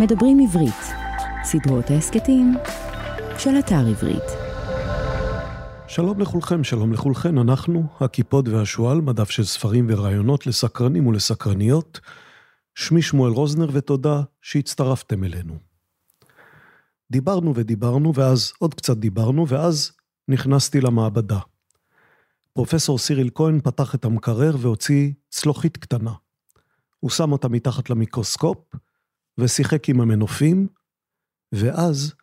מדברים עברית, סדרות ההסכתים של אתר עברית. שלום לכולכם, שלום לכולכן, אנחנו הקיפוד והשועל, מדף של ספרים ורעיונות לסקרנים ולסקרניות. שמי שמואל רוזנר ותודה שהצטרפתם אלינו. דיברנו ודיברנו, ואז עוד קצת דיברנו, ואז נכנסתי למעבדה. פרופסור סיריל כהן פתח את המקרר והוציא צלוחית קטנה. הוא שם אותה מתחת למיקרוסקופ, ושיחק עם המנופים, ואז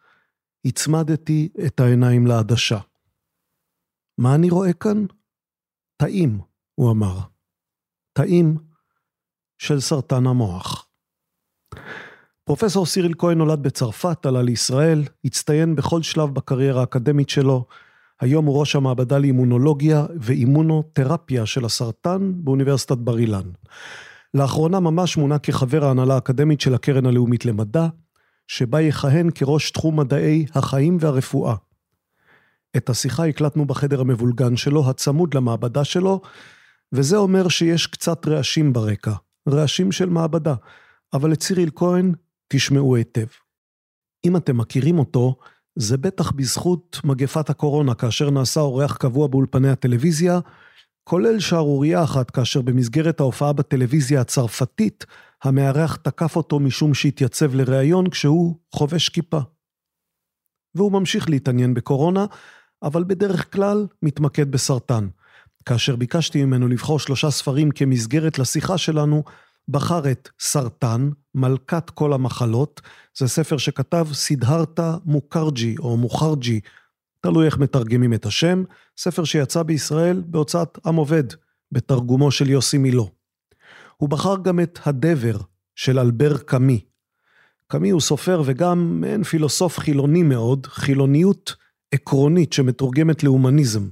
הצמדתי את העיניים לעדשה. מה אני רואה כאן? תאים, הוא אמר. תאים של סרטן המוח. פרופסור סיריל כהן נולד בצרפת, עלה לישראל, הצטיין בכל שלב בקריירה האקדמית שלו. היום הוא ראש המעבדה לאימונולוגיה ואימונותרפיה של הסרטן באוניברסיטת בר אילן. לאחרונה ממש מונה כחבר ההנהלה האקדמית של הקרן הלאומית למדע, שבה יכהן כראש תחום מדעי החיים והרפואה. את השיחה הקלטנו בחדר המבולגן שלו, הצמוד למעבדה שלו, וזה אומר שיש קצת רעשים ברקע, רעשים של מעבדה, אבל את ציריל כהן תשמעו היטב. אם אתם מכירים אותו, זה בטח בזכות מגפת הקורונה, כאשר נעשה אורח קבוע באולפני הטלוויזיה, כולל שערורייה אחת כאשר במסגרת ההופעה בטלוויזיה הצרפתית, המארח תקף אותו משום שהתייצב לראיון כשהוא חובש כיפה. והוא ממשיך להתעניין בקורונה, אבל בדרך כלל מתמקד בסרטן. כאשר ביקשתי ממנו לבחור שלושה ספרים כמסגרת לשיחה שלנו, בחר את סרטן, מלכת כל המחלות, זה ספר שכתב סידהרתה מוקרג'י או מוחרג'י, תלוי איך מתרגמים את השם, ספר שיצא בישראל בהוצאת עם עובד, בתרגומו של יוסי מילו. הוא בחר גם את הדבר של אלבר קאמי. קאמי הוא סופר וגם מעין פילוסוף חילוני מאוד, חילוניות עקרונית שמתורגמת להומניזם.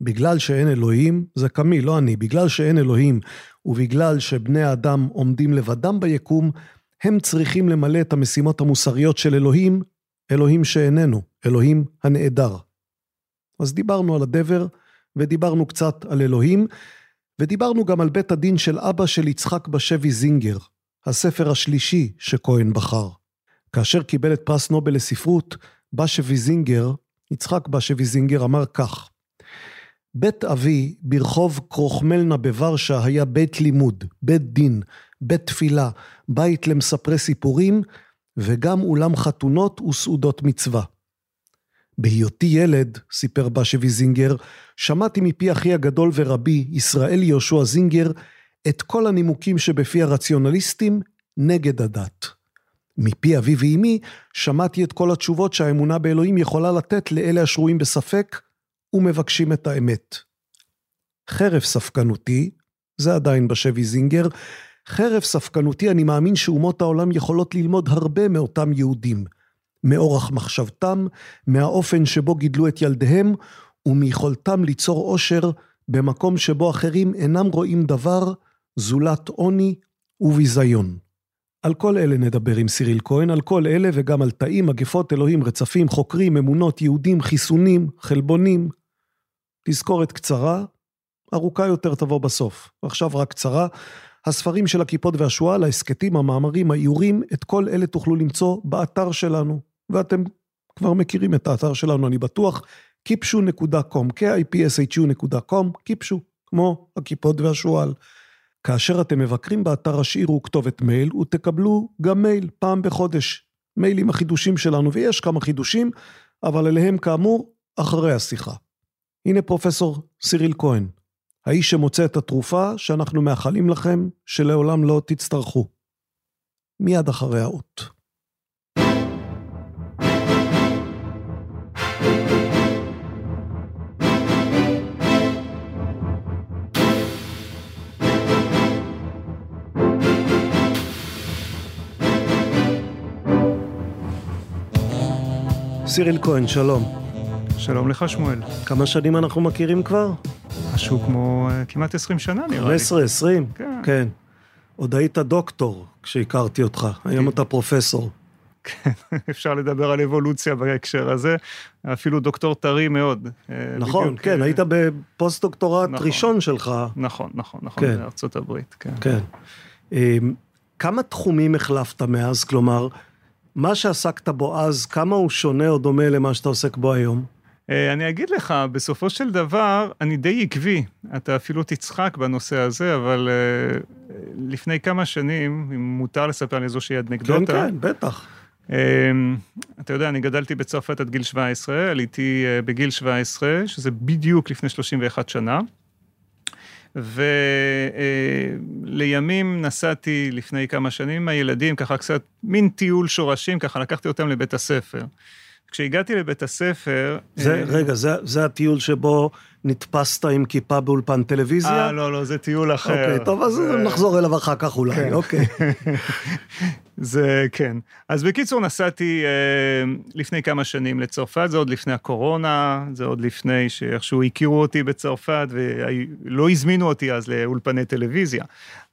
בגלל שאין אלוהים, זה קאמי, לא אני, בגלל שאין אלוהים ובגלל שבני האדם עומדים לבדם ביקום, הם צריכים למלא את המשימות המוסריות של אלוהים, אלוהים שאיננו, אלוהים הנעדר. אז דיברנו על הדבר, ודיברנו קצת על אלוהים, ודיברנו גם על בית הדין של אבא של יצחק בשבי זינגר, הספר השלישי שכהן בחר. כאשר קיבל את פרס נובל לספרות, בשבי זינגר, יצחק בשבי זינגר אמר כך: בית אבי ברחוב קרוכמלנה בוורשה היה בית לימוד, בית דין, בית תפילה, בית למספרי סיפורים, וגם אולם חתונות וסעודות מצווה. בהיותי ילד, סיפר בשבי זינגר, שמעתי מפי אחי הגדול ורבי, ישראל יהושע זינגר, את כל הנימוקים שבפי הרציונליסטים נגד הדת. מפי אבי ואמי שמעתי את כל התשובות שהאמונה באלוהים יכולה לתת לאלה השרויים בספק ומבקשים את האמת. חרף ספקנותי, זה עדיין בשבי זינגר, חרף ספקנותי אני מאמין שאומות העולם יכולות ללמוד הרבה מאותם יהודים. מאורח מחשבתם, מהאופן שבו גידלו את ילדיהם, ומיכולתם ליצור עושר במקום שבו אחרים אינם רואים דבר זולת עוני וביזיון. על כל אלה נדבר עם סיריל כהן, על כל אלה וגם על תאים, מגפות, אלוהים, רצפים, חוקרים, אמונות, יהודים, חיסונים, חלבונים. תזכורת קצרה, ארוכה יותר תבוא בסוף. עכשיו רק קצרה. הספרים של הכיפות והשועל, ההסכתים, המאמרים, האיורים, את כל אלה תוכלו למצוא באתר שלנו. ואתם כבר מכירים את האתר שלנו, אני בטוח, kipshu.com, kipshu.com, kipshu, כמו הכיפות והשועל. כאשר אתם מבקרים באתר, השאירו כתובת מייל ותקבלו גם מייל פעם בחודש. מייל עם החידושים שלנו, ויש כמה חידושים, אבל אליהם כאמור, אחרי השיחה. הנה פרופסור סיריל כהן, האיש שמוצא את התרופה שאנחנו מאחלים לכם שלעולם לא תצטרכו. מיד אחרי האות. סיריל כהן, שלום. שלום לך שמואל. כמה שנים אנחנו מכירים כבר? משהו כמו uh, כמעט 20 שנה נראה לי. 15, 20? כן. כן. עוד היית דוקטור כשהכרתי אותך, היום אתה פרופסור. כן, אפשר לדבר על אבולוציה בהקשר הזה, אפילו דוקטור טרי מאוד. אה, נכון, בדיוק, כן, אה, היית בפוסט-דוקטורט נכון. ראשון שלך. נכון, נכון, נכון, כן. בארצות הברית, כן. כן. אמ, כמה תחומים החלפת מאז? כלומר, מה שעסקת בו אז, כמה הוא שונה או דומה למה שאתה עוסק בו היום? אה, אני אגיד לך, בסופו של דבר, אני די עקבי. אתה אפילו תצחק בנושא הזה, אבל uh, לפני כמה שנים, אם מותר לספר לי איזושהי אנקדוטה. כן, כן, בטח. Uh, אתה יודע, אני גדלתי בצרפת עד גיל 17, עליתי uh, בגיל 17, שזה בדיוק לפני 31 שנה. ולימים נסעתי לפני כמה שנים עם הילדים, ככה קצת מין טיול שורשים, ככה לקחתי אותם לבית הספר. כשהגעתי לבית הספר... זה, אה, רגע, זה, זה הטיול שבו נתפסת עם כיפה באולפן טלוויזיה? אה, לא, לא, זה טיול אחר. אוקיי, טוב, אז זה... נחזור אליו אחר כך אולי, כן. אוקיי. זה, כן. אז בקיצור, נסעתי אה, לפני כמה שנים לצרפת, זה עוד לפני הקורונה, זה עוד לפני שאיכשהו הכירו אותי בצרפת, ולא הזמינו אותי אז לאולפני טלוויזיה.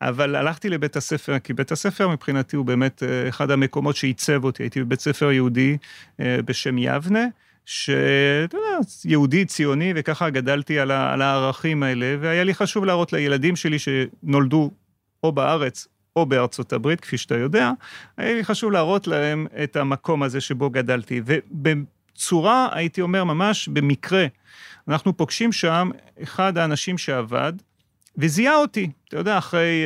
אבל הלכתי לבית הספר, כי בית הספר מבחינתי הוא באמת אה, אחד המקומות שעיצב אותי. הייתי בבית ספר יהודי אה, בשם יבנה. שאתה יודע, יהודי, ציוני, וככה גדלתי על, ה, על הערכים האלה, והיה לי חשוב להראות לילדים שלי שנולדו או בארץ או בארצות הברית, כפי שאתה יודע, היה לי חשוב להראות להם את המקום הזה שבו גדלתי. ובצורה, הייתי אומר, ממש במקרה, אנחנו פוגשים שם אחד האנשים שעבד, וזיהה אותי, אתה יודע, אחרי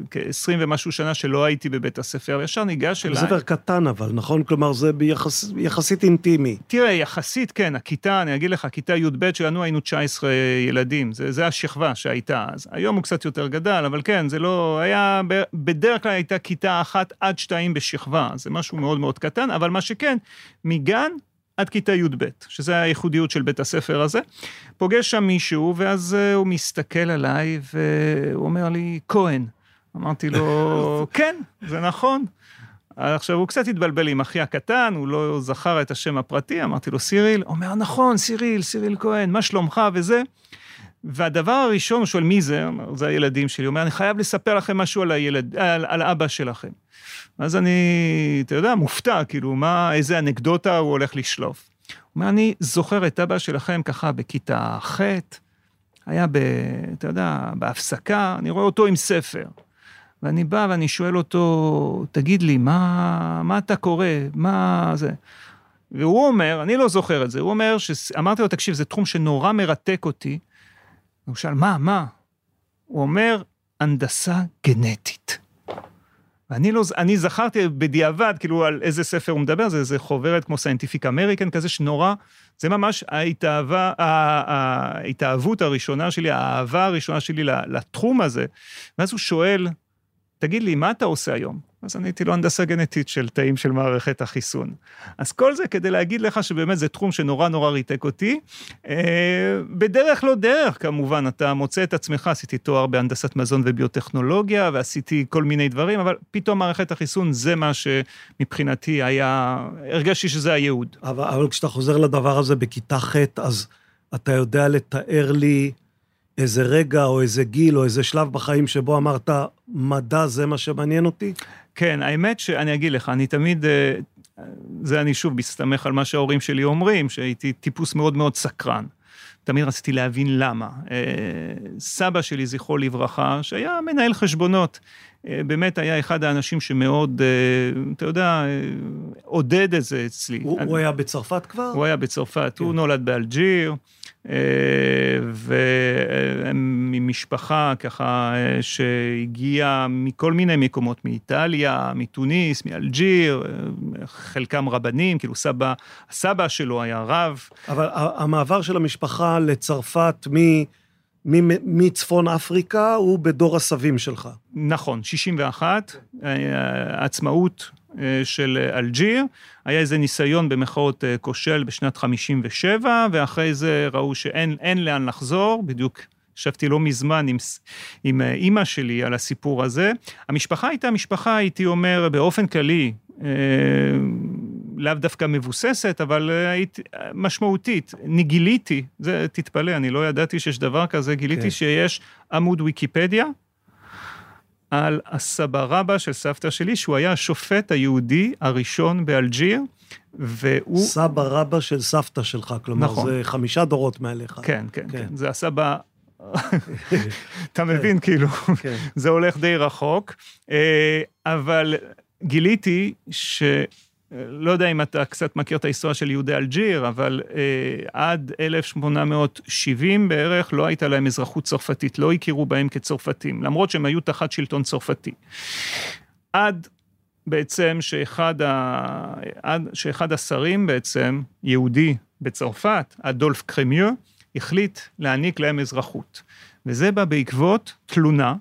uh, כ-20 ומשהו שנה שלא הייתי בבית הספר, ישר ניגש אליי. ספר קטן אבל, נכון? כלומר, זה ביחס, יחסית אינטימי. תראה, יחסית, כן, הכיתה, אני אגיד לך, כיתה י"ב שלנו היינו 19 ילדים, זה, זה השכבה שהייתה אז. היום הוא קצת יותר גדל, אבל כן, זה לא, היה, בדרך כלל הייתה כיתה אחת עד שתיים בשכבה, זה משהו מאוד מאוד קטן, אבל מה שכן, מגן עד כיתה י"ב, שזה הייחודיות של בית הספר הזה. פוגש שם מישהו, ואז uh, הוא מסתכל עליי, והוא אומר לי, כהן. אמרתי לו, כן, זה נכון. עכשיו, הוא קצת התבלבל עם אחי הקטן, הוא לא זכר את השם הפרטי, אמרתי לו, סיריל. אומר, נכון, סיריל, סיריל כהן, מה שלומך וזה. והדבר הראשון, הוא שואל, מי זה? זה הילדים שלי. הוא אומר, אני חייב לספר לכם משהו על, הילד, על, על אבא שלכם. אז אני, אתה יודע, מופתע, כאילו, מה, איזה אנקדוטה הוא הולך לשלוף. הוא אומר, אני זוכר את אבא שלכם ככה בכיתה ח', היה ב... אתה יודע, בהפסקה, אני רואה אותו עם ספר. ואני בא ואני שואל אותו, תגיד לי, מה, מה אתה קורא? מה זה? והוא אומר, אני לא זוכר את זה, הוא אומר, אמרתי לו, תקשיב, זה תחום שנורא מרתק אותי. הוא שאל, מה, מה? הוא אומר, הנדסה גנטית. ואני לא, אני זכרתי בדיעבד, כאילו, על איזה ספר הוא מדבר, זה איזה חוברת כמו סיינטיפיק אמריקן כזה, שנורא, זה ממש ההתאהבה, ההתאהבות הראשונה שלי, האהבה הראשונה שלי לתחום הזה. ואז הוא שואל, תגיד לי, מה אתה עושה היום? אז עניתי לו הנדסה גנטית של תאים של מערכת החיסון. אז כל זה כדי להגיד לך שבאמת זה תחום שנורא נורא ריתק אותי. אה, בדרך לא דרך, כמובן, אתה מוצא את עצמך, עשיתי תואר בהנדסת מזון וביוטכנולוגיה, ועשיתי כל מיני דברים, אבל פתאום מערכת החיסון זה מה שמבחינתי היה, הרגשתי שזה הייעוד. אבל, אבל כשאתה חוזר לדבר הזה בכיתה ח', אז אתה יודע לתאר לי... איזה רגע או איזה גיל או איזה שלב בחיים שבו אמרת, מדע זה מה שמעניין אותי? כן, האמת שאני אגיד לך, אני תמיד, אה, זה אני שוב מסתמך על מה שההורים שלי אומרים, שהייתי טיפוס מאוד מאוד סקרן. תמיד רציתי להבין למה. אה, סבא שלי, זכרו לברכה, שהיה מנהל חשבונות, באמת היה אחד האנשים שמאוד, אתה יודע, עודד את זה אצלי. הוא, אני, הוא היה בצרפת כבר? הוא היה בצרפת, כן. הוא נולד באלג'יר. וממשפחה ככה שהגיעה מכל מיני מקומות, מאיטליה, מתוניס, מאלג'יר, חלקם רבנים, כאילו סבא, הסבא שלו היה רב. אבל המעבר של המשפחה לצרפת מ... מצפון אפריקה הוא בדור הסבים שלך. נכון, 61, עצמאות אה, של אלג'יר, היה איזה ניסיון במחאות אה, כושל בשנת 57, ואחרי זה ראו שאין לאן לחזור, בדיוק ישבתי לא מזמן עם, עם אה, אימא שלי על הסיפור הזה. המשפחה הייתה משפחה, הייתי אומר, באופן כללי, לאו דווקא מבוססת, אבל היית משמעותית. אני גיליתי, זה תתפלא, אני לא ידעתי שיש דבר כזה, גיליתי כן. שיש עמוד ויקיפדיה, על הסבא רבא של סבתא שלי, שהוא היה השופט היהודי הראשון באלג'יר, והוא... סבא רבא של סבתא שלך, כלומר, נכון. זה חמישה דורות מעליך. כן, כן, כן, כן. זה הסבא... אתה מבין, כאילו, כן. זה הולך די רחוק, אה, אבל גיליתי ש... לא יודע אם אתה קצת מכיר את ההיסטוריה של יהודי אלג'יר, אבל אה, עד 1870 בערך לא הייתה להם אזרחות צרפתית, לא הכירו בהם כצרפתים, למרות שהם היו תחת שלטון צרפתי. עד בעצם שאחד, ה... עד שאחד השרים בעצם, יהודי בצרפת, אדולף קרמיו, החליט להעניק להם אזרחות. וזה בא בעקבות תלונה,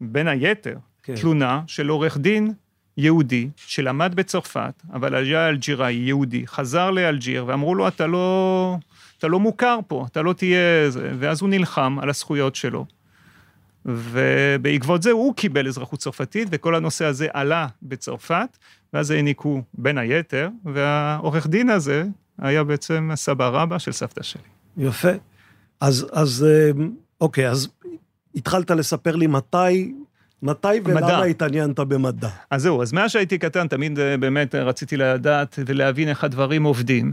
בין היתר, כן. תלונה של עורך דין יהודי שלמד בצרפת, אבל היה אלג'יראי יהודי, חזר לאלג'יר ואמרו לו, אתה לא, אתה לא מוכר פה, אתה לא תהיה... ואז הוא נלחם על הזכויות שלו. ובעקבות זה הוא קיבל אזרחות צרפתית, וכל הנושא הזה עלה בצרפת, ואז העניקו בין היתר, והעורך דין הזה היה בעצם סבא רבא של סבתא שלי. יפה. אז, אז אה, אוקיי, אז התחלת לספר לי מתי מתי ולמה מדע. התעניינת במדע? אז זהו, אז מאז שהייתי קטן, תמיד אה, באמת רציתי לדעת ולהבין איך הדברים עובדים.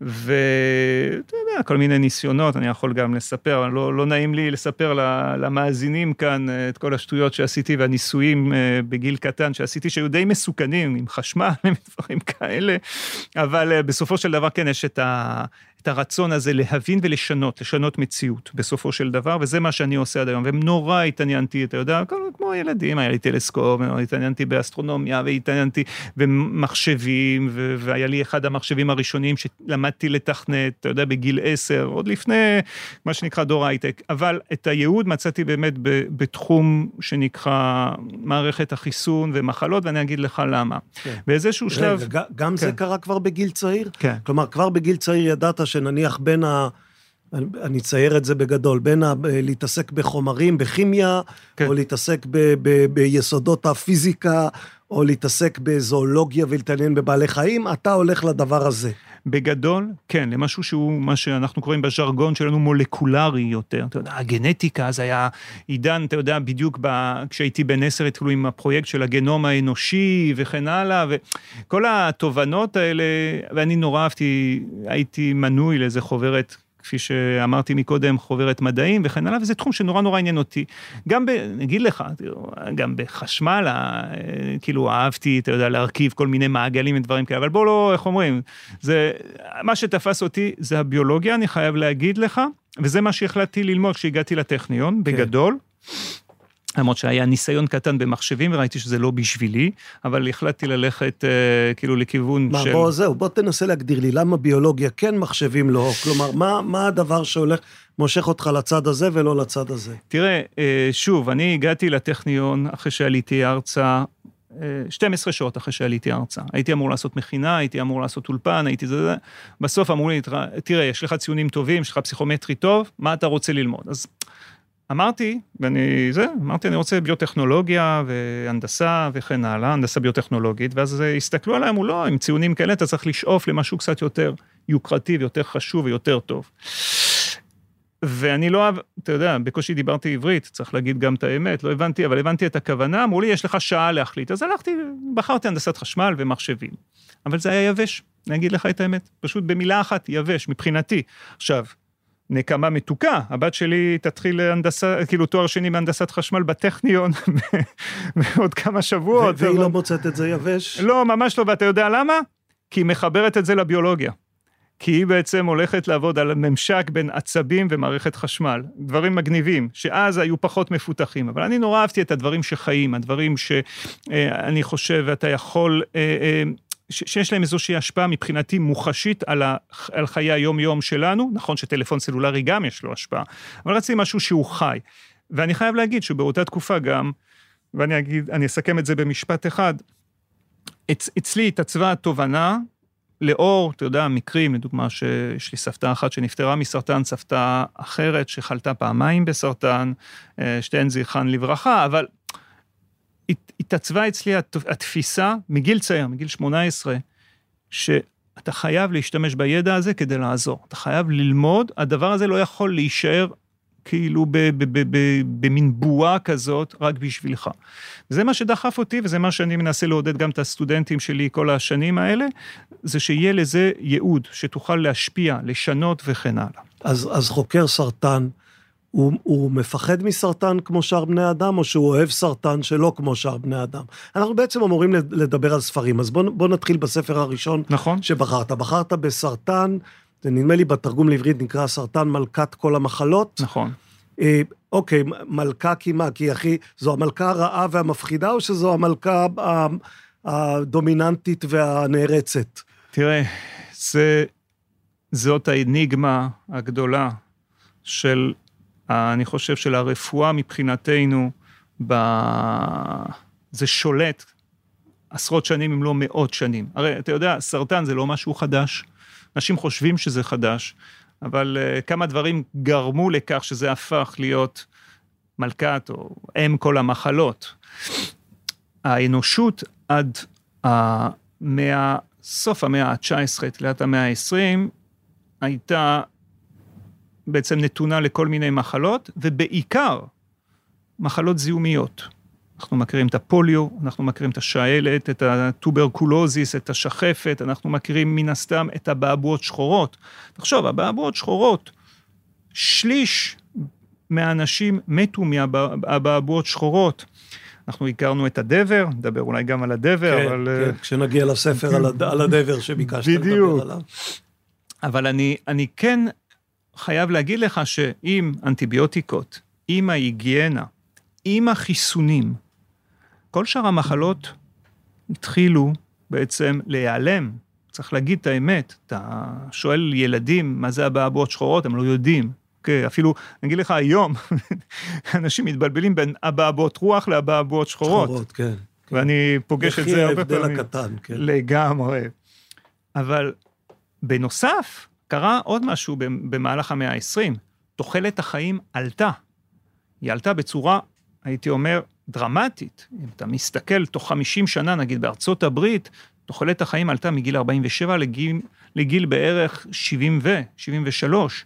ואתה יודע, כל מיני ניסיונות, אני יכול גם לספר, לא, לא נעים לי לספר למאזינים כאן אה, את כל השטויות שעשיתי והניסויים אה, בגיל קטן שעשיתי, שהיו די מסוכנים, עם חשמל ודברים כאלה, אבל בסופו של דבר כן, יש את, ה, את הרצון הזה להבין ולשנות, לשנות מציאות בסופו של דבר, וזה מה שאני עושה עד היום. ונורא התעניינתי, אתה יודע, כמו ילדים, היה לי טלסקופ, התעניינתי באסטרונומיה, והתעניינתי במחשבים, והיה לי אחד המחשבים הראשונים שלמדתי לתכנת, אתה יודע, בגיל עשר, עוד לפני מה שנקרא דור הייטק. אבל את הייעוד מצאתי באמת בתחום שנקרא מערכת החיסון ומחלות, ואני אגיד לך למה. כן. באיזשהו שלב... רגע, גם כן. זה קרה כבר בגיל צעיר? כן. כלומר, כבר בגיל צעיר ידעת שנניח בין ה... אני אצייר את זה בגדול, בין ה... להתעסק בחומרים, בכימיה, כן. או להתעסק ב... ב... ביסודות הפיזיקה, או להתעסק בזואולוגיה ולהתעניין בבעלי חיים, אתה הולך לדבר הזה. בגדול, כן, למשהו שהוא מה שאנחנו קוראים בז'רגון שלנו מולקולרי יותר. אתה יודע, הגנטיקה, אז היה עידן, אתה יודע, בדיוק ב... כשהייתי בן עשר התחילו עם הפרויקט של הגנום האנושי וכן הלאה, וכל התובנות האלה, ואני נורא אהבתי, הייתי מנוי לאיזה חוברת כפי שאמרתי מקודם, חוברת מדעים וכן הלאה, וזה תחום שנורא נורא עניין אותי. גם, ב, נגיד לך, גם בחשמל, כאילו אהבתי, אתה יודע, להרכיב כל מיני מעגלים ודברים כאלה, אבל בוא לא, איך אומרים, זה, מה שתפס אותי זה הביולוגיה, אני חייב להגיד לך, וזה מה שהחלטתי ללמוד כשהגעתי לטכניון, כן. בגדול. למרות שהיה ניסיון קטן במחשבים וראיתי שזה לא בשבילי, אבל החלטתי ללכת אה, כאילו לכיוון מה, של... מה, בוא, זהו, בוא תנסה להגדיר לי למה ביולוגיה כן מחשבים לא, כלומר, מה, מה הדבר שהולך, מושך אותך לצד הזה ולא לצד הזה? תראה, אה, שוב, אני הגעתי לטכניון אחרי שעליתי ארצה 12 אה, שעות אחרי שעליתי ארצה. הייתי אמור לעשות מכינה, הייתי אמור לעשות אולפן, הייתי זה, זה. בסוף אמרו לי, תראה, יש לך ציונים טובים, יש לך פסיכומטרי טוב, מה אתה רוצה ללמוד? אז אמרתי, ואני, זה, אמרתי, אני רוצה ביוטכנולוגיה והנדסה וכן הלאה, הנדסה ביוטכנולוגית, ואז הסתכלו עליי, אמרו, לא, עם ציונים כאלה אתה צריך לשאוף למשהו קצת יותר יוקרתי ויותר חשוב ויותר טוב. ואני לא אוהב, אתה יודע, בקושי דיברתי עברית, צריך להגיד גם את האמת, לא הבנתי, אבל הבנתי את הכוונה, אמרו לי, יש לך שעה להחליט. אז הלכתי, בחרתי הנדסת חשמל ומחשבים. אבל זה היה יבש, אני אגיד לך את האמת, פשוט במילה אחת, יבש, מבחינתי. עכשיו, נקמה מתוקה, הבת שלי תתחיל הנדסה, כאילו תואר שני בהנדסת חשמל בטכניון בעוד כמה שבועות. והיא אבל... לא מוצאת את זה יבש? לא, ממש לא, ואתה יודע למה? כי היא מחברת את זה לביולוגיה. כי היא בעצם הולכת לעבוד על ממשק בין עצבים ומערכת חשמל. דברים מגניבים, שאז היו פחות מפותחים. אבל אני נורא אהבתי את הדברים שחיים, הדברים שאני אה, חושב, ואתה יכול... שיש להם איזושהי השפעה מבחינתי מוחשית על, ה, על חיי היום-יום שלנו, נכון שטלפון סלולרי גם יש לו השפעה, אבל רציתי משהו שהוא חי. ואני חייב להגיד שבאותה תקופה גם, ואני אגיד, אני אסכם את זה במשפט אחד, אצ, אצלי התעצבה התובנה, לאור, אתה יודע, מקרים, לדוגמה, שיש לי סבתא אחת שנפטרה מסרטן, סבתא אחרת שחלתה פעמיים בסרטן, אה, שתיהן זכרן לברכה, אבל התעצבה אצלי התפיסה מגיל צעיר, מגיל 18, שאתה חייב להשתמש בידע הזה כדי לעזור. אתה חייב ללמוד, הדבר הזה לא יכול להישאר כאילו במין בועה כזאת, רק בשבילך. זה מה שדחף אותי, וזה מה שאני מנסה לעודד גם את הסטודנטים שלי כל השנים האלה, זה שיהיה לזה ייעוד, שתוכל להשפיע, לשנות וכן הלאה. אז, אז חוקר סרטן, הוא, הוא מפחד מסרטן כמו שאר בני אדם, או שהוא אוהב סרטן שלא כמו שאר בני אדם? אנחנו בעצם אמורים לדבר על ספרים, אז בוא, בוא נתחיל בספר הראשון נכון. שבחרת. בחרת בסרטן, זה נדמה לי בתרגום לעברית נקרא סרטן מלכת כל המחלות. נכון. אה, אוקיי, מלכה כי מה? כי אחי, זו המלכה הרעה והמפחידה, או שזו המלכה הדומיננטית והנערצת? תראה, זה, זאת האניגמה הגדולה של, אני חושב, של הרפואה מבחינתנו, ב... זה שולט עשרות שנים אם לא מאות שנים. הרי אתה יודע, סרטן זה לא משהו חדש. אנשים חושבים שזה חדש, אבל uh, כמה דברים גרמו לכך שזה הפך להיות מלכת או אם כל המחלות. האנושות עד המאה, סוף המאה ה-19, תחילת המאה ה-20, הייתה בעצם נתונה לכל מיני מחלות, ובעיקר מחלות זיהומיות. אנחנו מכירים את הפוליו, אנחנו מכירים את השעלת, את הטוברקולוזיס, את השחפת, אנחנו מכירים מן הסתם את האבעבועות שחורות. תחשוב, הבעבועות שחורות, שליש מהאנשים מתו מהבעבועות שחורות. אנחנו הכרנו את הדבר, נדבר אולי גם על הדבר, כן, אבל... כן, כשנגיע לספר על, הד... על הדבר שביקשת לדבר עליו. אבל אני, אני כן חייב להגיד לך שעם אנטיביוטיקות, עם ההיגיינה, עם החיסונים, כל שאר המחלות התחילו בעצם להיעלם. צריך להגיד את האמת, אתה שואל ילדים מה זה הבעבועות שחורות, הם לא יודעים. אוקיי, אפילו, אני אגיד לך, היום, אנשים מתבלבלים בין אבעבועות רוח לאבעבועות שחורות. שחורות, כן. ואני פוגש את זה הרבה פעמים. לכי ההבדל הקטן, כן. לגמרי. אבל בנוסף, קרה עוד משהו במהלך המאה ה-20, תוחלת החיים עלתה. היא עלתה בצורה הייתי אומר, דרמטית. אם אתה מסתכל, תוך 50 שנה, נגיד בארצות הברית, תוחלת החיים עלתה מגיל 47 לגיל, לגיל בערך 70 ו, 73.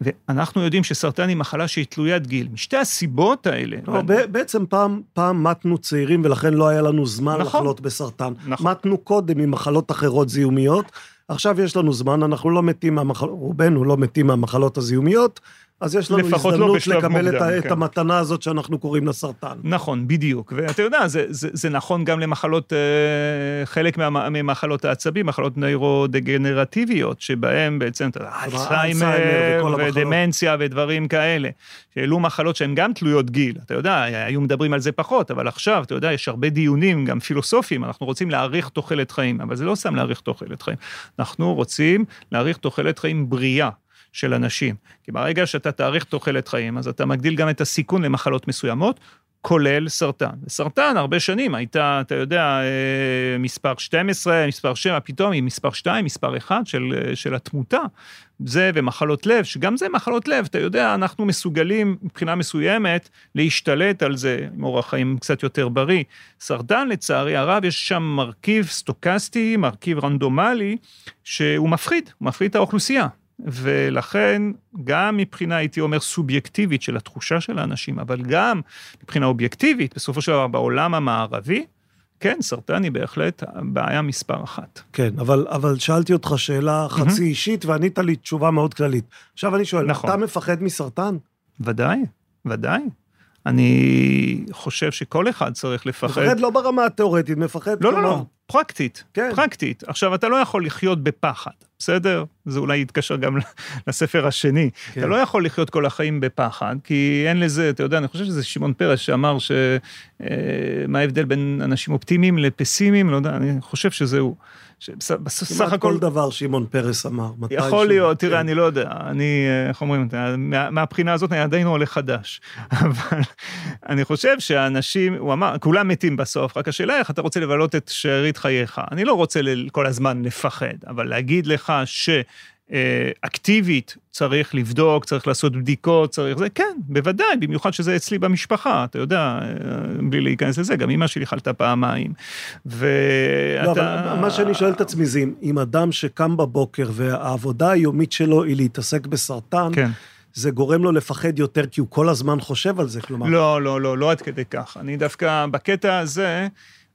ואנחנו יודעים שסרטן היא מחלה שהיא תלוית גיל. משתי הסיבות האלה... לא, ואני... בעצם פעם, פעם מתנו צעירים ולכן לא היה לנו זמן נכון, לחלות בסרטן. נכון. מתנו קודם ממחלות אחרות זיהומיות, עכשיו יש לנו זמן, אנחנו לא מתים מהמחלות, רובנו לא מתים מהמחלות הזיהומיות, אז יש לנו לא הזדמנות לא לקבל מוקדם, את, כן. את המתנה הזאת שאנחנו קוראים לה סרטן. נכון, בדיוק. ואתה יודע, זה, זה, זה נכון גם למחלות, אה, חלק מה, ממחלות העצבים, מחלות נוירודגנרטיביות, שבהן בעצם, אתה יודע, אלצהיימר ודמנציה ודברים כאלה. שאלו מחלות שהן גם תלויות גיל. אתה יודע, היו מדברים על זה פחות, אבל עכשיו, אתה יודע, יש הרבה דיונים, גם פילוסופיים, אנחנו רוצים להאריך תוחלת חיים, אבל זה לא סתם להאריך תוחלת חיים. אנחנו רוצים להאריך תוחלת חיים בריאה. של אנשים. כי ברגע שאתה תאריך תוחלת חיים, אז אתה מגדיל גם את הסיכון למחלות מסוימות, כולל סרטן. סרטן הרבה שנים הייתה, אתה יודע, אה, מספר 12, מספר 7, פתאום היא מספר 2, מספר 1 של, אה, של התמותה. זה ומחלות לב, שגם זה מחלות לב, אתה יודע, אנחנו מסוגלים מבחינה מסוימת להשתלט על זה עם אורח חיים קצת יותר בריא. סרטן, לצערי הרב, יש שם מרכיב סטוקסטי, מרכיב רנדומלי, שהוא מפחיד, הוא מפחיד את האוכלוסייה. ולכן, גם מבחינה, הייתי אומר, סובייקטיבית של התחושה של האנשים, אבל גם מבחינה אובייקטיבית, בסופו של דבר בעולם המערבי, כן, סרטן היא בהחלט בעיה מספר אחת. כן, אבל, אבל שאלתי אותך שאלה חצי mm-hmm. אישית וענית לי תשובה מאוד כללית. עכשיו אני שואל, נכון. אתה מפחד מסרטן? ודאי, ודאי. אני חושב שכל אחד צריך לפחד. מפחד לא ברמה התיאורטית, מפחד... לא, לא, לא, פרקטית, כן. פרקטית. עכשיו, אתה לא יכול לחיות בפחד, בסדר? זה אולי יתקשר גם לספר השני. כן. אתה לא יכול לחיות כל החיים בפחד, כי אין לזה, אתה יודע, אני חושב שזה שמעון פרס שאמר ש... אה, מה ההבדל בין אנשים אופטימיים לפסימיים, לא יודע, אני חושב שזהו. בסך הכל... כל דבר שמעון פרס אמר. יכול להיות, תראה, כן. אני לא יודע, אני, איך אומרים, מהבחינה הזאת אני עדיין עולה חדש. אבל אני חושב שאנשים, הוא אמר, כולם מתים בסוף, רק השאלה איך אתה רוצה לבלות את שארית חייך. אני לא רוצה כל הזמן לפחד, אבל להגיד לך ש... אה, אקטיבית, צריך לבדוק, צריך לעשות בדיקות, צריך זה, כן, בוודאי, במיוחד שזה אצלי במשפחה, אתה יודע, אה, בלי להיכנס לזה, גם אמא שלי חלתה פעמיים. ואתה... לא, אבל מה שאני שואל את עצמי זה, אם אדם שקם בבוקר והעבודה היומית שלו היא להתעסק בסרטן, כן. זה גורם לו לפחד יותר כי הוא כל הזמן חושב על זה, כלומר... לא, לא, לא, לא עד כדי כך. אני דווקא, בקטע הזה,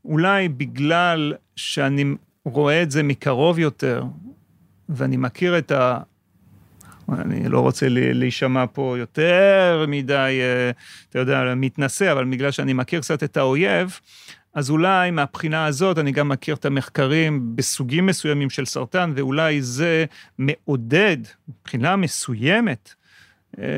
אולי בגלל שאני רואה את זה מקרוב יותר, ואני מכיר את אני לא רוצה להישמע פה יותר מדי, אה, אתה יודע, מתנשא, אבל בגלל שאני מכיר קצת את האויב, אז אולי מהבחינה הזאת אני גם מכיר את המחקרים בסוגים מסוימים של סרטן, ואולי זה מעודד, מבחינה מסוימת,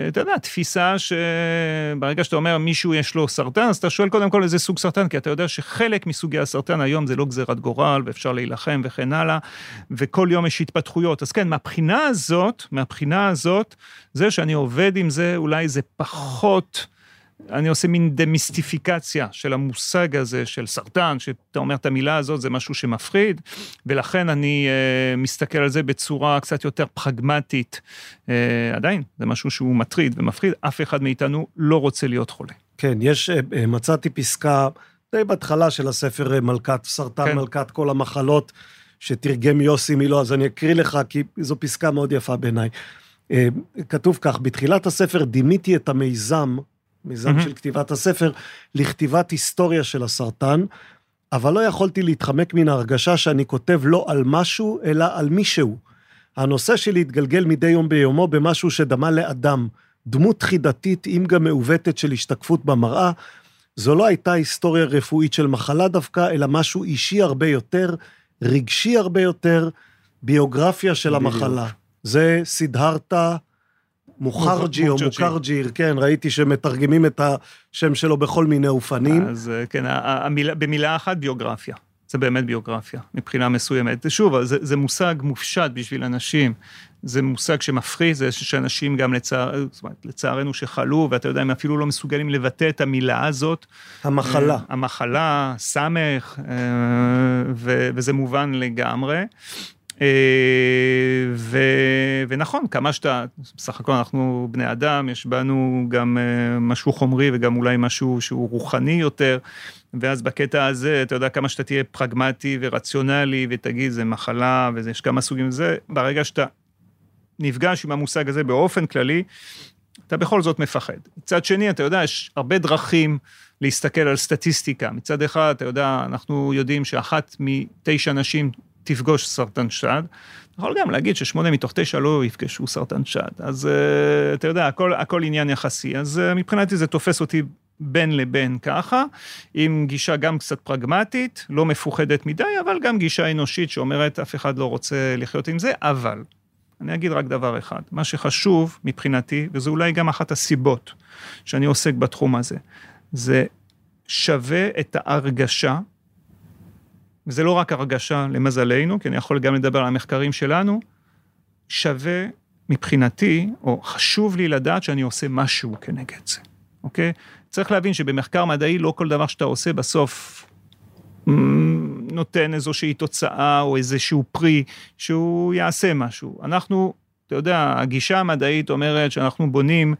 אתה יודע, תפיסה שברגע שאתה אומר מישהו יש לו סרטן, אז אתה שואל קודם כל איזה סוג סרטן, כי אתה יודע שחלק מסוגי הסרטן היום זה לא גזירת גורל, ואפשר להילחם וכן הלאה, וכל יום יש התפתחויות. אז כן, מהבחינה הזאת, מהבחינה הזאת, זה שאני עובד עם זה, אולי זה פחות... אני עושה מין דמיסטיפיקציה של המושג הזה של סרטן, שאתה אומר את המילה הזאת, זה משהו שמפחיד, ולכן אני uh, מסתכל על זה בצורה קצת יותר פרגמטית. Uh, עדיין, זה משהו שהוא מטריד ומפחיד, אף אחד מאיתנו לא רוצה להיות חולה. כן, יש, uh, מצאתי פסקה די בהתחלה של הספר מלכת סרטן, כן. מלכת כל המחלות, שתרגם יוסי מילו, אז אני אקריא לך, כי זו פסקה מאוד יפה בעיניי. כתוב כך, בתחילת הספר דימיתי את המיזם מיזם mm-hmm. של כתיבת הספר, לכתיבת היסטוריה של הסרטן, אבל לא יכולתי להתחמק מן ההרגשה שאני כותב לא על משהו, אלא על מישהו. הנושא שלי התגלגל מדי יום ביומו במשהו שדמה לאדם, דמות חידתית, אם גם מעוותת של השתקפות במראה. זו לא הייתה היסטוריה רפואית של מחלה דווקא, אלא משהו אישי הרבה יותר, רגשי הרבה יותר, ביוגרפיה של המחלה. זה סידהרתה מוחרג'י או מוקרג'י, כן, ראיתי שמתרגמים את השם שלו בכל מיני אופנים. אז אה, כן, המילה, במילה אחת ביוגרפיה. זה באמת ביוגרפיה, מבחינה מסוימת. שוב, זה, זה מושג מופשט בשביל אנשים. זה מושג שמפחיד, זה שאנשים גם לצער, זאת אומרת, לצערנו שחלו, ואתה יודע, הם אפילו לא מסוגלים לבטא את המילה הזאת. המחלה. אה, המחלה, סמך, אה, וזה מובן לגמרי. אה, ו, ונכון, כמה שאתה, בסך הכל אנחנו בני אדם, יש בנו גם אה, משהו חומרי וגם אולי משהו שהוא רוחני יותר, ואז בקטע הזה, אתה יודע, כמה שאתה תהיה פרגמטי ורציונלי ותגיד, זה מחלה ויש כמה סוגים לזה, ברגע שאתה נפגש עם המושג הזה באופן כללי, אתה בכל זאת מפחד. מצד שני, אתה יודע, יש הרבה דרכים להסתכל על סטטיסטיקה. מצד אחד, אתה יודע, אנחנו יודעים שאחת מתשע נשים תפגוש סרטן שד. אתה יכול גם להגיד ששמונה מתוך תשע לא יפגשו סרטן שד. אז uh, אתה יודע, הכל, הכל עניין יחסי. אז uh, מבחינתי זה תופס אותי בין לבין ככה, עם גישה גם קצת פרגמטית, לא מפוחדת מדי, אבל גם גישה אנושית שאומרת, אף אחד לא רוצה לחיות עם זה, אבל, אני אגיד רק דבר אחד, מה שחשוב מבחינתי, וזו אולי גם אחת הסיבות שאני עוסק בתחום הזה, זה שווה את ההרגשה וזה לא רק הרגשה למזלנו, כי אני יכול גם לדבר על המחקרים שלנו, שווה מבחינתי, או חשוב לי לדעת שאני עושה משהו כנגד זה, אוקיי? צריך להבין שבמחקר מדעי לא כל דבר שאתה עושה בסוף נותן איזושהי תוצאה או איזשהו פרי שהוא יעשה משהו. אנחנו, אתה יודע, הגישה המדעית אומרת שאנחנו בונים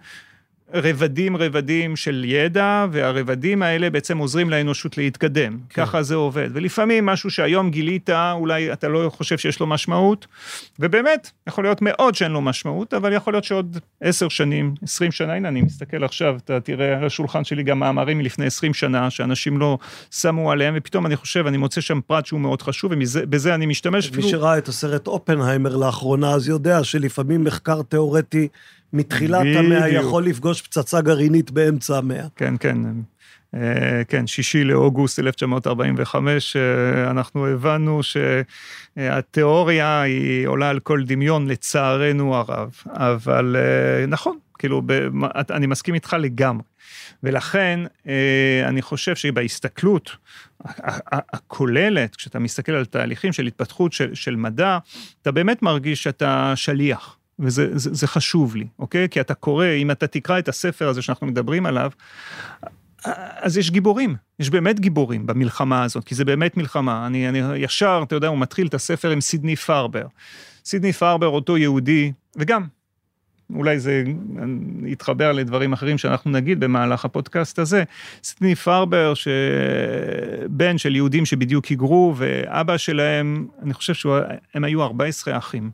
רבדים רבדים של ידע, והרבדים האלה בעצם עוזרים לאנושות להתקדם. כן. ככה זה עובד. ולפעמים משהו שהיום גילית, אולי אתה לא חושב שיש לו משמעות, ובאמת, יכול להיות מאוד שאין לו משמעות, אבל יכול להיות שעוד עשר שנים, עשרים שנה, הנה אני מסתכל עכשיו, אתה תראה על השולחן שלי גם מאמרים מלפני עשרים שנה, שאנשים לא שמו עליהם, ופתאום אני חושב, אני מוצא שם פרט שהוא מאוד חשוב, ובזה אני משתמש. מי שראה את הסרט אופנהיימר לאחרונה, אז יודע שלפעמים מחקר תיאורטי מתחילת המאה יכול לפגוש פצצה גרעינית באמצע המאה. כן, כן. אה, כן, שישי לאוגוסט 1945, אה, אנחנו הבנו שהתיאוריה היא עולה על כל דמיון, לצערנו הרב. אבל אה, נכון, כאילו, אני מסכים איתך לגמרי. ולכן אני חושב שבהסתכלות הכוללת, כשאתה מסתכל על תהליכים של התפתחות של, של מדע, אתה באמת מרגיש שאתה שליח. וזה זה, זה חשוב לי, אוקיי? כי אתה קורא, אם אתה תקרא את הספר הזה שאנחנו מדברים עליו, אז יש גיבורים, יש באמת גיבורים במלחמה הזאת, כי זה באמת מלחמה. אני, אני ישר, אתה יודע, הוא מתחיל את הספר עם סידני פרבר. סידני פרבר, אותו יהודי, וגם, אולי זה יתחבר לדברים אחרים שאנחנו נגיד במהלך הפודקאסט הזה. סידני פרבר, שבן של יהודים שבדיוק היגרו, ואבא שלהם, אני חושב שהם היו 14 אחים.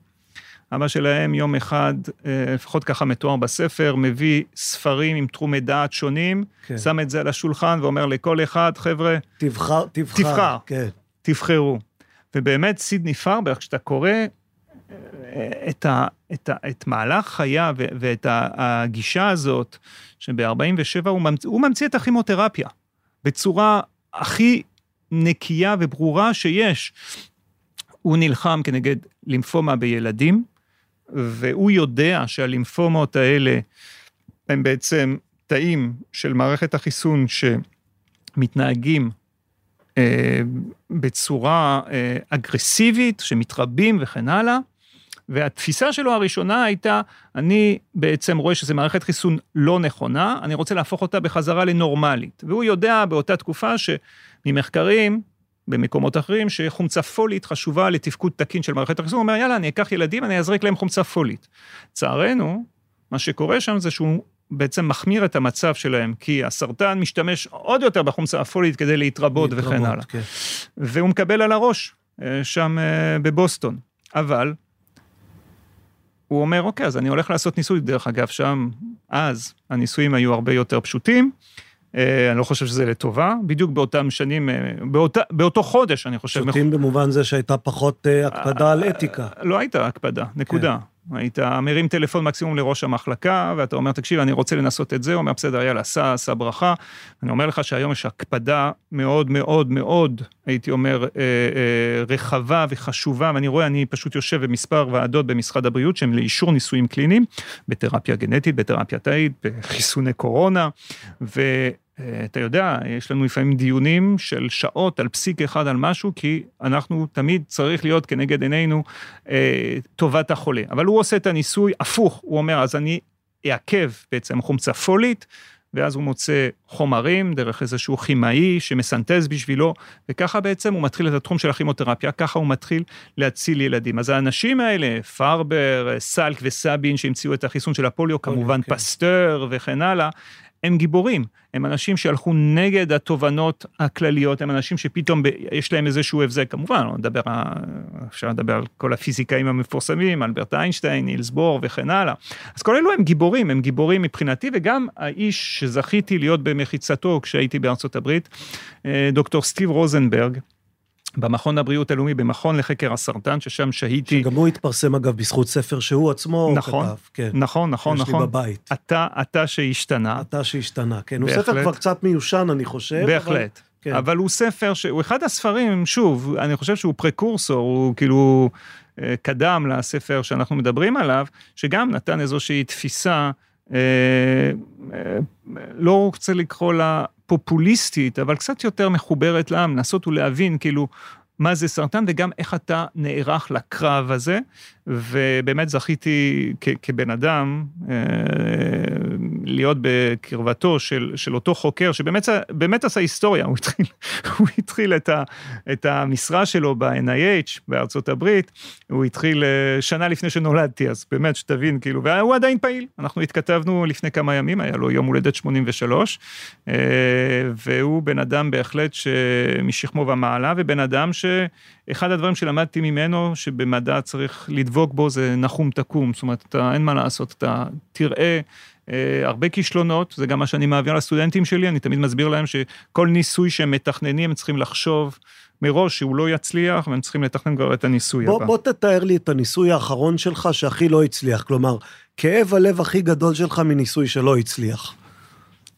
אבא שלהם יום אחד, אה, לפחות ככה מתואר בספר, מביא ספרים עם תחומי דעת שונים, כן. שם את זה על השולחן ואומר לכל אחד, חבר'ה, תבחר, תבחר, תבחר, כן. תבחרו. ובאמת סידני פרבר, כשאתה קורא, את, ה, את, ה, את מהלך חייו ואת הגישה הזאת, שב-47 הוא, מצ, הוא ממציא את הכימותרפיה בצורה הכי נקייה וברורה שיש. הוא נלחם כנגד לימפומה בילדים, והוא יודע שהלימפומות האלה הם בעצם תאים של מערכת החיסון שמתנהגים אה, בצורה אה, אגרסיבית, שמתרבים וכן הלאה. והתפיסה שלו הראשונה הייתה, אני בעצם רואה שזו מערכת חיסון לא נכונה, אני רוצה להפוך אותה בחזרה לנורמלית. והוא יודע באותה תקופה שממחקרים, במקומות אחרים, שחומצה פולית חשובה לתפקוד תקין של מערכת החיסון, הוא אומר, יאללה, אני אקח ילדים, אני אזריק להם חומצה פולית. לצערנו, מה שקורה שם זה שהוא בעצם מחמיר את המצב שלהם, כי הסרטן משתמש עוד יותר בחומצה הפולית כדי להתרבות, להתרבות וכן הלאה. כן. והוא מקבל על הראש, אה, שם אה, בבוסטון. אבל, הוא אומר, אוקיי, אז אני הולך לעשות ניסוי, דרך אגב, שם, אז, הניסויים היו הרבה יותר פשוטים. אה, אני לא חושב שזה לטובה, בדיוק באותם שנים, באות, באותו חודש, אני חושב. פשוטים במובן זה שהייתה פחות הקפדה על אתיקה. לא הייתה הקפדה, נקודה. כן. היית מרים טלפון מקסימום לראש המחלקה, ואתה אומר, תקשיב, אני רוצה לנסות את זה, הוא אומר, בסדר, יאללה, סע, סע ברכה. אני אומר לך שהיום יש הקפדה מאוד מאוד מאוד, הייתי אומר, אה, אה, רחבה וחשובה, ואני רואה, אני פשוט יושב במספר ועדות במשרד הבריאות, שהן לאישור ניסויים קליניים, בתרפיה גנטית, בתרפיה תאית, בחיסוני קורונה, ו... אתה יודע, יש לנו לפעמים דיונים של שעות על פסיק אחד על משהו, כי אנחנו תמיד צריך להיות כנגד עינינו אה, טובת החולה. אבל הוא עושה את הניסוי הפוך, הוא אומר, אז אני אעכב בעצם חומצה פולית, ואז הוא מוצא חומרים דרך איזשהו כימאי שמסנטז בשבילו, וככה בעצם הוא מתחיל את התחום של הכימותרפיה, ככה הוא מתחיל להציל ילדים. אז האנשים האלה, פרבר, סלק וסבין שהמציאו את החיסון של הפוליו, כמובן כן. פסטר וכן הלאה, הם גיבורים, הם אנשים שהלכו נגד התובנות הכלליות, הם אנשים שפתאום ב, יש להם איזשהו הבזק, כמובן, לא נדבר, אפשר לדבר על כל הפיזיקאים המפורסמים, אלברט איינשטיין, נילס בור וכן הלאה. אז כל אלו הם גיבורים, הם גיבורים מבחינתי, וגם האיש שזכיתי להיות במחיצתו כשהייתי בארצות הברית, אה, דוקטור סטיב רוזנברג, במכון הבריאות הלאומי, במכון לחקר הסרטן, ששם שהיתי... שגם הוא התפרסם אגב בזכות ספר שהוא עצמו נכון, כתב. כן, נכון, נכון, נכון. יש לי בבית. אתה, אתה שהשתנה. אתה שהשתנה, כן. בהחלט. הוא ספר כבר קצת מיושן, אני חושב. בהחלט. אבל... כן. אבל הוא ספר שהוא אחד הספרים, שוב, אני חושב שהוא פרקורסור, הוא כאילו אה, קדם לספר שאנחנו מדברים עליו, שגם נתן איזושהי תפיסה, אה, אה, לא רוצה לקרוא לה פופוליסטית, אבל קצת יותר מחוברת לעם, לנסות ולהבין כאילו מה זה סרטן וגם איך אתה נערך לקרב הזה, ובאמת זכיתי כבן אדם אה, להיות בקרבתו של, של אותו חוקר שבאמת באמת עשה היסטוריה, הוא התחיל, הוא התחיל את, ה, את המשרה שלו ב-NIH בארצות הברית, הוא התחיל אה, שנה לפני שנולדתי, אז באמת שתבין, כאילו, והוא עדיין פעיל, אנחנו התכתבנו לפני כמה ימים, היה לו יום הולדת 83, אה, והוא בן אדם בהחלט משכמו ומעלה, ובן אדם שאחד הדברים שלמדתי ממנו, שבמדע צריך לדבוק בו זה נחום תקום, זאת אומרת, אתה, אין מה לעשות, אתה תראה אה, הרבה כישלונות, זה גם מה שאני מעביר לסטודנטים שלי, אני תמיד מסביר להם שכל ניסוי שהם מתכננים, הם צריכים לחשוב מראש שהוא לא יצליח, והם צריכים לתכנן כבר את הניסוי בוא, הבא. בוא תתאר לי את הניסוי האחרון שלך שהכי לא הצליח, כלומר, כאב הלב הכי גדול שלך מניסוי שלא הצליח.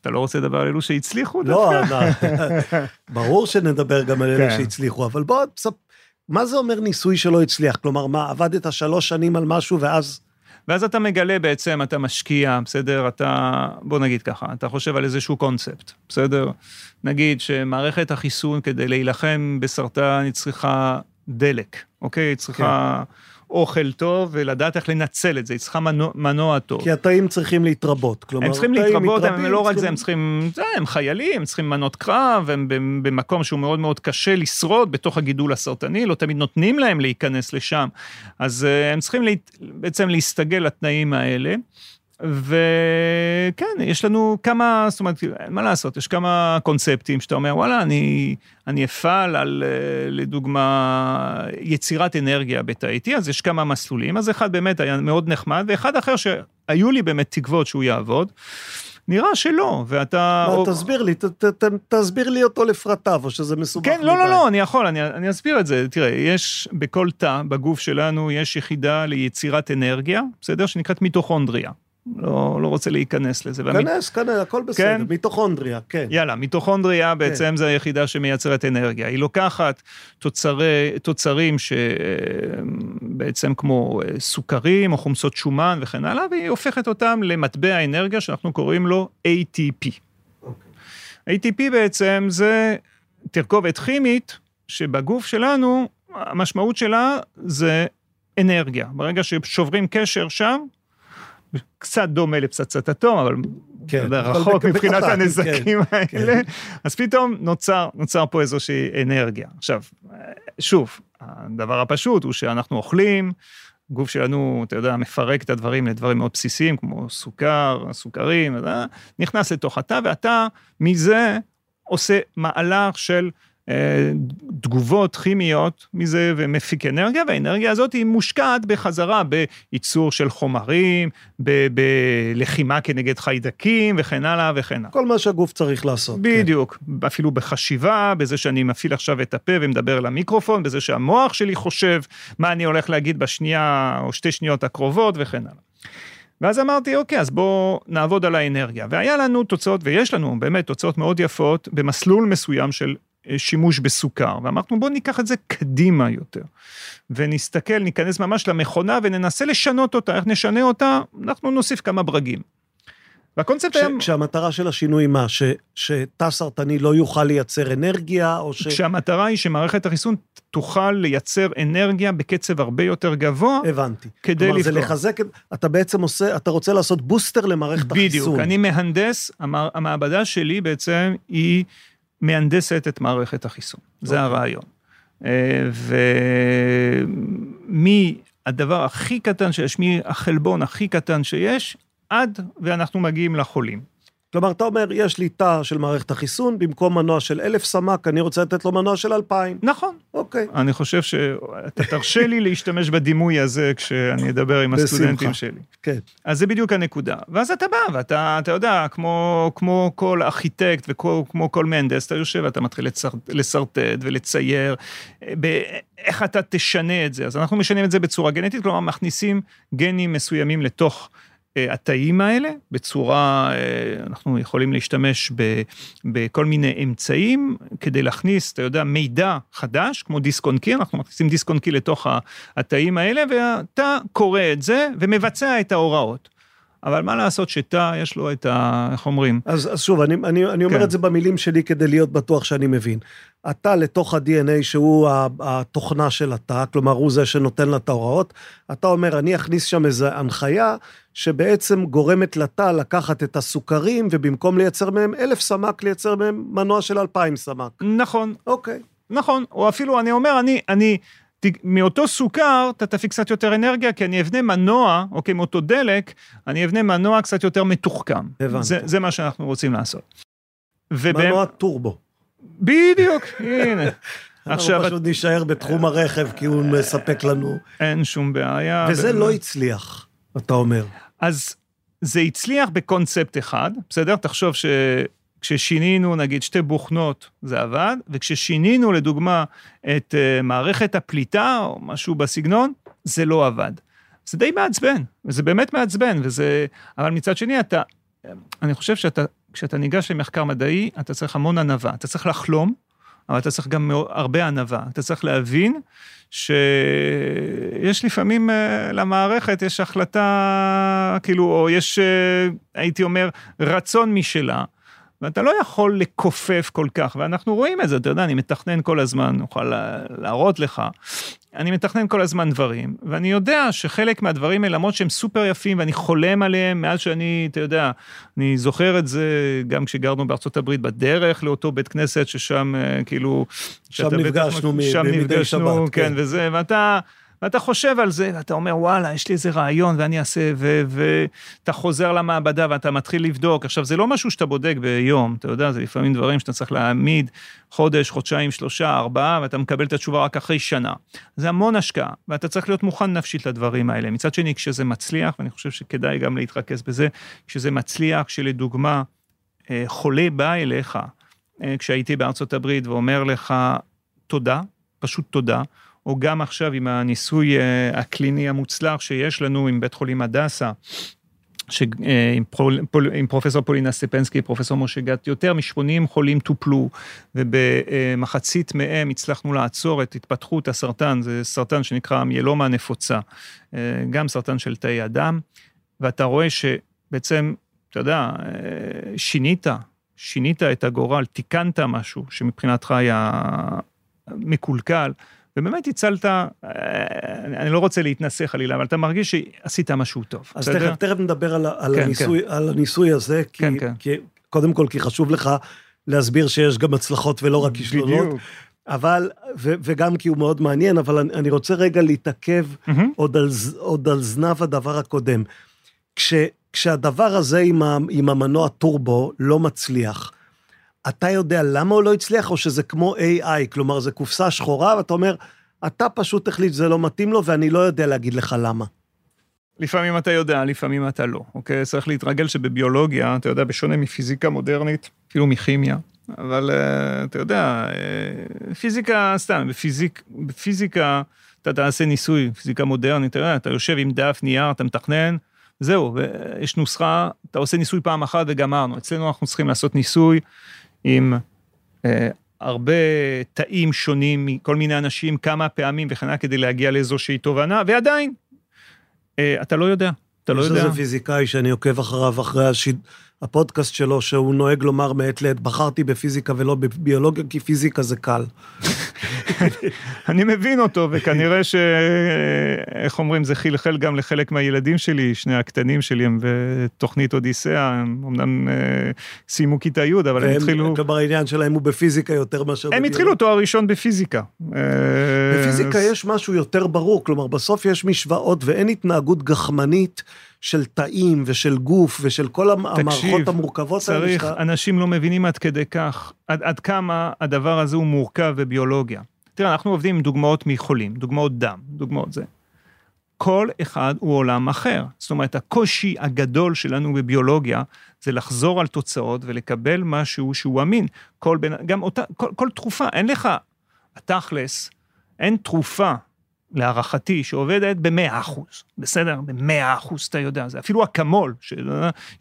אתה לא רוצה לדבר על אלו שהצליחו לא, דווקא? לא, ברור שנדבר גם על אלו כן. שהצליחו, אבל בוא, מה זה אומר ניסוי שלא הצליח? כלומר, מה, עבדת שלוש שנים על משהו ואז... ואז אתה מגלה בעצם, אתה משקיע, בסדר? אתה, בוא נגיד ככה, אתה חושב על איזשהו קונספט, בסדר? נגיד שמערכת החיסון כדי להילחם בסרטן היא צריכה דלק, אוקיי? היא צריכה... כן. אוכל טוב ולדעת איך לנצל את זה, היא צריכה מנוע, מנוע טוב. כי התאים צריכים להתרבות, כלומר, הם צריכים להתרבות, מתרבים, הם לא רק זה, הם צריכים, זה, הם חיילים, הם צריכים מנות קרב, הם במקום שהוא מאוד מאוד קשה לשרוד בתוך הגידול הסרטני, לא תמיד נותנים להם להיכנס לשם, אז אה, הם צריכים לה, בעצם להסתגל לתנאים האלה. וכן, יש לנו כמה, זאת אומרת, מה לעשות, יש כמה קונספטים שאתה אומר, וואלה, אני, אני אפעל על, אה, לדוגמה, יצירת אנרגיה בתאיטי, אז יש כמה מסלולים, אז אחד באמת היה מאוד נחמד, ואחד אחר שהיו לי באמת תקוות שהוא יעבוד, נראה שלא, ואתה... לא, תסביר לי, ת, ת, ת, תסביר לי אותו לפרטיו, או שזה מסובך כן, לא, לא, לא, אני יכול, אני, אני אסביר את זה. תראה, יש בכל תא בגוף שלנו, יש יחידה ליצירת אנרגיה, בסדר? שנקראת מיטוכונדריה. לא, לא רוצה להיכנס לזה. כנס, כנס, הכל בסדר, כן? מיטוכונדריה, כן. יאללה, מיטוכונדריה כן. בעצם. זה היחידה שמייצרת אנרגיה. היא לוקחת תוצרי, תוצרים שבעצם כמו אה, סוכרים או חומסות שומן וכן הלאה, והיא הופכת אותם למטבע אנרגיה שאנחנו קוראים לו ATP. אוקיי. ATP בעצם זה תרכובת כימית שבגוף שלנו, המשמעות שלה זה אנרגיה. ברגע ששוברים קשר שם, קצת דומה לפצצת אטום, אבל כן, רחוק מבחינת בחתן, הנזקים כן, האלה, כן. אז פתאום נוצר, נוצר פה איזושהי אנרגיה. עכשיו, שוב, הדבר הפשוט הוא שאנחנו אוכלים, גוף שלנו, אתה יודע, מפרק את הדברים לדברים מאוד בסיסיים, כמו סוכר, סוכרים, נכנס לתוך התא, ואתה מזה עושה מהלך של תגובות כימיות מזה ומפיק אנרגיה, והאנרגיה הזאת היא מושקעת בחזרה בייצור של חומרים, בלחימה כנגד חיידקים וכן הלאה וכן הלאה. כל מה שהגוף צריך לעשות. כן. בדיוק, כן. אפילו בחשיבה, בזה שאני מפעיל עכשיו את הפה ומדבר למיקרופון, בזה שהמוח שלי חושב מה אני הולך להגיד בשנייה או שתי שניות הקרובות וכן הלאה. ואז אמרתי, אוקיי, אז בואו נעבוד על האנרגיה. והיה לנו תוצאות, ויש לנו באמת תוצאות מאוד יפות, במסלול מסוים של שימוש בסוכר, ואמרנו בואו ניקח את זה קדימה יותר, ונסתכל, ניכנס ממש למכונה וננסה לשנות אותה, איך נשנה אותה? אנחנו נוסיף כמה ברגים. והקונספט היה... כשהמטרה של השינוי מה? ש, שתא סרטני לא יוכל לייצר אנרגיה, או ש... כשהמטרה היא שמערכת החיסון תוכל לייצר אנרגיה בקצב הרבה יותר גבוה. הבנתי. כדי לפתור. כלומר, זה לחזק, אתה בעצם עושה, אתה רוצה לעשות בוסטר למערכת בדיוק, החיסון. בדיוק, אני מהנדס, המעבדה שלי בעצם היא מהנדסת את מערכת החיסון. Okay. זה אוקיי. הרעיון. אה, ומהדבר הכי קטן שיש, מהחלבון הכי קטן שיש, עד ואנחנו מגיעים לחולים. כלומר, אתה אומר, יש לי תא של מערכת החיסון, במקום מנוע של אלף סמ"ק, אני רוצה לתת לו מנוע של אלפיים. נכון. אוקיי. אני חושב שאתה תרשה לי להשתמש בדימוי הזה כשאני אדבר עם הסטודנטים שלי. כן. אז זה בדיוק הנקודה. ואז אתה בא, ואתה, אתה יודע, כמו, כמו כל ארכיטקט וכמו כל מהנדס, אתה יושב ואתה מתחיל לשרטט ולצייר, איך אתה תשנה את זה. אז אנחנו משנים את זה בצורה גנטית, כלומר, מכניסים גנים מסוימים לתוך... התאים האלה בצורה, אה, אנחנו יכולים להשתמש ב, בכל מיני אמצעים כדי להכניס, אתה יודע, מידע חדש, כמו דיסק און קי, אנחנו מכניסים דיסק און קי לתוך התאים האלה, ואתה קורא את זה ומבצע את ההוראות. אבל מה לעשות שתא, יש לו את ה... איך אומרים? אז, אז שוב, אני, אני, אני אומר כן. את זה במילים שלי כדי להיות בטוח שאני מבין. התא לתוך ה-DNA, שהוא התוכנה של התא, כלומר, הוא זה שנותן לה את ההוראות, אתה אומר, אני אכניס שם איזו הנחיה שבעצם גורמת לתא לקחת את הסוכרים, ובמקום לייצר מהם אלף סמ"ק, לייצר מהם מנוע של אלפיים סמ"ק. נכון. אוקיי. נכון, או אפילו אני אומר, אני, אני, מאותו סוכר אתה תפיק קצת יותר אנרגיה, כי אני אבנה מנוע, אוקיי, מאותו דלק, אני אבנה מנוע קצת יותר מתוחכם. הבנתי. זה, זה מה שאנחנו רוצים לעשות. מנוע טורבו. בדיוק, הנה. עכשיו... אנחנו פשוט נישאר בתחום הרכב, כי הוא מספק לנו. אין שום בעיה. וזה לא הצליח, אתה אומר. אז זה הצליח בקונספט אחד, בסדר? תחשוב ש... כששינינו נגיד שתי בוכנות זה עבד, וכששינינו לדוגמה את uh, מערכת הפליטה או משהו בסגנון, זה לא עבד. זה די מעצבן, וזה באמת מעצבן, וזה... אבל מצד שני אתה, אני חושב שאתה, כשאתה ניגש למחקר מדעי, אתה צריך המון ענווה, אתה צריך לחלום, אבל אתה צריך גם הרבה ענווה, אתה צריך להבין שיש לפעמים uh, למערכת, יש החלטה, כאילו, או יש, uh, הייתי אומר, רצון משלה. ואתה לא יכול לכופף כל כך, ואנחנו רואים את זה, אתה יודע, אני מתכנן כל הזמן, אוכל להראות לך, אני מתכנן כל הזמן דברים, ואני יודע שחלק מהדברים האלה, למרות שהם סופר יפים, ואני חולם עליהם מאז שאני, אתה יודע, אני זוכר את זה גם כשגרנו בארצות הברית בדרך לאותו בית כנסת, ששם אה, כאילו... שם נפגשנו שם נפגשנו, כן, כן, וזה, ואתה... ואתה חושב על זה, ואתה אומר, וואלה, יש לי איזה רעיון ואני אעשה, ואתה חוזר למעבדה ואתה מתחיל לבדוק. עכשיו, זה לא משהו שאתה בודק ביום, אתה יודע, זה לפעמים דברים שאתה צריך להעמיד חודש, חודשיים, שלושה, ארבעה, ואתה מקבל את התשובה רק אחרי שנה. זה המון השקעה, ואתה צריך להיות מוכן נפשית לדברים האלה. מצד שני, כשזה מצליח, ואני חושב שכדאי גם להתרכז בזה, כשזה מצליח, כשלדוגמה, אה, חולה בא אליך, אה, כשהייתי בארצות הברית ואומר לך, תודה, פשוט תודה, או גם עכשיו עם הניסוי אה, הקליני המוצלח שיש לנו עם בית חולים הדסה, ש... אה, עם, פרול... פול... עם פרופסור פולינה סטפנסקי, פרופסור משה גת, יותר מ-80 חולים טופלו, ובמחצית מהם הצלחנו לעצור את התפתחות הסרטן, זה סרטן שנקרא מיאלומה נפוצה, אה, גם סרטן של תאי הדם, ואתה רואה שבעצם, אתה יודע, שינית, שינית את הגורל, תיקנת משהו שמבחינתך היה מקולקל. ובאמת הצלת, אה, אני לא רוצה להתנסה חלילה, אבל אתה מרגיש שעשית משהו טוב. אז תכף, תכף נדבר על, על, כן, הניסוי, כן. על הניסוי הזה, כי, כן, כן. כי קודם כל, כי חשוב לך להסביר שיש גם הצלחות ולא רק כישלונות. אבל, ו, וגם כי הוא מאוד מעניין, אבל אני, אני רוצה רגע להתעכב mm-hmm. עוד, על, עוד על זנב הדבר הקודם. כש, כשהדבר הזה עם, ה, עם המנוע טורבו לא מצליח, אתה יודע למה הוא לא הצליח, או שזה כמו AI, כלומר, זה קופסה שחורה, ואתה אומר, אתה פשוט החליט שזה לא מתאים לו, ואני לא יודע להגיד לך למה. לפעמים אתה יודע, לפעמים אתה לא, אוקיי? צריך להתרגל שבביולוגיה, אתה יודע, בשונה מפיזיקה מודרנית, אפילו מכימיה, אבל uh, אתה יודע, uh, פיזיקה, סתם, בפיזיק, בפיזיקה אתה תעשה ניסוי, פיזיקה מודרנית, אתה יודע, אתה יושב עם דף, נייר, אתה מתכנן, זהו, יש נוסחה, אתה עושה ניסוי פעם אחת וגמרנו. אצלנו אנחנו צריכים לעשות ניסוי עם אה, הרבה תאים שונים מכל מיני אנשים, כמה פעמים וכן הלאה, כדי להגיע לאיזושהי תובנה, ועדיין, אה, אתה לא יודע. אתה לא יודע. יש איזה פיזיקאי שאני עוקב אחריו, אחרי השיד... הפודקאסט שלו, שהוא נוהג לומר מעת לעת, בחרתי בפיזיקה ולא בביולוגיה, כי פיזיקה זה קל. אני מבין אותו, וכנראה ש... איך אומרים, זה חלחל גם לחלק מהילדים שלי, שני הקטנים שלי הם בתוכנית אודיסאה, הם אמנם אה, סיימו כיתה י', אבל הם התחילו... כלומר, העניין שלהם הוא בפיזיקה יותר מאשר... הם התחילו תואר ראשון בפיזיקה. אה, בפיזיקה יש משהו יותר ברור, כלומר, בסוף יש משוואות ואין התנהגות גחמנית. של תאים ושל גוף ושל כל המערכות תקשיב, המורכבות האלה. תקשיב, צריך, אנשים לא מבינים עד כדי כך, עד, עד כמה הדבר הזה הוא מורכב בביולוגיה. תראה, אנחנו עובדים עם דוגמאות מחולים, דוגמאות דם, דוגמאות זה. כל אחד הוא עולם אחר. זאת אומרת, הקושי הגדול שלנו בביולוגיה זה לחזור על תוצאות ולקבל משהו שהוא אמין. כל בין, גם אותה, כל, כל תרופה, אין לך, התכלס, אין תרופה להערכתי, שעובדת ב-100 אחוז, בסדר? ב-100 אחוז, אתה יודע, זה אפילו אקמול. ש...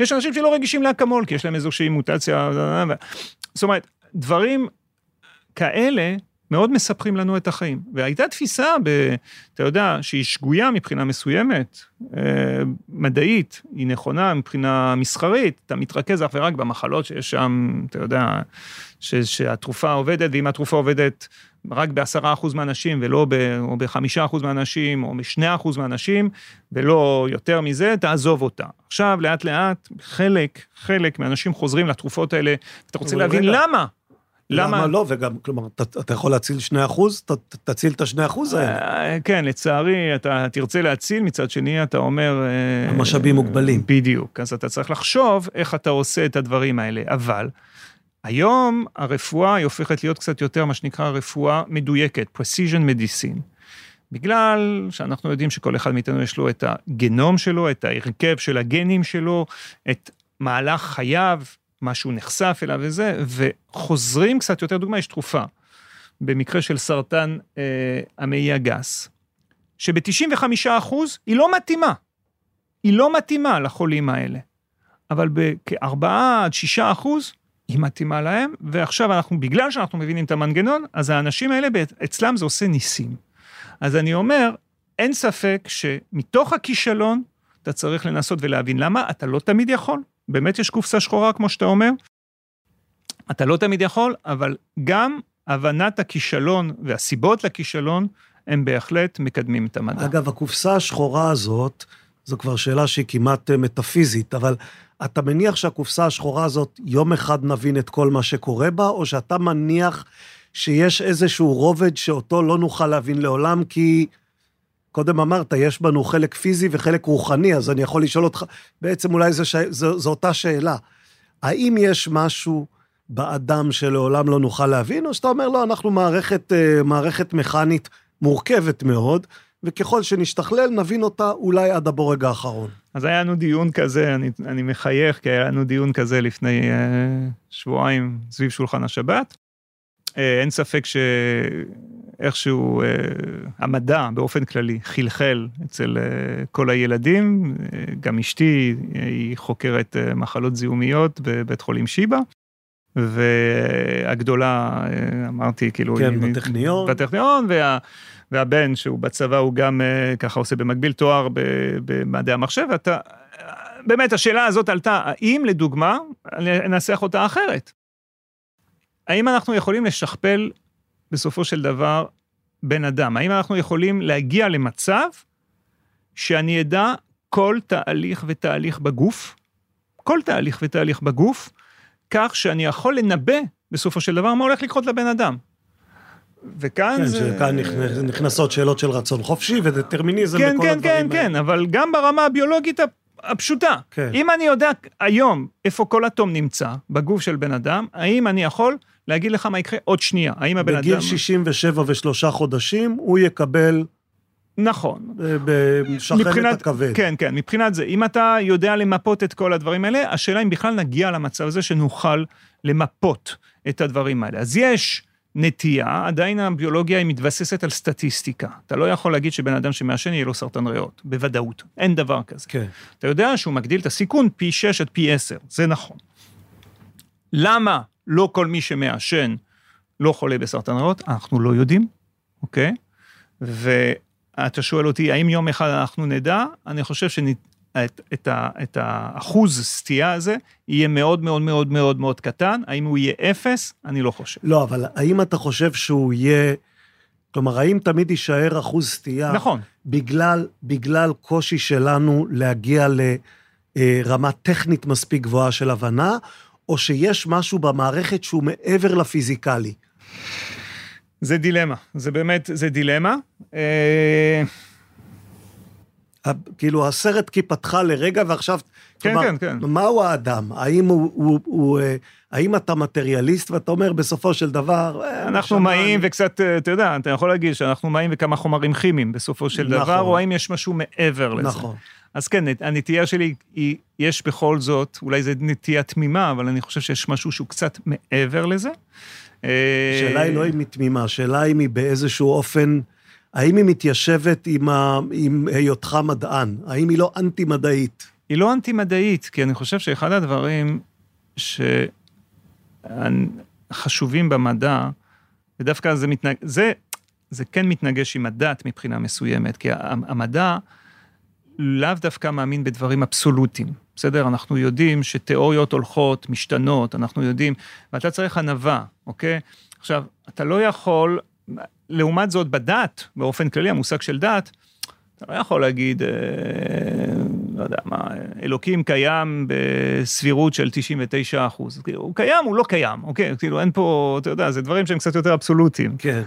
יש אנשים שלא רגישים לאקמול, כי יש להם איזושהי מוטציה, זאת אומרת, דברים כאלה מאוד מספרים לנו את החיים. והייתה תפיסה, ב, אתה יודע, שהיא שגויה מבחינה מסוימת, אה, מדעית, היא נכונה מבחינה מסחרית, אתה מתרכז אך ורק במחלות שיש שם, אתה יודע, ש, שהתרופה עובדת, ואם התרופה עובדת רק בעשרה אחוז מהאנשים, ולא ב, או בחמישה אחוז מהאנשים, או בשני אחוז מהאנשים, ולא יותר מזה, תעזוב אותה. עכשיו, לאט לאט, חלק, חלק מהאנשים חוזרים לתרופות האלה, אתה רוצה להבין רגע. למה. למה? למה לא? וגם, כלומר, אתה, אתה יכול להציל 2 אחוז, ת, תציל את ה-2 אחוז האלה. אה, כן, לצערי, אתה תרצה להציל, מצד שני אתה אומר... אה, המשאבים מוגבלים. בדיוק, אז אתה צריך לחשוב איך אתה עושה את הדברים האלה, אבל היום הרפואה היא הופכת להיות קצת יותר מה שנקרא רפואה מדויקת, precision medicine. בגלל שאנחנו יודעים שכל אחד מאיתנו יש לו את הגנום שלו, את ההרכב של הגנים שלו, את מהלך חייו, מה שהוא נחשף אליו וזה, וחוזרים קצת יותר, דוגמה, יש תרופה, במקרה של סרטן אה, המעי הגס, שב-95% היא לא מתאימה. היא לא מתאימה לחולים האלה. אבל בכ-4 עד 6 אחוז, היא מתאימה להם, ועכשיו אנחנו, בגלל שאנחנו מבינים את המנגנון, אז האנשים האלה, אצלם זה עושה ניסים. אז אני אומר, אין ספק שמתוך הכישלון, אתה צריך לנסות ולהבין למה, אתה לא תמיד יכול. באמת יש קופסה שחורה, כמו שאתה אומר. אתה לא תמיד יכול, אבל גם הבנת הכישלון והסיבות לכישלון, הם בהחלט מקדמים את המדע. אגב, הקופסה השחורה הזאת, זו כבר שאלה שהיא כמעט אה, מטאפיזית, אבל אתה מניח שהקופסה השחורה הזאת, יום אחד נבין את כל מה שקורה בה, או שאתה מניח שיש איזשהו רובד שאותו לא נוכל להבין לעולם, כי קודם אמרת, יש בנו חלק פיזי וחלק רוחני, אז אני יכול לשאול אותך, בעצם אולי ש... זו, זו אותה שאלה. האם יש משהו באדם שלעולם לא נוכל להבין, או שאתה אומר, לא, אנחנו מערכת, אה, מערכת מכנית מורכבת מאוד, וככל שנשתכלל, נבין אותה אולי עד הבורג האחרון. אז היה לנו דיון כזה, אני, אני מחייך, כי היה לנו דיון כזה לפני uh, שבועיים סביב שולחן השבת. Uh, אין ספק שאיכשהו uh, המדע באופן כללי חלחל אצל uh, כל הילדים, uh, גם אשתי, היא חוקרת uh, מחלות זיהומיות בבית חולים שיבא. והגדולה, אמרתי, כאילו... כן, היא, בטכניון. בטכניון, וה, והבן שהוא בצבא הוא גם אה, ככה עושה במקביל תואר במדעי המחשב, ואתה, באמת השאלה הזאת עלתה, האם לדוגמה, ננסח אותה אחרת? האם אנחנו יכולים לשכפל בסופו של דבר בן אדם? האם אנחנו יכולים להגיע למצב שאני אדע כל תהליך ותהליך בגוף, כל תהליך ותהליך בגוף, כך שאני יכול לנבא בסופו של דבר מה הולך לקרות לבן אדם. וכאן כן, זה... שכאן נכנסות שאלות של רצון חופשי ודטרמיניזם כן, וכל כן, הדברים כן, כן, אבל גם ברמה הביולוגית הפשוטה. כן. אם אני יודע היום איפה כל אטום נמצא בגוף של בן אדם, האם אני יכול להגיד לך מה יקרה עוד שנייה? האם הבן בגיל אדם... 67 ושלושה חודשים הוא יקבל נכון. בשחמת מבחינת- הכבד. כן, כן, מבחינת זה. אם אתה יודע למפות את כל הדברים האלה, השאלה אם בכלל נגיע למצב הזה שנוכל למפות את הדברים האלה. אז יש נטייה, עדיין הביולוגיה היא מתבססת על סטטיסטיקה. אתה לא יכול להגיד שבן אדם שמעשן יהיה לו סרטן ריאות, בוודאות. אין דבר כזה. כן. אתה יודע שהוא מגדיל את הסיכון פי 6 עד פי 10, זה נכון. למה לא כל מי שמעשן לא חולה בסרטן ריאות? אנחנו לא יודעים, אוקיי? ואתה שואל אותי, האם יום אחד אנחנו נדע? אני חושב שאת את, ה, את האחוז סטייה הזה יהיה מאוד מאוד מאוד מאוד מאוד קטן. האם הוא יהיה אפס? אני לא חושב. לא, אבל האם אתה חושב שהוא יהיה... כלומר, האם תמיד יישאר אחוז סטייה? נכון. בגלל, בגלל קושי שלנו להגיע לרמה טכנית מספיק גבוהה של הבנה, או שיש משהו במערכת שהוא מעבר לפיזיקלי? זה דילמה, זה באמת, זה דילמה. כאילו, הסרט כיפתך לרגע, ועכשיו... כן, כלומר, כן, כן. מהו האדם? האם הוא... הוא, הוא אה, האם אתה מטריאליסט, ואתה אומר, בסופו של דבר... אה, אנחנו מאים וקצת, אה, אתה יודע, אתה יכול להגיד שאנחנו מאים וכמה חומרים כימיים בסופו של נכון. דבר, או האם יש משהו מעבר לזה. נכון. אז כן, הנטייה שלי היא, יש בכל זאת, אולי זו נטייה תמימה, אבל אני חושב שיש משהו שהוא קצת מעבר לזה. השאלה היא לא אם היא תמימה, השאלה אם היא באיזשהו אופן, האם היא מתיישבת עם, ה, עם היותך מדען? האם היא לא אנטי-מדעית? היא לא אנטי-מדעית, כי אני חושב שאחד הדברים שחשובים במדע, ודווקא זה, מתנג... זה, זה כן מתנגש עם הדת מבחינה מסוימת, כי המדע לאו דווקא מאמין בדברים אבסולוטיים, בסדר? אנחנו יודעים שתיאוריות הולכות, משתנות, אנחנו יודעים, ואתה צריך ענווה, אוקיי? עכשיו, אתה לא יכול, לעומת זאת בדת, באופן כללי, המושג של דת, אתה לא יכול להגיד, אה, לא יודע מה, אלוקים קיים בסבירות של 99 אחוז. כאילו, הוא קיים, הוא לא קיים, אוקיי? כאילו, אין פה, אתה יודע, זה דברים שהם קצת יותר אבסולוטיים. כן.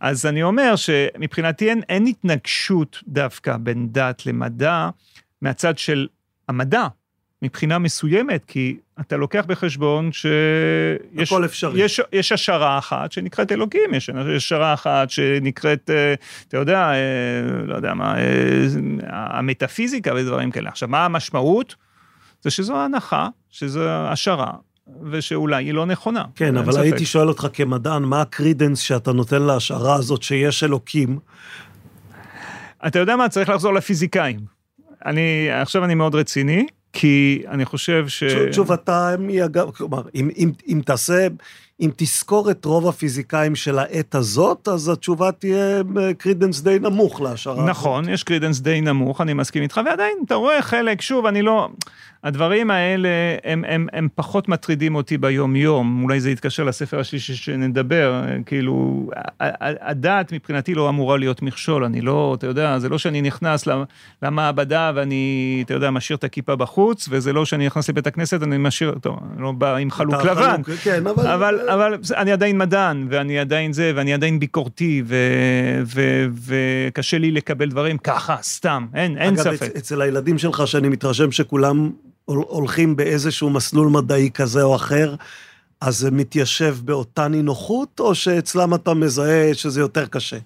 אז אני אומר שמבחינתי אין, אין התנגשות דווקא בין דת למדע מהצד של המדע, מבחינה מסוימת, כי אתה לוקח בחשבון שיש... הכל אפשרי. יש, יש השערה אחת שנקראת אלוקים, יש השערה אחת שנקראת, אה, אתה יודע, אה, לא יודע מה, אה, המטאפיזיקה ודברים כאלה. עכשיו, מה המשמעות? זה שזו הנחה, שזו השערה, ושאולי היא לא נכונה. כן, אבל ספק. הייתי שואל אותך כמדען, מה ה credence שאתה נותן להשערה הזאת שיש אלוקים? אתה יודע מה? צריך לחזור לפיזיקאים. אני, עכשיו אני מאוד רציני, כי אני חושב ש... תש- תשובתה היא אגב, כלומר, אם, אם, אם תעשה, אם תזכור את רוב הפיזיקאים של העת הזאת, אז התשובה תהיה credence די נמוך להשערה. הזאת. נכון, יש credence די נמוך, אני מסכים איתך, ועדיין, אתה רואה חלק, שוב, אני לא... הדברים האלה, הם, הם, הם פחות מטרידים אותי ביום-יום, אולי זה יתקשר לספר השלישי שנדבר, כאילו, ה- ה- הדת מבחינתי לא אמורה להיות מכשול, אני לא, אתה יודע, זה לא שאני נכנס למ- למעבדה ואני, אתה יודע, משאיר את הכיפה בחוץ, וזה לא שאני נכנס לבית הכנסת, אני משאיר, טוב, אני לא בא עם חלוק לבן. חלוק, כן, אבל... אבל, אבל אני עדיין מדען, ואני עדיין זה, ואני עדיין ביקורתי, וקשה לי לקבל דברים ככה, סתם, אין, אין אגב, ספק. אצ- אצל הילדים שלך, שאני מתרשם שכולם הולכים באיזשהו מסלול מדעי כזה או אחר, אז זה מתיישב באותה נינוחות, או שאצלם אתה מזהה שזה יותר קשה?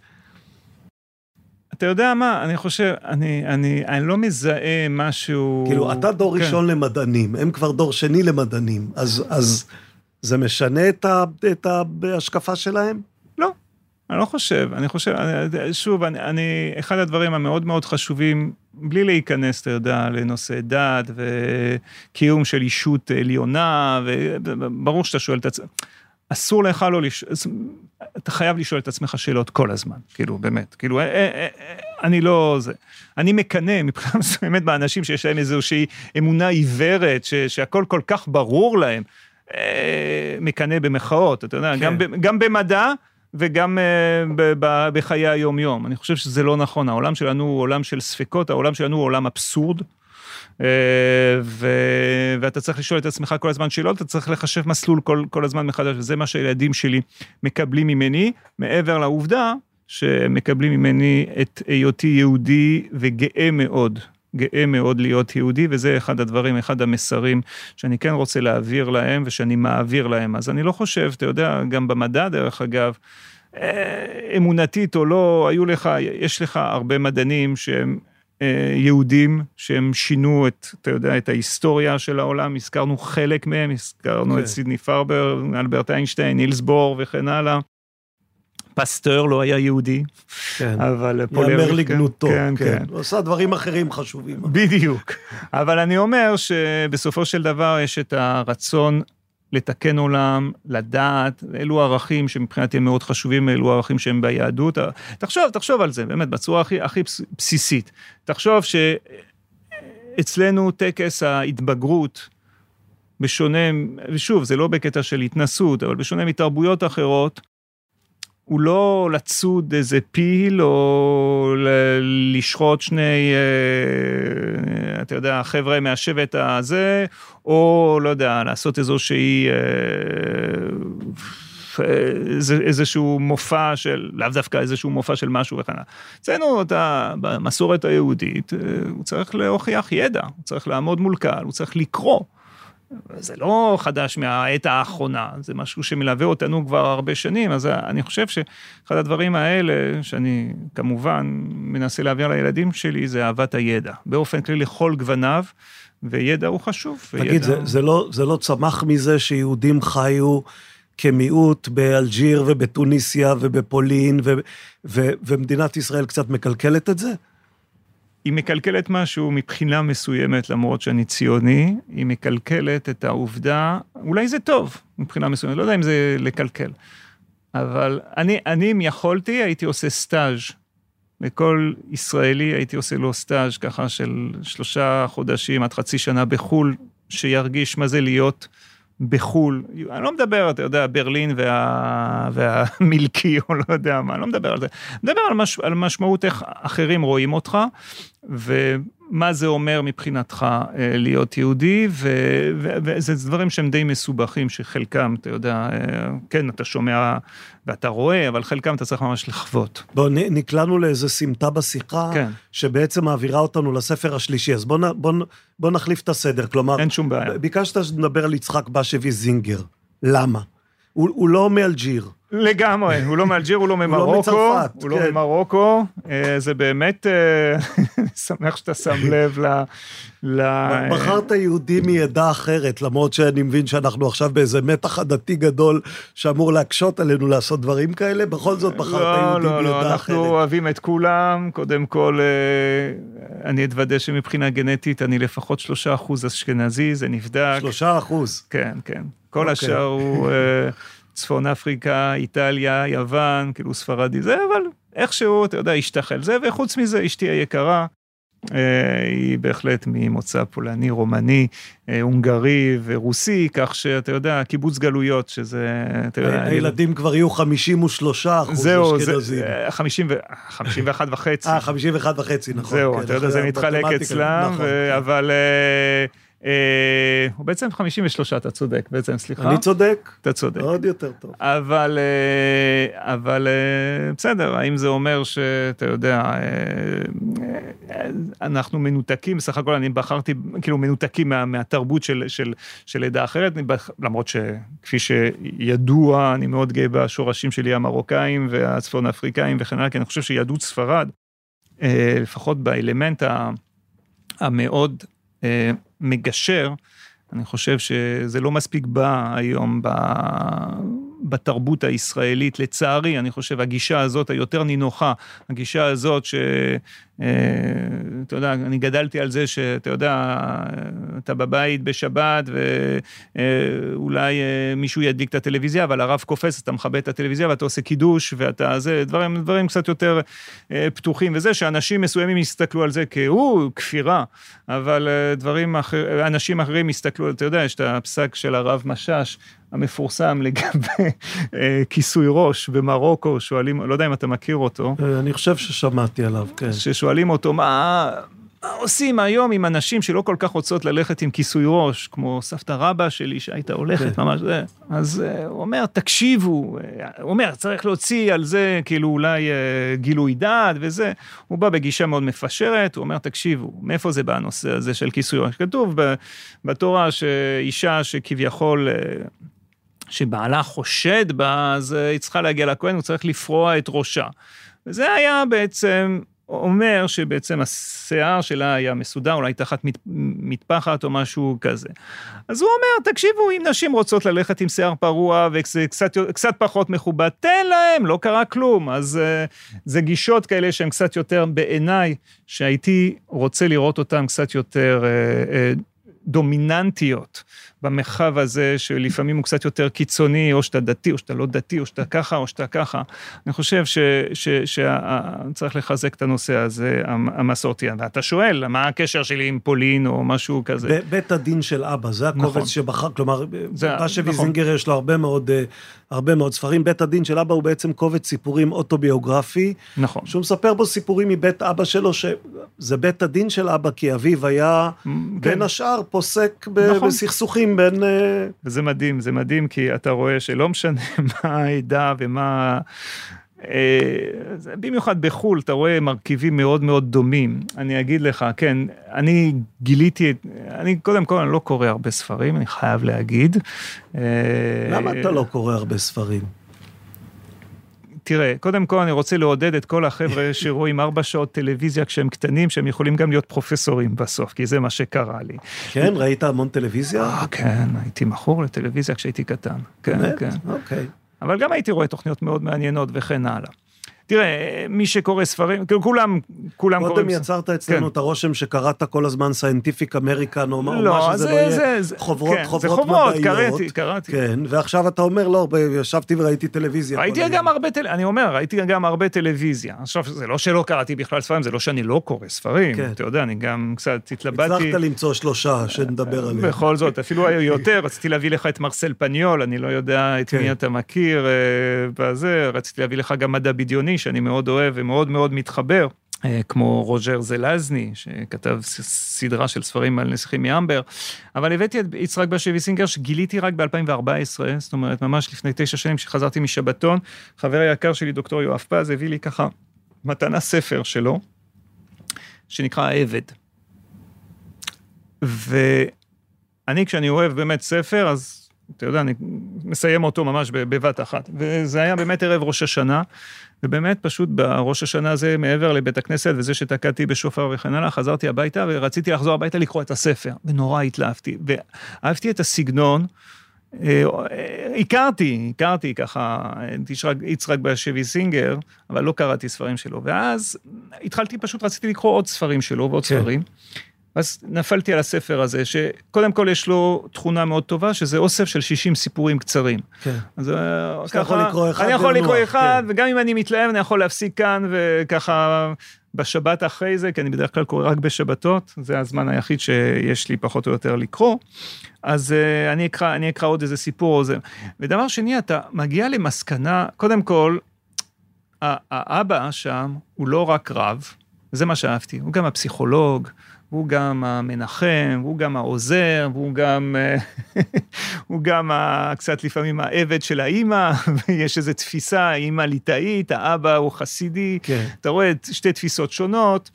אתה יודע מה, אני חושב, אני, אני, אני לא מזהה משהו... כאילו, אתה דור כן. ראשון למדענים, הם כבר דור שני למדענים, אז, אז זה משנה את, ה, את ההשקפה שלהם? אני לא חושב, אני חושב, שוב, אני, אני, אחד הדברים המאוד מאוד חשובים, בלי להיכנס, אתה יודע, לנושא דת וקיום של אישות עליונה, וברור שאתה שואל את עצמך, אסור לך לא לשאול, אתה חייב לשאול את עצמך שאלות כל הזמן, כאילו, באמת, כאילו, אה, אה, אה, אני לא זה. אני מקנא מבחינה מסוימת באנשים שיש להם איזושהי אמונה עיוורת, ש, שהכל כל כך ברור להם. אה, מקנא במחאות, אתה יודע, כן. גם, גם במדע וגם אה, בחיי היום-יום. אני חושב שזה לא נכון, העולם שלנו הוא עולם של ספקות, העולם שלנו הוא עולם אבסורד. אה, ו... ואתה צריך לשאול את עצמך כל הזמן שאלות, אתה צריך לחשב מסלול כל, כל הזמן מחדש, וזה מה שהילדים שלי מקבלים ממני, מעבר לעובדה שהם מקבלים ממני את היותי יהודי וגאה מאוד, גאה מאוד להיות יהודי, וזה אחד הדברים, אחד המסרים שאני כן רוצה להעביר להם ושאני מעביר להם. אז אני לא חושב, אתה יודע, גם במדע דרך אגב, אה, אמונתית או לא, היו לך, יש לך הרבה מדענים שהם אה, יהודים, שהם שינו את, אתה יודע, את ההיסטוריה של העולם, הזכרנו חלק מהם, הזכרנו כן. את סידני פרבר, אלברט איינשטיין, נילס בור וכן הלאה. פסטר לא היה יהודי, כן. אבל פול יאמר ארליך, לגנותו, כן, כן. הוא עושה דברים אחרים חשובים. בדיוק. אבל אני אומר שבסופו של דבר יש את הרצון לתקן עולם, לדעת, אלו ערכים שמבחינתי הם מאוד חשובים, אלו ערכים שהם ביהדות. תחשוב, תחשוב על זה, באמת, בצורה הכי, הכי בס- בסיסית. תחשוב שאצלנו טקס ההתבגרות, בשונה, ושוב, זה לא בקטע של התנסות, אבל בשונה מתרבויות אחרות, הוא לא לצוד איזה פיל או לשחוט שני, אה, אתה יודע, חבר'ה מהשבט הזה, או לא יודע, לעשות איזושהי, אה, איזשהו מופע של, לאו דווקא איזשהו מופע של משהו וכן הלאה. אצלנו, אתה, במסורת היהודית, אה, הוא צריך להוכיח ידע, הוא צריך לעמוד מול קהל, הוא צריך לקרוא. זה לא חדש מהעת האחרונה, זה משהו שמלווה אותנו כבר הרבה שנים, אז אני חושב שאחד הדברים האלה, שאני כמובן מנסה להעביר לילדים שלי, זה אהבת הידע. באופן כללי לכל גווניו, וידע הוא חשוב. תגיד, וידע... זה, זה, לא, זה לא צמח מזה שיהודים חיו כמיעוט באלג'יר ובתוניסיה ובפולין, ו, ו, ומדינת ישראל קצת מקלקלת את זה? היא מקלקלת משהו מבחינה מסוימת, למרות שאני ציוני, היא מקלקלת את העובדה, אולי זה טוב מבחינה מסוימת, לא יודע אם זה לקלקל, אבל אני, אני אם יכולתי, הייתי עושה סטאז' לכל ישראלי הייתי עושה לו סטאז' ככה של שלושה חודשים עד חצי שנה בחו"ל, שירגיש מה זה להיות בחו"ל. אני לא מדבר, אתה יודע, ברלין וה... והמילקי, או לא יודע מה, אני לא מדבר על זה. אני מדבר על, מש... על משמעות איך אחרים רואים אותך, ומה זה אומר מבחינתך אה, להיות יהודי, ו... ו... וזה דברים שהם די מסובכים, שחלקם, אתה יודע, אה, כן, אתה שומע ואתה רואה, אבל חלקם אתה צריך ממש לחוות. בוא, נ- נקלענו לאיזה סמטה בשיחה, כן. שבעצם מעבירה אותנו לספר השלישי, אז בוא, נ- בוא, בוא נחליף את הסדר, כלומר, אין שום בעיה. ביקשת שנדבר על יצחק בשבי זינגר, למה? הוא, הוא לא מאלג'יר. לגמרי, הוא לא מאלג'יר, הוא לא לא ממרוקו, הוא לא כן. ממרוקו, אה, זה באמת, אה, אני שמח שאתה שם לב ל... בחרת יהודי מעדה אחרת, למרות שאני מבין שאנחנו עכשיו באיזה מתח עדתי גדול שאמור להקשות עלינו לעשות דברים כאלה, בכל זאת בחרת לא, יהודי לא, לא, מעדה אנחנו אחרת. אוהבים את כולם, קודם כל, אה, אני אתוודא שמבחינה גנטית אני לפחות שלושה אחוז אשכנזי, זה נבדק. שלושה אחוז. כן, כן. כל אוקיי. השאר הוא צפון אפריקה, איטליה, יוון, כאילו ספרדי זה, אבל איכשהו, אתה יודע, השתחל זה, וחוץ מזה, אשתי היקרה, אה, היא בהחלט ממוצא פולני, רומני, אה, הונגרי ורוסי, כך שאתה יודע, קיבוץ גלויות, שזה, אתה יודע, הילדים כבר יהיו 53 אחוז זהו, זה אשכנזים. אה, 50 ו- 51 וחצי. אה, 51 וחצי, נכון. זהו, כן, אתה יודע, זה מתחלק אצלם, נכון, ו- כן. אבל אה, אה, הוא בעצם 53, אתה צודק, בעצם, סליחה. אני צודק? אתה צודק. עוד יותר טוב. אבל, אה, אבל אה, בסדר, האם זה אומר שאתה יודע, אה, אה, אנחנו מנותקים, בסך הכל אני בחרתי, כאילו מנותקים מה, מהתרבות של, של, של עדה אחרת, בח- למרות שכפי שידוע, אני מאוד גאה בשורשים שלי המרוקאים והצפון אפריקאים וכן הלאה, כי אני חושב שיהדות ספרד, אה, לפחות באלמנט המאוד אה, מגשר, אני חושב שזה לא מספיק בא היום ב... בתרבות הישראלית, לצערי, אני חושב, הגישה הזאת היותר נינוחה, הגישה הזאת ש... אה, אתה יודע, אני גדלתי על זה שאתה יודע, אתה בבית בשבת ואולי אה, מישהו ידליק את הטלוויזיה, אבל הרב קופץ, אתה מכבה את הטלוויזיה ואתה עושה קידוש ואתה זה, דברים, דברים קצת יותר אה, פתוחים וזה, שאנשים מסוימים יסתכלו על זה כהוא, כפירה, אבל אה, דברים אחרים, אנשים אחרים יסתכלו, אתה יודע, יש את הפסק של הרב משאש. המפורסם לגבי אה, כיסוי ראש במרוקו, שואלים, לא יודע אם אתה מכיר אותו, אה, אני חושב ששמעתי עליו, כן. ששואלים אותו, מה, מה עושים היום עם אנשים שלא כל כך רוצות ללכת עם כיסוי ראש, כמו סבתא רבא שלי שהייתה הולכת כן. ממש זה. אז אה, הוא אומר, תקשיבו, הוא אומר, צריך להוציא על זה כאילו אולי גילוי דעת וזה. הוא בא בגישה מאוד מפשרת, הוא אומר, תקשיבו, מאיפה זה בא הנושא הזה של כיסוי ראש? כתוב בתורה שאישה שכביכול... אה, שבעלה חושד בה, אז אה, היא צריכה להגיע לכהן, הוא צריך לפרוע את ראשה. וזה היה בעצם אומר שבעצם השיער שלה היה מסודר, אולי תחת מטפחת או משהו כזה. אז הוא אומר, תקשיבו, אם נשים רוצות ללכת עם שיער פרוע וזה קצת, קצת פחות מכובד, תן להם, לא קרה כלום. אז uh, זה גישות כאלה שהן קצת יותר, בעיניי, שהייתי רוצה לראות אותן קצת יותר uh, דומיננטיות במרחב הזה, שלפעמים הוא קצת יותר קיצוני, או שאתה דתי, או שאתה לא דתי, או שאתה ככה, או שאתה ככה. אני חושב שצריך לחזק את הנושא הזה, המסורתי. ואתה שואל, מה הקשר שלי עם פולין, או משהו כזה? ב- בית הדין של אבא, זה הקובץ נכון. שבחר, כלומר, זה- רש"י נכון. יש לו הרבה מאוד, אה, הרבה מאוד ספרים. בית הדין של אבא הוא בעצם קובץ סיפורים אוטוביוגרפי, נכון. שהוא מספר בו סיפורים מבית אבא שלו, שזה בית הדין של אבא, כי אביו היה, כן. בין השאר, פוסק ב- נכון. בסכסוכים בין... אה, וזה מדהים, זה מדהים, כי אתה רואה שלא משנה מה העדה ומה... אה, זה- במיוחד בחו"ל, אתה רואה מרכיבים מאוד מאוד דומים. אני אגיד לך, כן, אני גיליתי, אני קודם כל, אני לא קורא הרבה ספרים, אני חייב להגיד. אה, למה אתה לא קורא הרבה ספרים? תראה, קודם כל אני רוצה לעודד את כל החבר'ה שרואים ארבע שעות טלוויזיה כשהם קטנים, שהם יכולים גם להיות פרופסורים בסוף, כי זה מה שקרה לי. כן, ראית המון טלוויזיה? אה, כן, הייתי מכור לטלוויזיה כשהייתי קטן. כן? כן. אוקיי. אבל גם הייתי רואה תוכניות מאוד מעניינות וכן הלאה. תראה, מי שקורא ספרים, כאילו כולם, כולם קודם קוראים... יצרת אצלנו כן. את הרושם שקראת כל הזמן סיינטיפיק אמריקן, או לא, מה שזה זה- לא יהיה. זה- זה- חוברות, כן, זה חוברות חוברות, מדעיות. קראתי, קראתי. כן, ועכשיו אתה אומר, לא, ישבתי וראיתי טלוויזיה. ראיתי גם היום. הרבה, טל... אני אומר, ראיתי גם הרבה טלוויזיה. עכשיו, זה לא שלא קראתי בכלל ספרים, זה לא שאני לא קורא ספרים. כן. אתה יודע, אני גם קצת התלבטתי. הצלחת למצוא שלושה שנדבר עליהם. בכל זאת, אפילו היה יותר, רציתי להביא לך את מרסל פניול, אני לא יודע את כן. מי אתה מכיר, אה, בזה, רציתי להביא לך גם מדע בדיוני, שאני מאוד אוהב ומאוד מאוד מתחבר. אה, כמו רוג'ר זלזני, שכתב סדרה של ספרים על נסיכים מאמבר, אבל הבאתי את יצחק בשבי סינגר, שגיליתי רק ב-2014, זאת אומרת, ממש לפני תשע שנים שחזרתי משבתון, חבר היקר שלי, דוקטור יואב פז, הביא לי ככה מתנה ספר שלו, שנקרא העבד. ואני, כשאני אוהב באמת ספר, אז אתה יודע, אני מסיים אותו ממש בבת אחת. וזה היה באמת ערב ראש השנה, ובאמת פשוט בראש השנה הזה, מעבר לבית הכנסת וזה שתקעתי בשופר וכן הלאה, חזרתי הביתה ורציתי לחזור הביתה לקרוא את הספר, ונורא התלהבתי. ואהבתי את הסגנון. אה, הכרתי, הכרתי ככה את יצחק- יצחק בשבי סינגר, אבל לא קראתי ספרים שלו. ואז התחלתי, פשוט רציתי לקרוא עוד ספרים שלו ועוד כן. ספרים. אז נפלתי על הספר הזה, שקודם כל יש לו תכונה מאוד טובה, שזה אוסף של 60 סיפורים קצרים. כן. אז אה, אתה יכול לקרוא אחד אני יכול לקרוא אחד, כן. וגם אם אני מתלהב, אני יכול להפסיק כאן, וככה בשבת אחרי זה, כי אני בדרך כלל קורא רק בשבתות, זה הזמן היחיד שיש לי פחות או יותר לקרוא, אז אה, אני אקרא, אני אקרא עוד איזה סיפור או זה. ודבר שני, אתה מגיע למסקנה, קודם כל, האבא שם הוא לא רק רב, זה מה שאהבתי, הוא גם הפסיכולוג, הוא גם המנחם, הוא גם העוזר, והוא גם, הוא גם קצת לפעמים העבד של האימא, ויש איזו תפיסה, אימא ליטאית, האבא הוא חסידי, כן. אתה רואה שתי תפיסות שונות,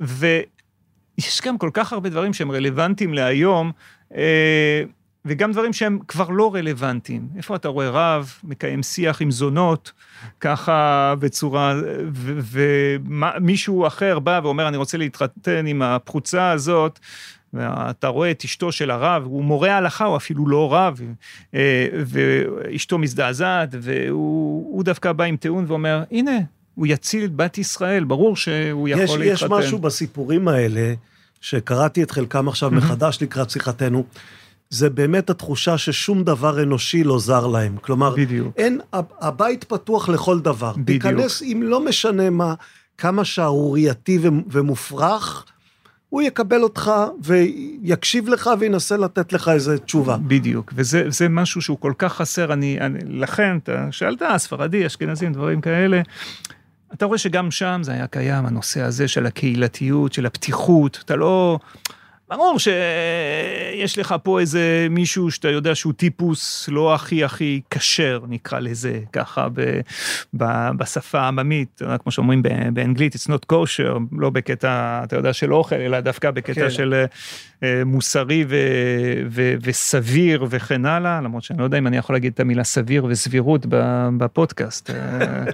ויש גם כל כך הרבה דברים שהם רלוונטיים להיום. וגם דברים שהם כבר לא רלוונטיים. איפה אתה רואה רב, מקיים שיח עם זונות, ככה בצורה, ומישהו אחר בא ואומר, אני רוצה להתחתן עם הפרוצה הזאת, ואתה רואה את אשתו של הרב, הוא מורה הלכה, הוא אפילו לא רב, אה, ואשתו מזדעזעת, והוא דווקא בא עם טיעון ואומר, הנה, הוא יציל את בת ישראל, ברור שהוא יכול יש, להתחתן. יש משהו בסיפורים האלה, שקראתי את חלקם עכשיו מחדש לקראת שיחתנו, זה באמת התחושה ששום דבר אנושי לא זר להם. כלומר, בדיוק. אין, הבית פתוח לכל דבר. בדיוק. תיכנס, אם לא משנה מה, כמה שערורייתי ומופרך, הוא יקבל אותך ויקשיב לך וינסה לתת לך איזה תשובה. בדיוק, וזה משהו שהוא כל כך חסר, אני, אני לכן, אתה שאלת, ספרדי, אשכנזים, דברים כאלה. אתה רואה שגם שם זה היה קיים, הנושא הזה של הקהילתיות, של הפתיחות, אתה לא... ברור שיש לך פה איזה מישהו שאתה יודע שהוא טיפוס לא הכי הכי כשר, נקרא לזה, ככה ב, ב, בשפה העממית, כמו שאומרים באנגלית, it's not kosher, לא בקטע, אתה יודע, של אוכל, אלא דווקא בקטע כן. של uh, מוסרי ו, ו, וסביר וכן הלאה, למרות שאני לא יודע אם אני יכול להגיד את המילה סביר וסבירות בפודקאסט. אה,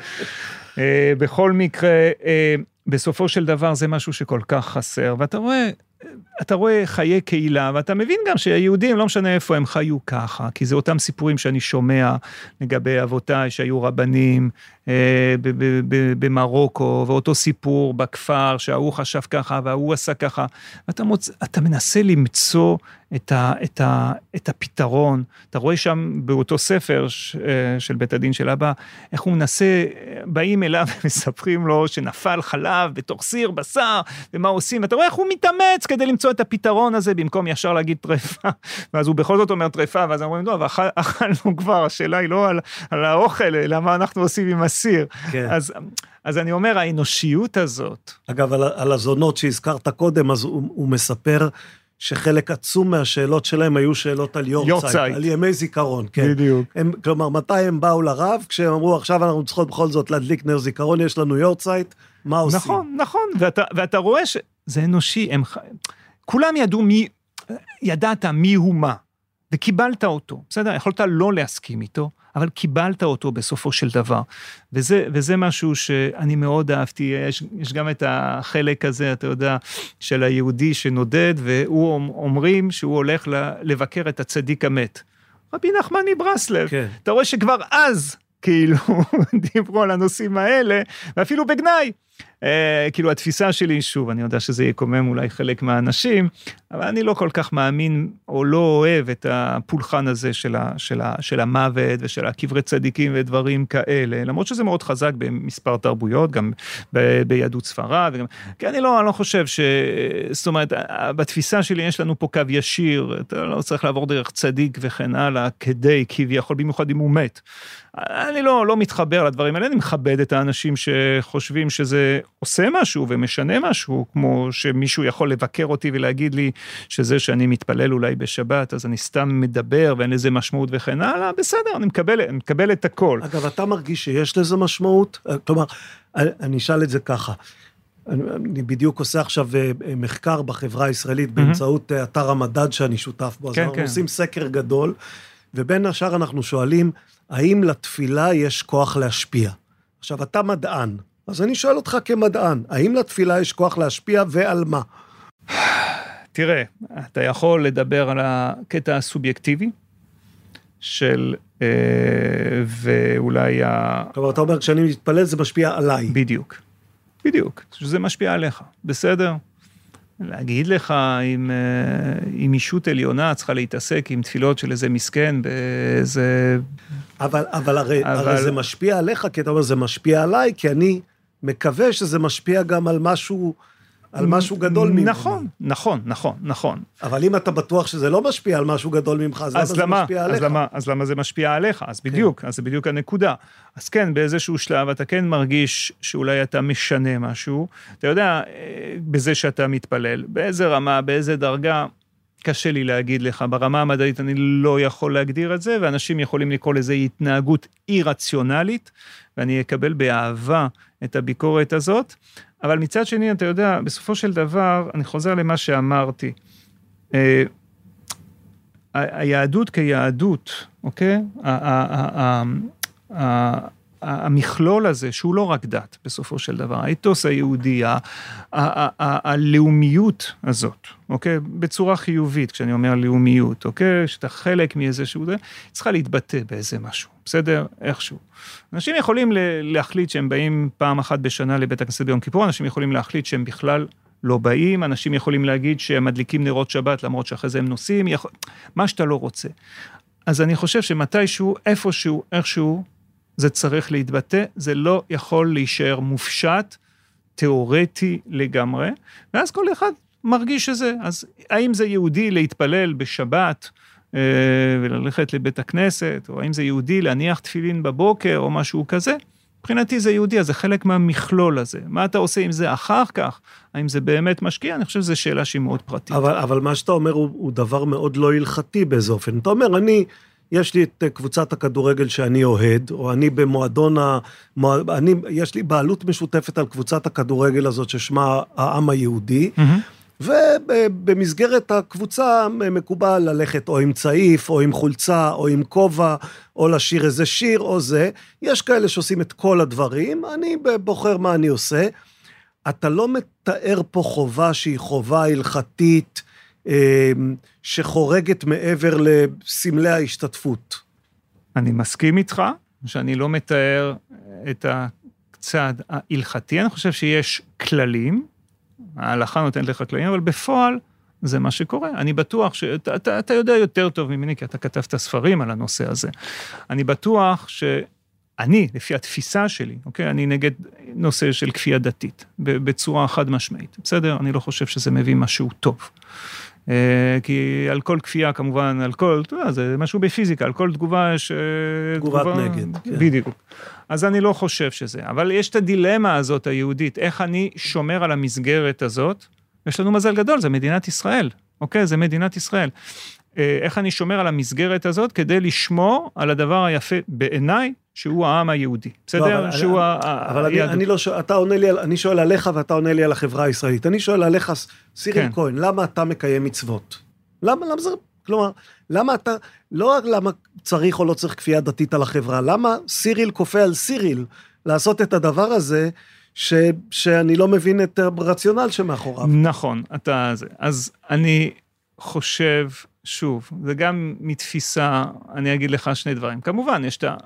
אה, בכל מקרה, בסופו של דבר זה משהו שכל כך חסר, ואתה רואה... אתה רואה חיי קהילה, ואתה מבין גם שהיהודים, לא משנה איפה הם חיו ככה, כי זה אותם סיפורים שאני שומע לגבי אבותיי שהיו רבנים אה, במרוקו, ואותו סיפור בכפר שההוא חשב ככה וההוא עשה ככה, ואתה מוצ... מנסה למצוא את, ה, את, ה, את הפתרון. אתה רואה שם באותו ספר ש, אה, של בית הדין של אבא, איך הוא מנסה, באים אליו ומספרים לו שנפל חלב בתוך סיר בשר, ומה עושים, ואתה רואה איך הוא מתאמץ כדי למצוא את הפתרון הזה, במקום ישר להגיד טרפה, ואז הוא בכל זאת אומר טרפה, ואז אומרים, לא, אבל אכלנו כבר, השאלה היא לא על, על האוכל, אלא מה אנחנו עושים עם הסיר. כן. אז... אז אני אומר, האנושיות הזאת... אגב, על, על הזונות שהזכרת קודם, אז הוא, הוא מספר שחלק עצום מהשאלות שלהם היו שאלות על יורצייט, על ימי זיכרון, כן. בדיוק. הם, כלומר, מתי הם באו לרב? כשהם אמרו, עכשיו אנחנו צריכות בכל זאת להדליק נר זיכרון, יש לנו יורצייט, מה עושים? נכון, נכון, ואתה, ואתה רואה שזה אנושי, הם... כולם ידעו מי, ידעת מי הוא מה, וקיבלת אותו, בסדר? יכולת לא להסכים איתו, אבל קיבלת אותו בסופו של דבר. וזה, וזה משהו שאני מאוד אהבתי, יש, יש גם את החלק הזה, אתה יודע, של היהודי שנודד, והוא אומרים שהוא הולך לבקר את הצדיק המת. רבי נחמני ברסלב, כן. אתה רואה שכבר אז, כאילו, דיברו על הנושאים האלה, ואפילו בגנאי. אה, כאילו התפיסה שלי, שוב, אני יודע שזה יקומם אולי חלק מהאנשים, אבל אני לא כל כך מאמין או לא אוהב את הפולחן הזה של, ה, של, ה, של המוות ושל הקברי צדיקים ודברים כאלה, למרות שזה מאוד חזק במספר תרבויות, גם ב, ביהדות ספרד, וגם, כי אני לא, אני לא חושב ש... זאת אומרת, בתפיסה שלי יש לנו פה קו ישיר, אתה לא צריך לעבור דרך צדיק וכן הלאה, כדי כביכול, במיוחד אם הוא מת. אני לא, לא מתחבר לדברים האלה, אני מכבד את האנשים שחושבים שזה עושה משהו ומשנה משהו, כמו שמישהו יכול לבקר אותי ולהגיד לי שזה שאני מתפלל אולי בשבת, אז אני סתם מדבר ואין לזה משמעות וכן הלאה, בסדר, אני מקבל, אני מקבל את הכל. אגב, אתה מרגיש שיש לזה משמעות? כלומר, אני אשאל את זה ככה. אני בדיוק עושה עכשיו אה, מחקר בחברה הישראלית באמצעות mm-hmm. אתר המדד שאני שותף בו, אז כן, אנחנו כן. עושים סקר גדול, ובין השאר אנחנו שואלים, האם לתפילה יש כוח להשפיע? עכשיו, אתה מדען, אז אני שואל אותך כמדען, האם לתפילה יש כוח להשפיע ועל מה? תראה, אתה יכול לדבר על הקטע הסובייקטיבי של, אה, ואולי ה... כלומר, אתה אומר, כשאני מתפלל זה משפיע עליי. בדיוק, בדיוק, שזה משפיע עליך, בסדר? להגיד לך אם, אם אישות עליונה צריכה להתעסק עם תפילות של איזה מסכן באיזה... אבל, אבל, הרי, אבל הרי זה משפיע עליך, כי אתה אומר, זה משפיע עליי, כי אני מקווה שזה משפיע גם על משהו על משהו גדול ממני. נכון, נכון, נכון, נכון. אבל אם אתה בטוח שזה לא משפיע על משהו גדול ממך, אז למה זה משפיע עליך? אז למה, אז למה זה משפיע עליך? אז בדיוק, כן. אז זה בדיוק הנקודה. אז כן, באיזשהו שלב אתה כן מרגיש שאולי אתה משנה משהו. אתה יודע, אה, בזה שאתה מתפלל, באיזה רמה, באיזה דרגה, קשה לי להגיד לך, ברמה המדעית אני לא יכול להגדיר את זה, ואנשים יכולים לקרוא לזה התנהגות אי-רציונלית, ואני אקבל באהבה את הביקורת הזאת, אבל מצד שני, אתה יודע, בסופו של דבר, אני חוזר למה שאמרתי. אה, היהדות כיהדות, אוקיי? המכלול הזה, שהוא לא רק דת בסופו של דבר, האתוס היהודי, הלאומיות הזאת, אוקיי? בצורה חיובית, כשאני אומר לאומיות, אוקיי? שאתה חלק מאיזשהו, זה, צריכה להתבטא באיזה משהו, בסדר? איכשהו. אנשים יכולים להחליט שהם באים פעם אחת בשנה לבית הכנסת ביום כיפור, אנשים יכולים להחליט שהם בכלל לא באים, אנשים יכולים להגיד שהם מדליקים נרות שבת למרות שאחרי זה הם נוסעים, יכול... מה שאתה לא רוצה. אז אני חושב שמתישהו, איפשהו, איכשהו, זה צריך להתבטא, זה לא יכול להישאר מופשט, תיאורטי לגמרי, ואז כל אחד מרגיש שזה. אז האם זה יהודי להתפלל בשבת אה, וללכת לבית הכנסת, או האם זה יהודי להניח תפילין בבוקר או משהו כזה? מבחינתי זה יהודי, אז זה חלק מהמכלול הזה. מה אתה עושה עם זה אחר כך? האם זה באמת משקיע? אני חושב שזו שאלה שהיא מאוד פרטית. אבל, אבל מה שאתה אומר הוא, הוא דבר מאוד לא הלכתי באיזה אופן. אתה אומר, אני... יש לי את קבוצת הכדורגל שאני אוהד, או אני במועדון ה... אני, יש לי בעלות משותפת על קבוצת הכדורגל הזאת ששמה העם היהודי, mm-hmm. ובמסגרת הקבוצה מקובל ללכת או עם צעיף, או עם חולצה, או עם כובע, או לשיר איזה שיר, או זה. יש כאלה שעושים את כל הדברים, אני בוחר מה אני עושה. אתה לא מתאר פה חובה שהיא חובה הלכתית, אמ, שחורגת מעבר לסמלי ההשתתפות. אני מסכים איתך, שאני לא מתאר את הצד ההלכתי, אני חושב שיש כללים, ההלכה נותנת לך כללים, אבל בפועל זה מה שקורה. אני בטוח שאתה אתה, אתה יודע יותר טוב ממני, כי אתה כתבת ספרים על הנושא הזה. אני בטוח שאני, לפי התפיסה שלי, אוקיי, אני נגד נושא של כפייה דתית, בצורה חד משמעית, בסדר? אני לא חושב שזה מביא משהו טוב. אה, כי על כל כפייה כמובן, על כל, אתה יודע, זה משהו בפיזיקה, על כל תגובה יש... תגובת תגובה, נגד. כן. בדיוק. אז אני לא חושב שזה. אבל יש את הדילמה הזאת היהודית, איך אני שומר על המסגרת הזאת. יש לנו מזל גדול, זה מדינת ישראל, אוקיי? זה מדינת ישראל. אה, איך אני שומר על המסגרת הזאת כדי לשמור על הדבר היפה בעיניי, שהוא העם היהודי, בסדר? לא, שהוא היהדות. אבל אני, אני לא שואל, אתה עונה לי, אני שואל עליך ואתה עונה לי על החברה הישראלית. אני שואל עליך, סיריל כן. כהן, למה אתה מקיים מצוות? למה, למה זה, כלומר, למה אתה, לא רק למה צריך או לא צריך כפייה דתית על החברה, למה סיריל כופה על סיריל לעשות את הדבר הזה, ש, שאני לא מבין את הרציונל שמאחוריו. נכון, אתה זה. אז אני חושב, שוב, זה גם מתפיסה, אני אגיד לך שני דברים. כמובן, יש את ה...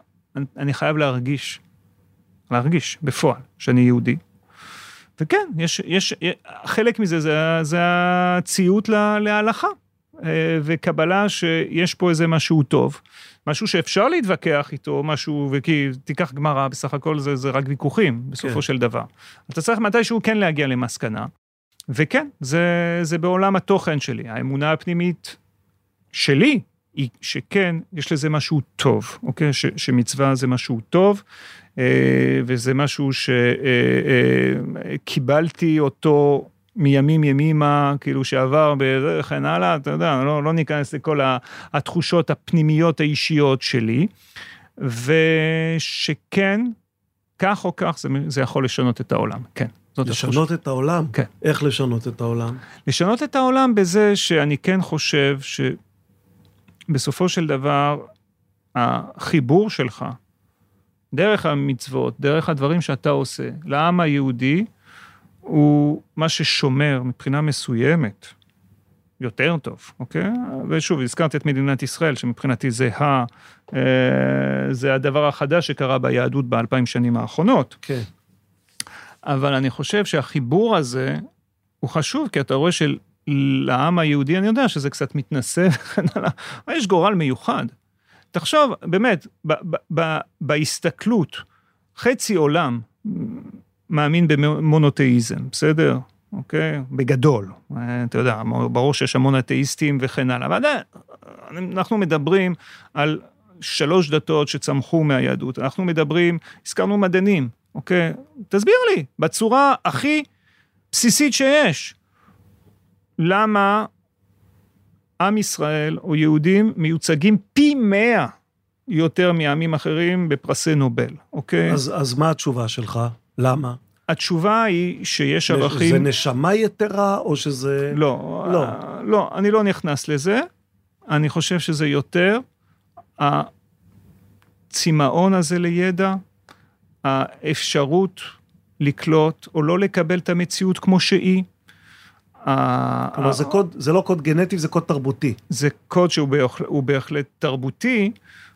אני חייב להרגיש, להרגיש בפועל שאני יהודי. וכן, יש, יש, חלק מזה זה, זה הציות לה, להלכה, אה, וקבלה שיש פה איזה משהו טוב, משהו שאפשר להתווכח איתו, משהו, וכי תיקח גמרא, בסך הכל זה, זה רק ויכוחים, בסופו כן. של דבר. אתה צריך מתישהו כן להגיע למסקנה, וכן, זה, זה בעולם התוכן שלי, האמונה הפנימית שלי, היא שכן, יש לזה משהו טוב, אוקיי? ש, שמצווה זה משהו טוב, אה, וזה משהו שקיבלתי אה, אה, אותו מימים ימימה, כאילו שעבר וכן הלאה, אתה יודע, לא, לא ניכנס לכל התחושות הפנימיות האישיות שלי, ושכן, כך או כך, זה, זה יכול לשנות את העולם, כן. זאת לשנות התחוש... את העולם? כן. איך לשנות את העולם? לשנות את העולם בזה שאני כן חושב ש... בסופו של דבר, החיבור שלך, דרך המצוות, דרך הדברים שאתה עושה, לעם היהודי, הוא מה ששומר מבחינה מסוימת יותר טוב, אוקיי? ושוב, הזכרתי את מדינת ישראל, שמבחינתי זה, ה, אה, זה הדבר החדש שקרה ביהדות באלפיים שנים האחרונות. כן. אבל אני חושב שהחיבור הזה הוא חשוב, כי אתה רואה של לעם היהודי, אני יודע שזה קצת מתנשא וכן הלאה, אבל יש גורל מיוחד. תחשוב, באמת, בהסתכלות, חצי עולם מאמין במונותאיזם, בסדר? אוקיי? בגדול. אה, אתה יודע, ברור שיש המון אתאיסטים וכן הלאה, אבל אנחנו מדברים על שלוש דתות שצמחו מהיהדות. אנחנו מדברים, הזכרנו מדענים, אוקיי? תסביר לי, בצורה הכי בסיסית שיש, למה עם ישראל או יהודים מיוצגים פי מאה יותר מעמים אחרים בפרסי נובל, אוקיי? אז, אז מה התשובה שלך? למה? התשובה היא שיש ערכים... זה נשמה יתרה או שזה... לא, לא. אה, לא, אני לא נכנס לזה. אני חושב שזה יותר הצמאון הזה לידע, האפשרות לקלוט או לא לקבל את המציאות כמו שהיא. כלומר, זה, קוד, זה לא קוד גנטי, זה קוד תרבותי. זה קוד שהוא בהחלט, בהחלט תרבותי.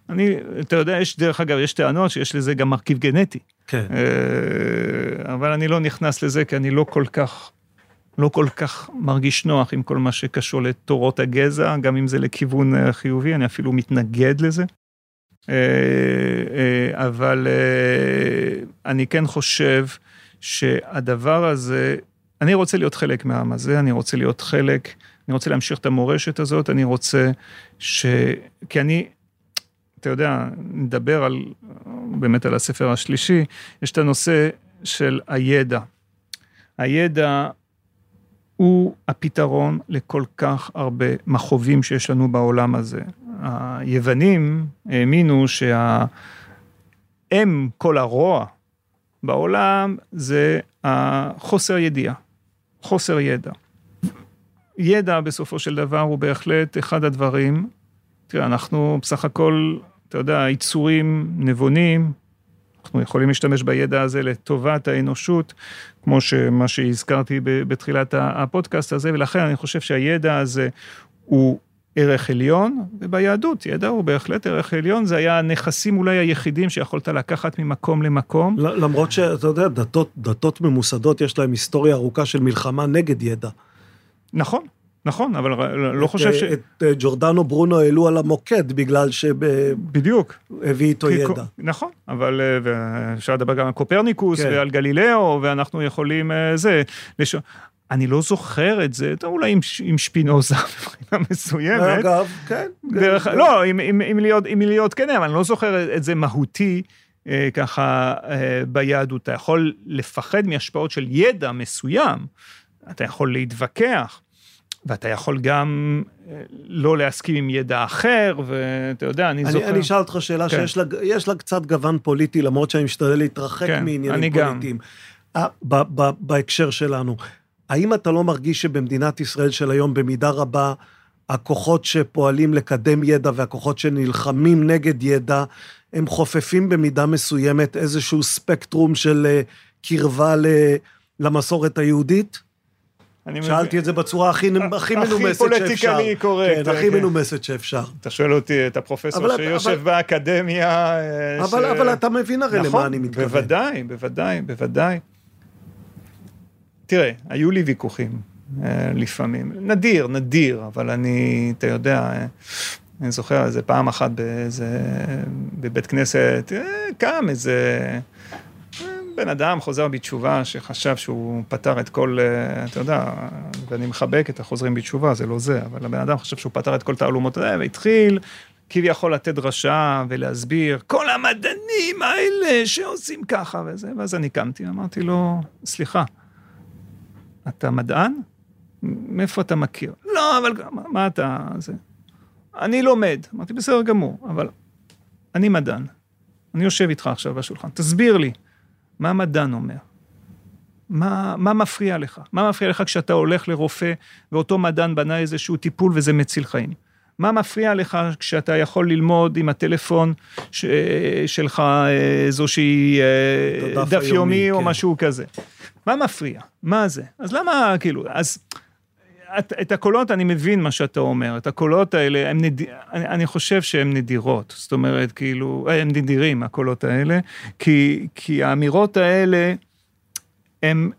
אני, אתה יודע, יש, דרך אגב, יש טענות שיש לזה גם מרכיב גנטי. כן. אה, אבל אני לא נכנס לזה, כי אני לא כל כך, לא כל כך מרגיש נוח עם כל מה שקשור לתורות הגזע, גם אם זה לכיוון אה, חיובי, אני אפילו מתנגד לזה. אה, אבל אני כן חושב שהדבר הזה, אני רוצה להיות חלק מהעם הזה, אני רוצה להיות חלק, אני רוצה להמשיך את המורשת הזאת, אני רוצה ש... כי אני, אתה יודע, נדבר על, באמת על הספר השלישי, יש את הנושא של הידע. הידע הוא הפתרון לכל כך הרבה מכאובים שיש לנו בעולם הזה. היוונים האמינו שהאם כל הרוע בעולם זה החוסר ידיעה, חוסר ידע. ידע בסופו של דבר הוא בהחלט אחד הדברים תראה, אנחנו בסך הכל, אתה יודע, יצורים נבונים, אנחנו יכולים להשתמש בידע הזה לטובת האנושות, כמו שמה שהזכרתי בתחילת הפודקאסט הזה, ולכן אני חושב שהידע הזה הוא ערך עליון, וביהדות ידע הוא בהחלט ערך עליון, זה היה הנכסים אולי היחידים שיכולת לקחת ממקום למקום. למרות שאתה יודע, דתות, דתות ממוסדות יש להם היסטוריה ארוכה של מלחמה נגד ידע. נכון, נכון, אבל לא חושב ש... את אה, ג'ורדנו ברונו העלו על המוקד בגלל ש... בדיוק. הביא איתו ידע. נכון, אבל אה, אפשר לדבר גם על קופרניקוס כן. ועל גלילאו, ואנחנו יכולים אה, זה... לש... אני לא זוכר את זה, אולי עם, עם שפינוזה מבחינה מסוימת. אגב, כן. דרך, כן. לא, אם, אם, אם, להיות, אם להיות כן, אבל אני לא זוכר את זה מהותי אה, ככה אה, ביהדות. אתה יכול לפחד מהשפעות של ידע מסוים, אתה יכול להתווכח. ואתה יכול גם אה, לא להסכים עם ידע אחר, ואתה יודע, אני, אני זוכר... אני אשאל אותך שאלה כן. שיש לה, לה קצת גוון פוליטי, למרות שאני משתדל להתרחק כן, מעניינים פוליטיים. גם. ב, ב, בהקשר שלנו, האם אתה לא מרגיש שבמדינת ישראל של היום, במידה רבה, הכוחות שפועלים לקדם ידע והכוחות שנלחמים נגד ידע, הם חופפים במידה מסוימת איזשהו ספקטרום של אה, קרבה למסורת היהודית? שאלתי את זה בצורה הכי, הכי מנומסת שאפשר. הכי פוליטיקלי קורקט. כן, הכי כן. מנומסת שאפשר. אתה שואל אותי, את הפרופסור אבל, שיושב אבל, באקדמיה... אבל, ש... אבל אתה מבין הרי נכון, למה אני מתכוון. בוודאי, בוודאי, בוודאי. תראה, היו לי ויכוחים אה, לפעמים. נדיר, נדיר, אבל אני, אתה יודע, אה, אני זוכר איזה פעם אחת באיזה, בבית כנסת, אה, קם איזה... בן אדם חוזר בתשובה שחשב שהוא פתר את כל, אתה יודע, ואני מחבק את החוזרים בתשובה, זה לא זה, אבל הבן אדם חשב שהוא פתר את כל תעלומות האלה, והתחיל כביכול לתת דרשה ולהסביר, כל המדענים האלה שעושים ככה וזה, ואז אני קמתי, אמרתי לו, סליחה, אתה מדען? מאיפה אתה מכיר? לא, אבל מה, מה אתה... זה... אני לומד. אמרתי, בסדר גמור, אבל אני מדען. אני יושב איתך עכשיו בשולחן, תסביר לי. מה המדען אומר? מה, מה מפריע לך? מה מפריע לך כשאתה הולך לרופא ואותו מדען בנה איזשהו טיפול וזה מציל חיים? מה מפריע לך כשאתה יכול ללמוד עם הטלפון ש... שלך איזושהי אה, דף יומי, יומי או כן. משהו כזה? מה מפריע? מה זה? אז למה, כאילו, אז את, את הקולות, אני מבין מה שאתה אומר, את הקולות האלה, הם נד... אני, אני חושב שהן נדירות, זאת אומרת, כאילו, הם נדירים, הקולות האלה, כי, כי האמירות האלה, הם,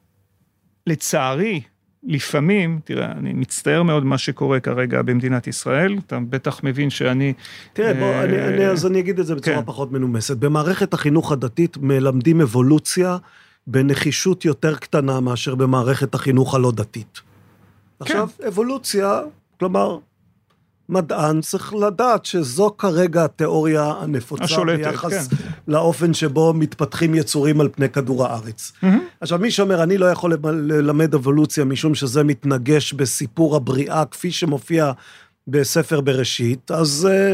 לצערי, לפעמים, תראה, אני מצטער מאוד מה שקורה כרגע במדינת ישראל, אתה בטח מבין שאני... תראה, בוא, אה, אני, אני, אז אני אגיד את זה בצורה כן. פחות מנומסת. במערכת החינוך הדתית מלמדים אבולוציה בנחישות יותר קטנה מאשר במערכת החינוך הלא דתית. עכשיו, אבולוציה, כלומר, מדען צריך לדעת שזו כרגע התיאוריה הנפוצה השולטת, ביחס כן. לאופן שבו מתפתחים יצורים על פני כדור הארץ. עכשיו, מי שאומר, אני לא יכול ללמד אבולוציה משום שזה מתנגש בסיפור הבריאה כפי שמופיע בספר בראשית, אז אה,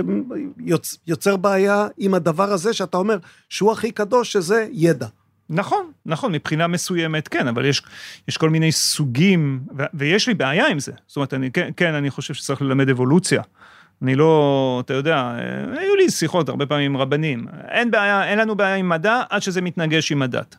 יוצ, יוצר בעיה עם הדבר הזה שאתה אומר שהוא הכי קדוש, שזה ידע. נכון, נכון, מבחינה מסוימת כן, אבל יש, יש כל מיני סוגים, ו, ויש לי בעיה עם זה. זאת אומרת, אני, כן, כן, אני חושב שצריך ללמד אבולוציה. אני לא, אתה יודע, אה, היו לי שיחות הרבה פעמים עם רבנים. אין בעיה, אין לנו בעיה עם מדע עד שזה מתנגש עם הדת.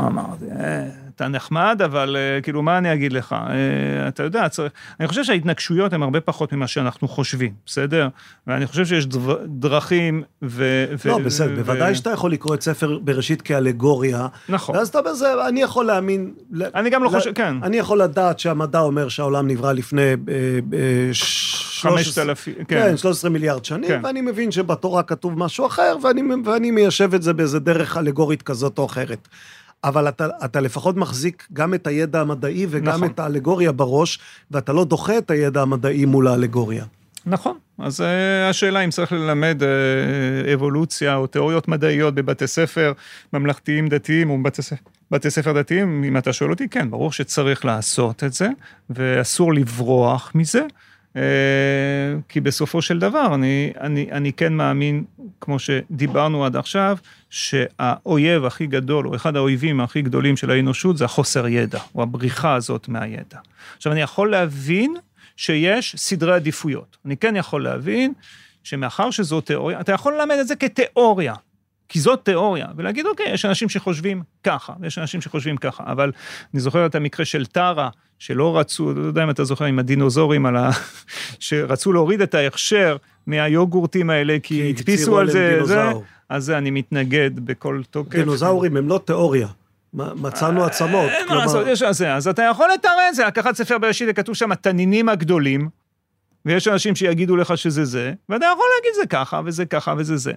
אמרתי, אה, אתה נחמד, אבל אה, כאילו, מה אני אגיד לך? אה, אתה יודע, צריך... אני חושב שההתנגשויות הן הרבה פחות ממה שאנחנו חושבים, בסדר? ואני חושב שיש דבר, דרכים ו... לא, ו- בסדר, ו- בוודאי שאתה יכול לקרוא את ספר בראשית כאלגוריה. נכון. ואז אתה אומר, זה, אני יכול להאמין... אני גם לא חושב, כן. אני יכול לדעת שהמדע אומר שהעולם נברא לפני... אה, אה, ש- 5,000, כן. כן, 13 מיליארד שנים, כן. ואני מבין שבתורה כתוב משהו אחר, ואני, ואני מיישב את זה באיזה דרך אלגורית כזאת או אחרת. אבל אתה, אתה לפחות מחזיק גם את הידע המדעי וגם נכון. את האלגוריה בראש, ואתה לא דוחה את הידע המדעי מול האלגוריה. נכון, אז uh, השאלה אם צריך ללמד uh, אבולוציה או תיאוריות מדעיות בבתי ספר ממלכתיים דתיים או בתי, ס- בתי ספר דתיים, אם אתה שואל אותי, כן, ברור שצריך לעשות את זה, ואסור לברוח מזה, כי בסופו של דבר אני, אני, אני כן מאמין, כמו שדיברנו עד עכשיו, שהאויב הכי גדול, או אחד האויבים הכי גדולים של האנושות, זה החוסר ידע, או הבריחה הזאת מהידע. עכשיו, אני יכול להבין שיש סדרי עדיפויות. אני כן יכול להבין שמאחר שזו תיאוריה, אתה יכול ללמד את זה כתיאוריה, כי זאת תיאוריה, ולהגיד, אוקיי, יש אנשים שחושבים ככה, ויש אנשים שחושבים ככה, אבל אני זוכר את המקרה של טרה, שלא רצו, לא יודע אם אתה זוכר, עם הדינוזורים, על ה... שרצו להוריד את ההכשר מהיוגורטים האלה, כי כי הדפיסו הצהירו על זה, זה, דינוזאור. אז זה אני מתנגד בכל תוקף. דינוזאורים הם לא תיאוריה. מצאנו עצמות. אין מה לעשות, יש על זה. אז אתה יכול לתרץ זה, לקחת ספר בראשית, וכתוב שם התנינים הגדולים, ויש אנשים שיגידו לך שזה זה, ואתה יכול להגיד זה ככה, וזה ככה, וזה זה.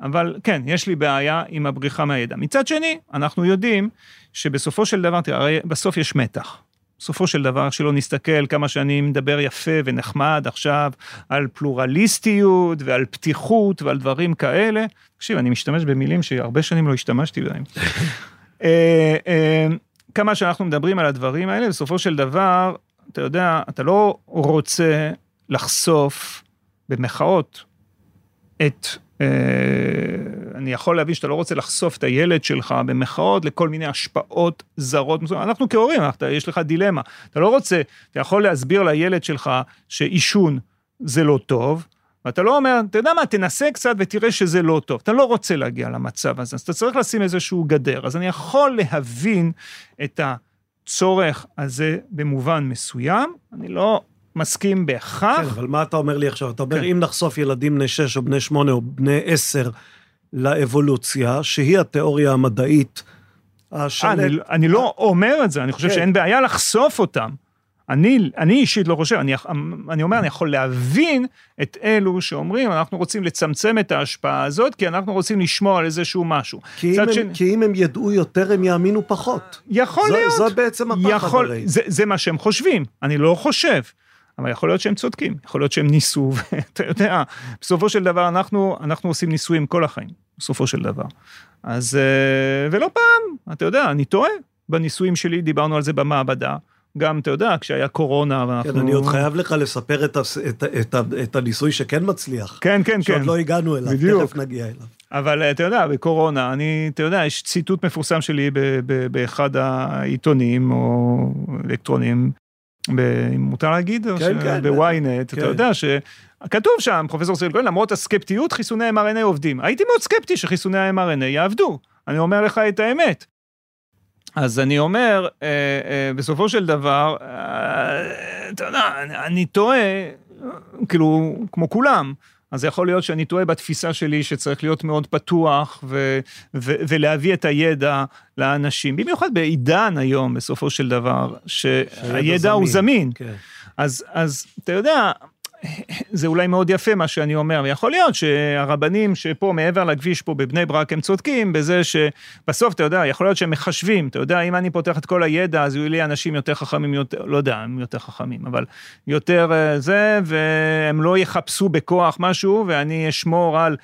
אבל כן, יש לי בעיה עם הבריחה מהידע. מצד שני, אנחנו יודעים שבסופו של דבר, תראה, הרי בסוף יש מתח. בסופו של דבר, שלא נסתכל כמה שאני מדבר יפה ונחמד עכשיו על פלורליסטיות ועל פתיחות ועל דברים כאלה. תקשיב, אני משתמש במילים שהרבה שנים לא השתמשתי בהם. אה, אה, כמה שאנחנו מדברים על הדברים האלה, בסופו של דבר, אתה יודע, אתה לא רוצה לחשוף במחאות את... אה, אני יכול להבין שאתה לא רוצה לחשוף את הילד שלך במחאות לכל מיני השפעות זרות. אנחנו כהורים, אתה, יש לך דילמה. אתה לא רוצה, אתה יכול להסביר לילד שלך שעישון זה לא טוב, ואתה לא אומר, אתה יודע מה, תנסה קצת ותראה שזה לא טוב. אתה לא רוצה להגיע למצב הזה, אז אתה צריך לשים איזשהו גדר. אז אני יכול להבין את הצורך הזה במובן מסוים, אני לא מסכים בהכרח. כן, אבל מה אתה אומר לי עכשיו? אתה אומר, כן. אם נחשוף ילדים בני 6 או בני 8 או בני 10 לאבולוציה, שהיא התיאוריה המדעית השלט... אני, אני לא אומר את זה, אני חושב כן. שאין בעיה לחשוף אותם. אני, אני אישית לא חושב, אני, אני אומר, אני יכול להבין את אלו שאומרים, אנחנו רוצים לצמצם את ההשפעה הזאת, כי אנחנו רוצים לשמור על איזשהו משהו. כי אם, הם, שני- כי אם הם ידעו יותר, הם יאמינו פחות. יכול זו- להיות. זאת בעצם הפחד יכול, הרי. זה, זה מה שהם חושבים, אני לא חושב. אבל יכול להיות שהם צודקים, יכול להיות שהם ניסו, ואתה יודע, בסופו של דבר אנחנו, אנחנו עושים ניסויים כל החיים, בסופו של דבר. אז, אה, ולא פעם, אתה יודע, אני טועה. בניסויים שלי דיברנו על זה במעבדה, גם, אתה יודע, כשהיה קורונה, ואנחנו... כן, אני עוד חייב לך לספר את, הס- את, את, את, את הניסוי שכן מצליח. כן, כן, שעוד כן. לא הגענו אליו, בדיוק. תכף נגיע אליו. אבל אה, אתה יודע, בקורונה, אני, אתה יודע, יש ציטוט מפורסם שלי ב, ב, באחד העיתונים או אלקטרונים, ב, אם מותר להגיד, כן, ש- כן, בוויינט, כן. אתה יודע שכתוב שם, פרופסור סיריל כהן, למרות הסקפטיות, חיסוני mRNA עובדים. הייתי מאוד סקפטי שחיסוני ה-mRNA יעבדו, אני אומר לך את האמת. אז אני אומר, אה, אה, בסופו של דבר, אה, אתה יודע, אני, אני טועה, כאילו, כמו כולם. אז יכול להיות שאני טועה בתפיסה שלי שצריך להיות מאוד פתוח ו- ו- ולהביא את הידע לאנשים, במיוחד בעידן היום, בסופו של דבר, שהידע הוא זמין. כן. אז, אז אתה יודע, זה אולי מאוד יפה מה שאני אומר, ויכול להיות שהרבנים שפה מעבר לכביש פה בבני ברק הם צודקים בזה שבסוף אתה יודע, יכול להיות שהם מחשבים, אתה יודע, אם אני פותח את כל הידע אז יהיו לי אנשים יותר חכמים, יותר, לא יודע, הם יותר חכמים, אבל יותר אה, זה, והם לא יחפשו בכוח משהו, ואני אשמור על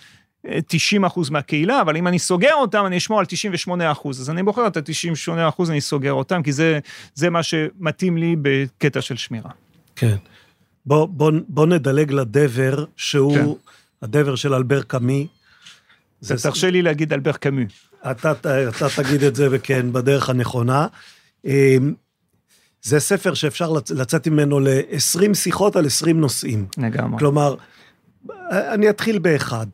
90 אחוז מהקהילה, אבל אם אני סוגר אותם, אני אשמור על 98 אחוז. אז אני בוחר את ה-98 אחוז, אני סוגר אותם, כי זה, זה מה שמתאים לי בקטע של שמירה. כן. בוא, בוא, בוא נדלג לדבר, שהוא כן. הדבר של אלבר קאמי. זה תרשה לי להגיד אלבר קאמי. אתה, אתה, תגיד את זה, וכן, בדרך הנכונה. אמ, זה ספר שאפשר לצאת ממנו ל-20 שיחות על 20 נושאים. לגמרי. כלומר, אני אתחיל באחד.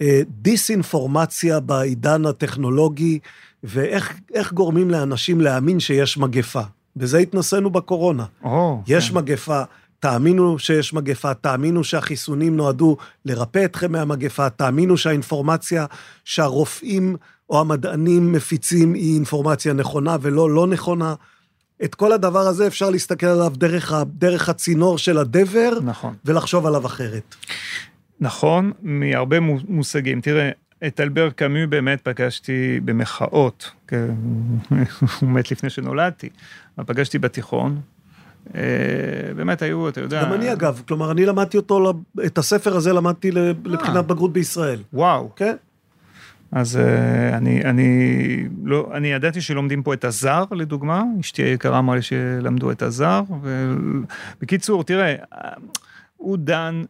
אה, דיסאינפורמציה בעידן הטכנולוגי, ואיך גורמים לאנשים להאמין שיש מגפה. בזה התנסינו בקורונה. Oh, יש כן. מגפה, תאמינו שיש מגפה, תאמינו שהחיסונים נועדו לרפא אתכם מהמגפה, תאמינו שהאינפורמציה שהרופאים או המדענים מפיצים היא אינפורמציה נכונה ולא לא נכונה. את כל הדבר הזה אפשר להסתכל עליו דרך, דרך הצינור של הדבר, נכון. ולחשוב עליו אחרת. נכון, מהרבה מושגים. תראה, את אלבר קאמי באמת פגשתי במחאות, הוא מת לפני שנולדתי, אבל פגשתי בתיכון. אה, באמת היו, אתה יודע... גם אני אגב, כלומר, אני למדתי אותו, את הספר הזה למדתי לבחינת אה. בגרות בישראל. וואו. כן. אז אה, אני, אני, לא, אני ידעתי שלומדים פה את הזר, לדוגמה, אשתי היקרה אמרה לי שלמדו את הזר, ובקיצור, תראה, הוא דן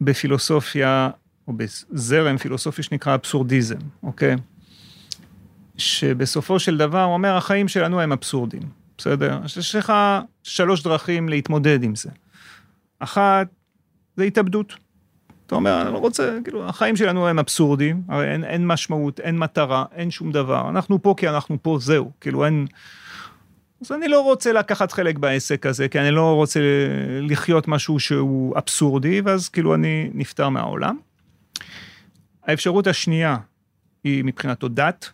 בפילוסופיה, או בזרם פילוסופי שנקרא אבסורדיזם, אוקיי? שבסופו של דבר הוא אומר, החיים שלנו הם אבסורדים, בסדר? יש לך שלוש דרכים להתמודד עם זה. אחת, זה התאבדות. אתה אומר, אני לא רוצה, כאילו, החיים שלנו הם אבסורדים, הרי אין, אין משמעות, אין מטרה, אין שום דבר. אנחנו פה כי אנחנו פה, זהו. כאילו, אין... אז אני לא רוצה לקחת חלק בעסק הזה, כי אני לא רוצה לחיות משהו שהוא אבסורדי, ואז כאילו אני נפטר מהעולם. האפשרות השנייה היא מבחינתו דת,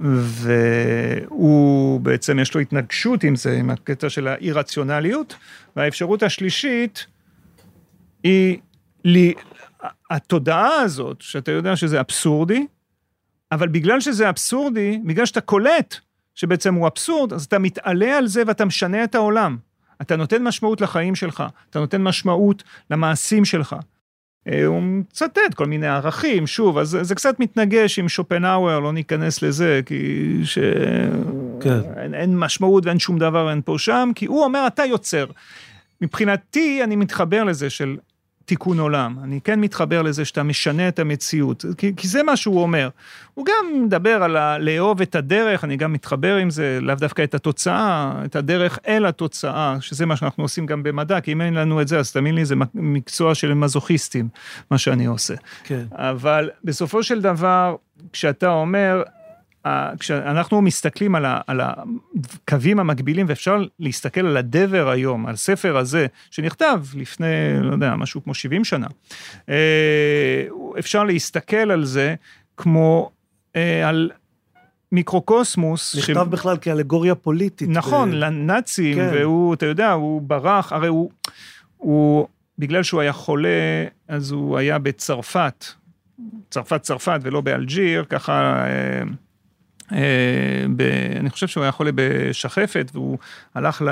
והוא בעצם יש לו התנגשות עם זה, עם הקטע של האי-רציונליות, והאפשרות השלישית היא לי, התודעה הזאת, שאתה יודע שזה אבסורדי, אבל בגלל שזה אבסורדי, בגלל שאתה קולט שבעצם הוא אבסורד, אז אתה מתעלה על זה ואתה משנה את העולם. אתה נותן משמעות לחיים שלך, אתה נותן משמעות למעשים שלך. אה, הוא מצטט כל מיני ערכים, שוב, אז זה קצת מתנגש עם שופנאוור, לא ניכנס לזה, כי שאין כן. אין משמעות ואין שום דבר, אין פה שם, כי הוא אומר, אתה יוצר. מבחינתי, אני מתחבר לזה של תיקון עולם. אני כן מתחבר לזה שאתה משנה את המציאות, כי, כי זה מה שהוא אומר. הוא גם מדבר על ה- לאהוב את הדרך, אני גם מתחבר עם זה, לאו דווקא את התוצאה, את הדרך אל התוצאה, שזה מה שאנחנו עושים גם במדע, כי אם אין לנו את זה, אז תאמין לי, זה מקצוע של מזוכיסטים, מה שאני עושה. כן. אבל בסופו של דבר, כשאתה אומר, כשאנחנו מסתכלים על, ה, על הקווים המקבילים, ואפשר להסתכל על הדבר היום, על ספר הזה, שנכתב לפני, לא יודע, משהו כמו 70 שנה, אה, אפשר להסתכל על זה כמו אה, על מיקרוקוסמוס. נכתב ש... בכלל כאלגוריה פוליטית. נכון, ו... לנאצים, כן. והוא, אתה יודע, הוא ברח, הרי הוא, הוא, בגלל שהוא היה חולה, אז הוא היה בצרפת, צרפת צרפת ולא באלג'יר, ככה... אה, ב, אני חושב שהוא היה חולה בשחפת והוא הלך, ל,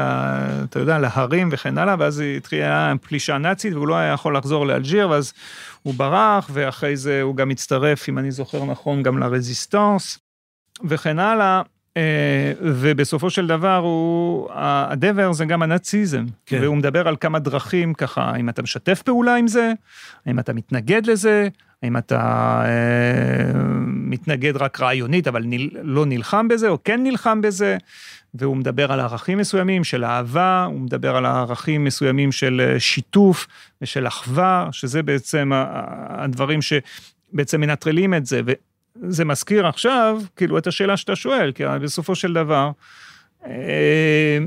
אתה יודע, להרים וכן הלאה, ואז התחילה פלישה נאצית והוא לא היה יכול לחזור לאלג'יר, ואז הוא ברח, ואחרי זה הוא גם הצטרף, אם אני זוכר נכון, גם לרזיסטנס וכן הלאה. אה, ובסופו של דבר הוא, הדבר זה גם הנאציזם, כן. והוא מדבר על כמה דרכים ככה, האם אתה משתף פעולה עם זה, האם אתה מתנגד לזה, האם אתה אה, מתנגד רק רעיונית, אבל ניל, לא נלחם בזה, או כן נלחם בזה, והוא מדבר על ערכים מסוימים של אהבה, הוא מדבר על ערכים מסוימים של אה, שיתוף ושל אחווה, שזה בעצם הדברים שבעצם מנטרלים את זה, וזה מזכיר עכשיו, כאילו, את השאלה שאתה שואל, כי בסופו של דבר, אה,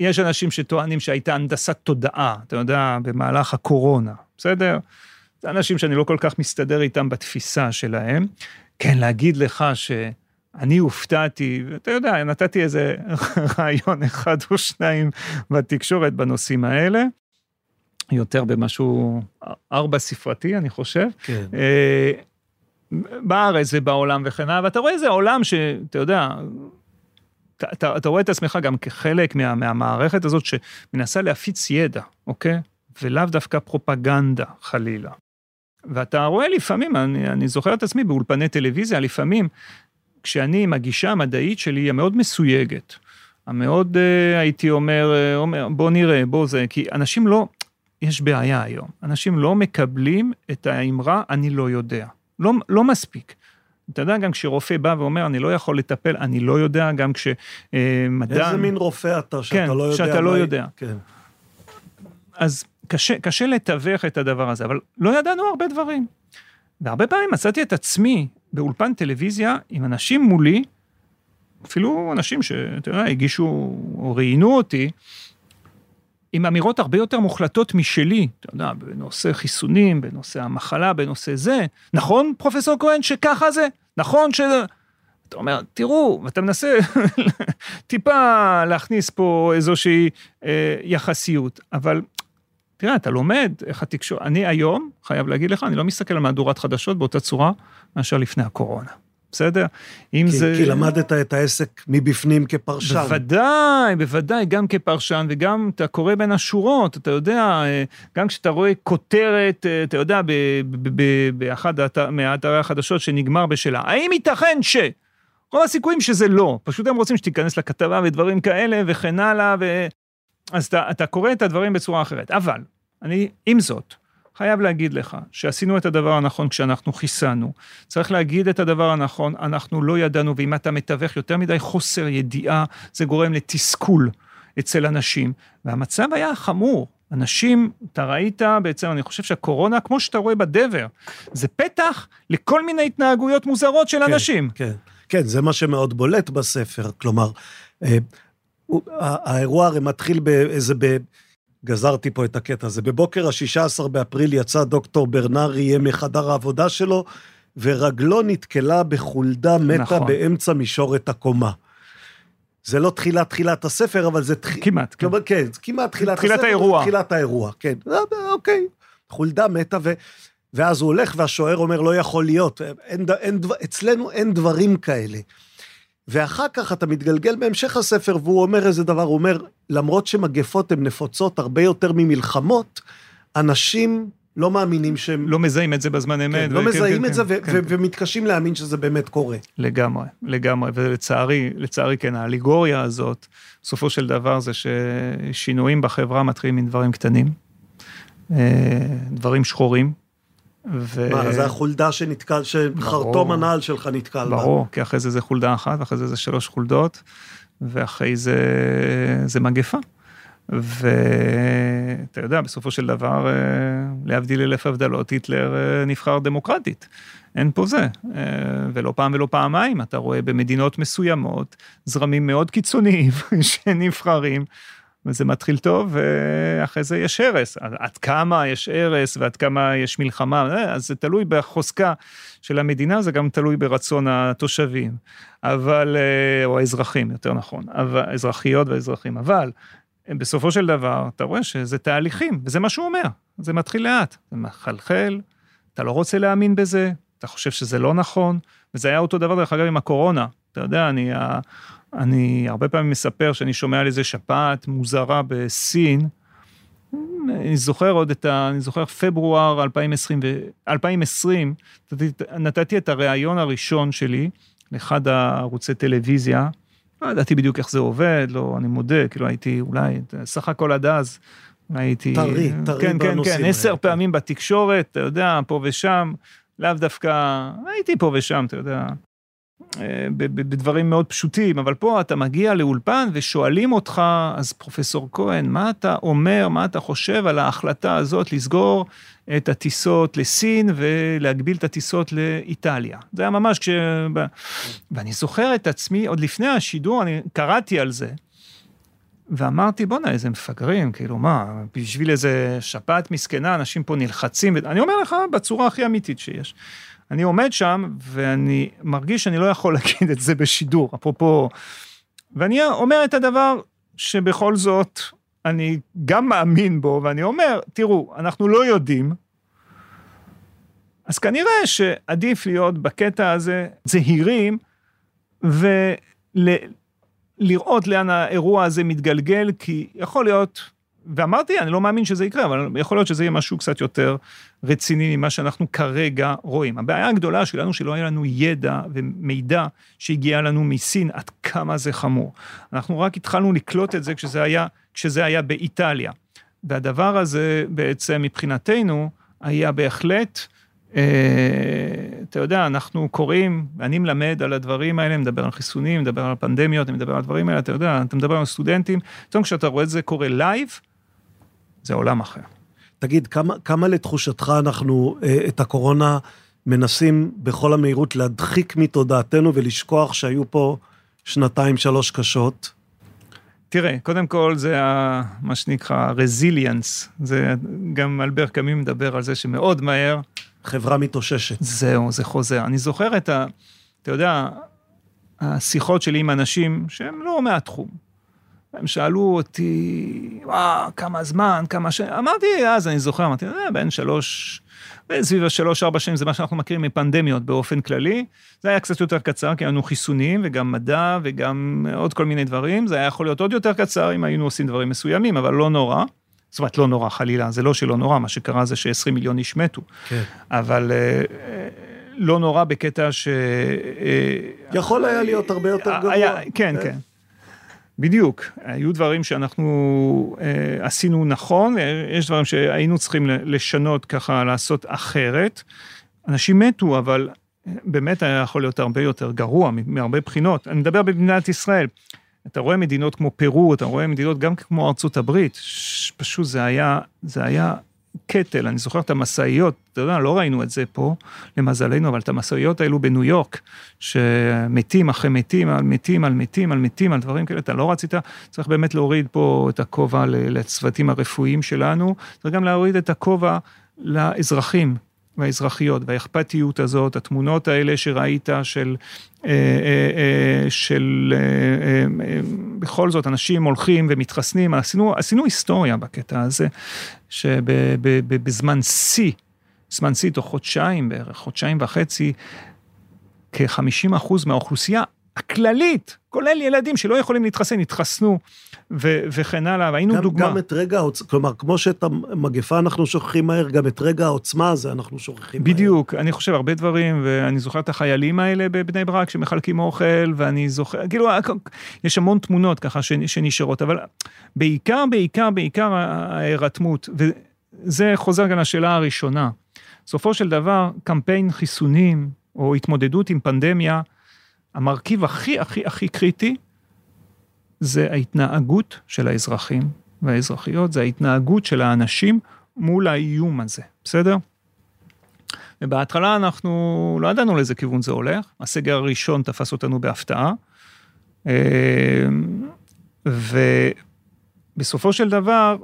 יש אנשים שטוענים שהייתה הנדסת תודעה, אתה יודע, במהלך הקורונה, בסדר? זה אנשים שאני לא כל כך מסתדר איתם בתפיסה שלהם. כן, להגיד לך שאני הופתעתי, ואתה יודע, נתתי איזה רעיון אחד או שניים בתקשורת בנושאים האלה. יותר במשהו ארבע ספרתי, אני חושב. כן. בארץ ובעולם וכן הלאה, ואתה רואה איזה עולם שאתה יודע, אתה, אתה, אתה רואה את עצמך גם כחלק מה, מהמערכת הזאת שמנסה להפיץ ידע, אוקיי? ולאו דווקא פרופגנדה, חלילה. ואתה רואה לפעמים, אני, אני זוכר את עצמי באולפני טלוויזיה, לפעמים, כשאני עם הגישה המדעית שלי המאוד מסויגת, המאוד, אה, הייתי אומר, אה, אומר, בוא נראה, בוא זה, כי אנשים לא, יש בעיה היום, אנשים לא מקבלים את האמרה, אני לא יודע. לא, לא מספיק. אתה יודע, גם כשרופא בא ואומר, אני לא יכול לטפל, אני לא יודע, גם כשמדען... איזה מין רופא אתה, שאתה כן, לא יודע? שאתה לא מה- יודע. כן. אז קשה, קשה לתווך את הדבר הזה, אבל לא ידענו הרבה דברים. והרבה פעמים מצאתי את עצמי באולפן טלוויזיה עם אנשים מולי, אפילו אנשים שאתה יודע, הגישו או ראיינו אותי, עם אמירות הרבה יותר מוחלטות משלי, אתה יודע, בנושא חיסונים, בנושא המחלה, בנושא זה. נכון, פרופסור כהן, שככה זה? נכון ש... אתה אומר, תראו, ואתה מנסה טיפה להכניס פה איזושהי אה, יחסיות, אבל תראה, אתה לומד איך התקשורת, אני היום, חייב להגיד לך, אני לא מסתכל על מהדורת חדשות באותה צורה מאשר לפני הקורונה, בסדר? אם כי, זה... כי למדת את העסק מבפנים כפרשן. בוודאי, בוודאי, גם כפרשן וגם אתה קורא בין השורות, אתה יודע, אה, גם כשאתה רואה כותרת, אה, אתה יודע, באחד מאתרי החדשות שנגמר בשאלה, האם ייתכן ש... רוב הסיכויים שזה לא, פשוט הם רוצים שתיכנס לכתבה ודברים כאלה וכן הלאה, ו... אז אתה, אתה קורא את הדברים בצורה אחרת. אבל, אני, עם זאת, חייב להגיד לך שעשינו את הדבר הנכון כשאנחנו חיסנו. צריך להגיד את הדבר הנכון, אנחנו לא ידענו, ואם אתה מתווך יותר מדי חוסר ידיעה, זה גורם לתסכול אצל אנשים. והמצב היה חמור. אנשים, אתה ראית בעצם, אני חושב שהקורונה, כמו שאתה רואה בדבר, זה פתח לכל מיני התנהגויות מוזרות של אנשים. כן, כן, זה מה שמאוד בולט בספר. כלומר, אה, האירוע הרי מתחיל באיזה... גזרתי פה את הקטע הזה. בבוקר ה-16 באפריל יצא דוקטור ברנרי מחדר העבודה שלו, ורגלו נתקלה בחולדה מתה נכון. באמצע מישורת הקומה. זה לא תחילת תחילת הספר, אבל זה... תח... כמעט, כן. כלומר, כן, זה כמעט תחילת תחילת הספר, האירוע. תחילת האירוע, כן. אה, אוקיי, חולדה מתה, ו... ואז הוא הולך והשוער אומר, לא יכול להיות, אין, אין, דבר- אצלנו אין דברים כאלה. ואחר כך אתה מתגלגל בהמשך הספר, והוא אומר איזה דבר, הוא אומר, למרות שמגפות הן נפוצות הרבה יותר ממלחמות, אנשים לא מאמינים שהם... לא מזהים את זה בזמן אמת. כן, לא וכן, מזהים כן, את זה כן, ו- כן, ו- ומתקשים להאמין שזה באמת קורה. לגמרי, לגמרי, ולצערי, לצערי כן, האליגוריה הזאת, בסופו של דבר זה ששינויים בחברה מתחילים מדברים קטנים, אה, דברים שחורים. ו... מה, זה החולדה שנתקל, שחרטום. הנעל שלך נתקל בה. ברור, כי אחרי זה זה חולדה אחת, ואחרי זה זה שלוש חולדות, ואחרי זה זה מגפה. ואתה יודע, בסופו של דבר, אה, להבדיל אלף הבדלות, היטלר אה, נבחר דמוקרטית. אין פה זה. אה, ולא פעם ולא פעמיים, אתה רואה במדינות מסוימות זרמים מאוד קיצוניים שנבחרים, וזה מתחיל טוב, ואחרי זה יש הרס. עד- כמה יש הרס ועד כמה יש מלחמה, אה, אז זה תלוי בחוזקה של המדינה, זה גם תלוי ברצון התושבים, אבל, אה, או האזרחים, יותר נכון, האזרחיות והאזרחים, אבל בסופו של דבר, אתה רואה שזה תהליכים, וזה מה שהוא אומר, זה מתחיל לאט, זה מחלחל, אתה לא רוצה להאמין בזה, אתה חושב שזה לא נכון, וזה היה אותו דבר, דרך אגב, עם הקורונה. אתה יודע, אני, אני הרבה פעמים מספר שאני שומע על איזה שפעת מוזרה בסין, אני זוכר עוד את ה... אני זוכר פברואר 2020, ו- 2020 נתתי, את הריאיון הראשון שלי לאחד הערוצי טלוויזיה. לא ידעתי בדיוק איך זה עובד, לא, אני מודה, כאילו הייתי אולי, סך הכל עד אז, הייתי... טרי, טרי כן, כן, בנושאים כן, עשר כן. פעמים בתקשורת, אתה יודע, פה ושם, לאו דווקא, הייתי פה ושם, אתה יודע, בדברים מאוד פשוטים, אבל פה אתה מגיע לאולפן ושואלים אותך, אז פרופסור כהן, מה אתה אומר, מה אתה חושב על ההחלטה הזאת לסגור את הטיסות לסין ולהגביל את הטיסות לאיטליה? זה היה ממש כש... ואני זוכר את עצמי, עוד לפני השידור, אני קראתי על זה, ואמרתי, בואנה, איזה מפגרים, כאילו, מה, בשביל איזה שפעת מסכנה, אנשים פה נלחצים, אני אומר לך בצורה הכי אמיתית שיש. אני עומד שם, ואני מרגיש שאני לא יכול להגיד את זה בשידור, אפרופו... ואני אומר את הדבר שבכל זאת, אני גם מאמין בו, ואני אומר, תראו, אנחנו לא יודעים, אז כנראה שעדיף להיות בקטע הזה זהירים, ולראות לאן האירוע הזה מתגלגל, כי יכול להיות ואמרתי, אני לא מאמין שזה יקרה, אבל יכול להיות שזה יהיה משהו קצת יותר רציני ממה שאנחנו כרגע רואים. הבעיה הגדולה שלנו, שלא היה לנו ידע ומידע שהגיע לנו מסין, עד כמה זה חמור. אנחנו רק התחלנו לקלוט את זה כשזה היה, כשזה היה באיטליה. והדבר הזה בעצם מבחינתנו היה בהחלט, אה, אתה יודע, אנחנו קוראים, אני מלמד על הדברים האלה, מדבר על חיסונים, מדבר על פנדמיות, אני מדבר על הדברים האלה, אתה יודע, אתה מדבר על סטודנטים, פתאום כשאתה רואה את זה קורה live, זה עולם אחר. תגיד, כמה, כמה לתחושתך אנחנו אה, את הקורונה מנסים בכל המהירות להדחיק מתודעתנו ולשכוח שהיו פה שנתיים, שלוש קשות? תראה, קודם כל זה ה, מה שנקרא resilience, זה גם אלבר קאמי מדבר על זה שמאוד מהר. חברה מתאוששת. זהו, זה חוזר. אני זוכר את ה... אתה יודע, השיחות שלי עם אנשים שהם לא מהתחום. הם שאלו אותי, וואו, כמה זמן, כמה ש... אמרתי, אז אני זוכר, אמרתי, אה, בין שלוש, סביב השלוש-ארבע שנים, זה מה שאנחנו מכירים מפנדמיות באופן כללי. זה היה קצת יותר קצר, כי היה לנו חיסונים, וגם מדע, וגם עוד כל מיני דברים. זה היה יכול להיות עוד יותר קצר אם היינו עושים דברים מסוימים, אבל לא נורא. זאת אומרת, לא נורא, חלילה, זה לא שלא נורא, מה שקרה זה ש-20 מיליון איש מתו. כן. אבל... אה, לא נורא בקטע ש... אה, יכול היה להיות הרבה יותר גרוע. היה, כן, כן. בדיוק, היו דברים שאנחנו אה, עשינו נכון, יש דברים שהיינו צריכים לשנות ככה, לעשות אחרת. אנשים מתו, אבל באמת היה יכול להיות הרבה יותר גרוע מהרבה בחינות. אני מדבר במדינת ישראל. אתה רואה מדינות כמו פרו, אתה רואה מדינות גם כמו ארצות הברית, פשוט זה היה, זה היה קטל, אני זוכר את המשאיות, אתה יודע, לא ראינו את זה פה, למזלנו, אבל את המשאיות האלו בניו יורק, שמתים אחרי מתים, על מתים, על מתים, על מתים, על דברים כאלה, אתה לא רצית, צריך באמת להוריד פה את הכובע לצוותים הרפואיים שלנו, צריך גם להוריד את הכובע לאזרחים, והאזרחיות, והאכפתיות הזאת, התמונות האלה שראית של, של בכל זאת אנשים הולכים ומתחסנים, עשינו, עשינו היסטוריה בקטע הזה, שבזמן שיא, זמן שיא תוך חודשיים בערך, חודשיים וחצי, כ-50 אחוז מהאוכלוסייה הכללית, כולל ילדים שלא יכולים להתחסן, התחסנו ו- וכן הלאה, והיינו גם, דוגמה. גם את רגע העוצמה, כלומר, כמו שאת המגפה אנחנו שוכחים מהר, גם את רגע העוצמה הזה אנחנו שוכחים בדיוק, מהר. בדיוק, אני חושב הרבה דברים, ואני זוכר את החיילים האלה בבני ברק שמחלקים אוכל, ואני זוכר, כאילו, יש המון תמונות ככה שנשארות, אבל בעיקר, בעיקר, בעיקר ההירתמות, וזה חוזר גם לשאלה הראשונה. בסופו של דבר, קמפיין חיסונים, או התמודדות עם פנדמיה, המרכיב הכי הכי הכי קריטי זה ההתנהגות של האזרחים והאזרחיות, זה ההתנהגות של האנשים מול האיום הזה, בסדר? ובהתחלה אנחנו לא ידענו לאיזה כיוון זה הולך, הסגר הראשון תפס אותנו בהפתעה, אמ, ובסופו של דבר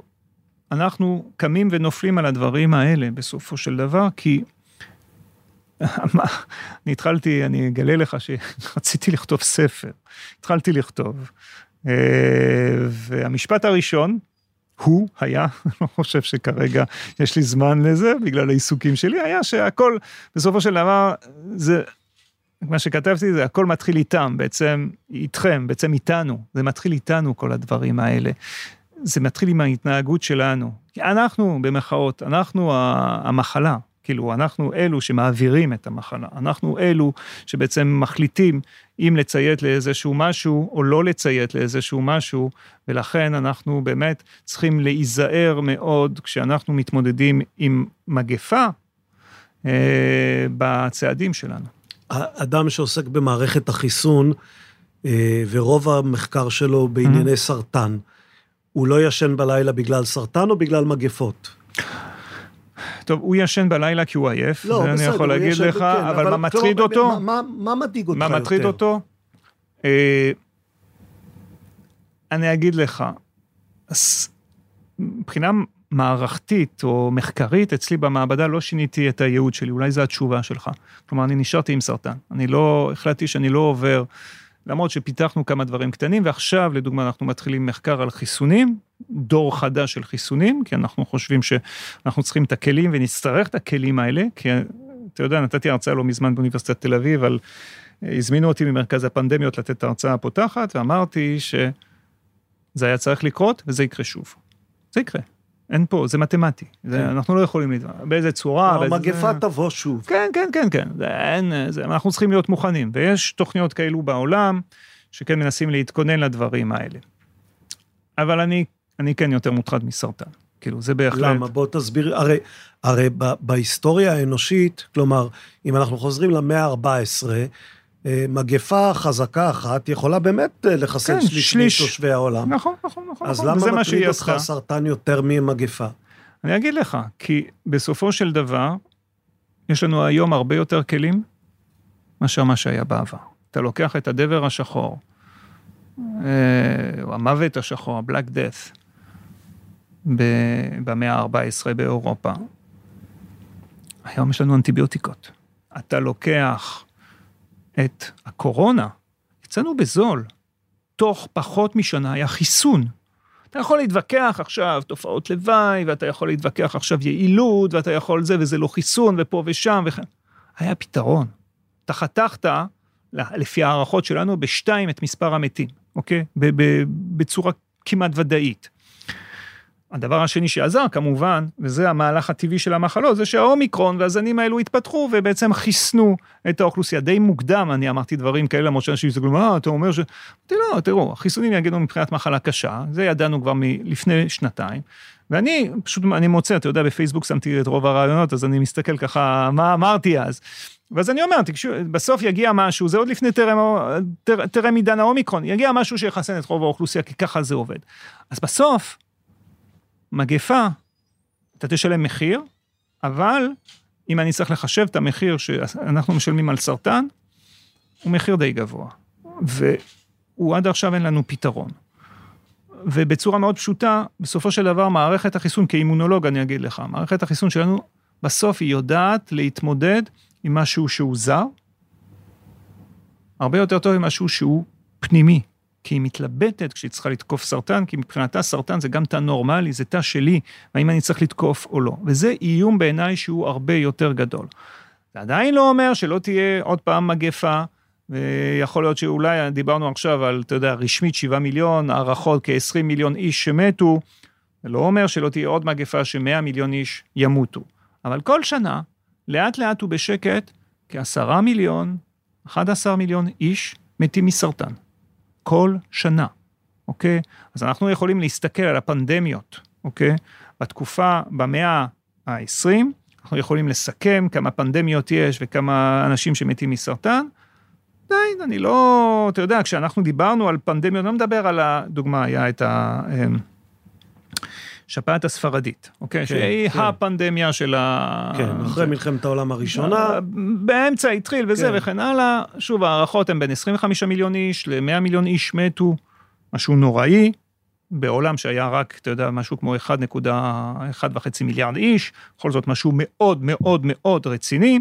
אנחנו קמים ונופלים על הדברים האלה בסופו של דבר, כי אני התחלתי, אני אגלה לך שרציתי לכתוב ספר. התחלתי לכתוב. אה, והמשפט הראשון, הוא היה, אני לא חושב שכרגע יש לי זמן לזה, בגלל העיסוקים שלי, היה שהכל, בסופו של דבר, זה, מה שכתבתי זה הכל מתחיל איתם, בעצם איתכם, בעצם איתנו, זה מתחיל איתנו כל הדברים האלה. זה מתחיל עם ההתנהגות שלנו. אנחנו, במחאות, אנחנו המחלה, כאילו, אנחנו אלו שמעבירים את המחלה, אנחנו אלו שבעצם מחליטים אם לציית לאיזשהו משהו או לא לציית לאיזשהו משהו, ולכן אנחנו באמת צריכים להיזהר מאוד כשאנחנו מתמודדים עם מגפה אה, בצעדים שלנו. אדם שעוסק במערכת החיסון, אה, ורוב המחקר שלו בענייני mm-hmm. סרטן, הוא לא ישן בלילה בגלל סרטן או בגלל מגפות? טוב, הוא ישן בלילה כי הוא עייף, לא, זה בסדר, אני יכול להגיד לך, כן, אבל, אבל מה מטריד כלום, אותו? מה, מה, מה מדאיג אותך יותר? מה מטריד אותו? אה, אני אגיד לך, מבחינה מערכתית או מחקרית, אצלי במעבדה לא שיניתי את הייעוד שלי, אולי זו התשובה שלך. כלומר, אני נשארתי עם סרטן. אני לא, החלטתי שאני לא עובר, למרות שפיתחנו כמה דברים קטנים, ועכשיו, לדוגמה, אנחנו מתחילים מחקר על חיסונים, דור חדש של חיסונים, כי אנחנו חושבים שאנחנו צריכים את הכלים ונצטרך את הכלים האלה, כי אתה יודע, נתתי הרצאה לא מזמן באוניברסיטת תל אביב על, הזמינו אותי ממרכז הפנדמיות לתת את ההרצאה הפותחת, ואמרתי שזה היה צריך לקרות וזה יקרה שוב. זה יקרה. אין פה, זה מתמטי, זה, כן. אנחנו לא יכולים, באיזה צורה. המגפה תבוא שוב. כן, כן, כן, כן, זה, אין, זה, אנחנו צריכים להיות מוכנים, ויש תוכניות כאלו בעולם, שכן מנסים להתכונן לדברים האלה. אבל אני, אני כן יותר מוטרד מסרטן. כאילו, זה בהחלט... למה? בוא תסביר, הרי, הרי ב, בהיסטוריה האנושית, כלומר, אם אנחנו חוזרים למאה ה-14, אה, מגפה חזקה אחת יכולה באמת אה, לחסל כן, שליש, שליש מתושבי העולם. נכון, נכון, נכון. אז נכון, למה מטריד אותך. סרטן יותר ממגפה? אני אגיד לך, כי בסופו של דבר, יש לנו היום הרבה יותר כלים מאשר מה שהיה בעבר. אתה לוקח את הדבר השחור, או אה, המוות השחור, ה-Black Death, במאה ה-14 באירופה. היום יש לנו אנטיביוטיקות. אתה לוקח את הקורונה, יצאנו בזול. תוך פחות משנה היה חיסון. אתה יכול להתווכח עכשיו תופעות לוואי, ואתה יכול להתווכח עכשיו יעילות, ואתה יכול זה, וזה לא חיסון, ופה ושם, וכן. היה פתרון. אתה חתכת, לפי הערכות שלנו, בשתיים את מספר המתים, אוקיי? בצורה כמעט ודאית. הדבר השני שעזר כמובן, וזה המהלך הטבעי של המחלות, זה שהאומיקרון והזנים האלו התפתחו ובעצם חיסנו את האוכלוסייה. די מוקדם אני אמרתי דברים כאלה, למרות שאנשים יסתכלו, מה אתה אומר ש... אמרתי לא, תראו, החיסונים יגנו מבחינת מחלה קשה, זה ידענו כבר מלפני שנתיים. ואני פשוט, אני מוצא, אתה יודע, בפייסבוק שמתי את רוב הרעיונות, אז אני מסתכל ככה, מה אמרתי אז. ואז אני אומר, תקשו, בסוף יגיע משהו, זה עוד לפני טרם, טרם עידן האומיקרון, יגיע משהו שיחסן את רוב האוכלוסייה, כי ככה זה עובד. אז בסוף, מגפה, אתה תשלם מחיר, אבל אם אני צריך לחשב את המחיר שאנחנו משלמים על סרטן, הוא מחיר די גבוה. והוא עד עכשיו אין לנו פתרון. ובצורה מאוד פשוטה, בסופו של דבר מערכת החיסון, כאימונולוג אני אגיד לך, מערכת החיסון שלנו בסוף היא יודעת להתמודד עם משהו שהוא זר, הרבה יותר טוב עם משהו שהוא פנימי. כי היא מתלבטת כשהיא צריכה לתקוף סרטן, כי מבחינתה סרטן זה גם תא נורמלי, זה תא שלי, והאם אני צריך לתקוף או לא. וזה איום בעיניי שהוא הרבה יותר גדול. זה עדיין לא אומר שלא תהיה עוד פעם מגפה, ויכול להיות שאולי דיברנו עכשיו על, אתה יודע, רשמית 7 מיליון, הערכות כ-20 מיליון איש שמתו, זה לא אומר שלא תהיה עוד מגפה ש-100 מיליון איש ימותו. אבל כל שנה, לאט לאט ובשקט, כ-10 מיליון, 11 מיליון איש מתים מסרטן. כל שנה, אוקיי? אז אנחנו יכולים להסתכל על הפנדמיות, אוקיי? בתקופה, במאה ה-20, אנחנו יכולים לסכם כמה פנדמיות יש וכמה אנשים שמתים מסרטן. עדיין, אני לא, אתה יודע, כשאנחנו דיברנו על פנדמיות, אני לא מדבר על הדוגמה, היה את ה... שפעת הספרדית, אוקיי? כן, שהיא כן. הפנדמיה של ה... כן, אחרי מלחמת העולם הראשונה. באמצע התחיל וזה כן. וכן הלאה. שוב, הערכות הן בין 25 מיליון איש ל-100 מיליון איש מתו, משהו נוראי. בעולם שהיה רק, אתה יודע, משהו כמו 1.1.5 מיליארד איש, בכל זאת משהו מאוד מאוד מאוד רציני.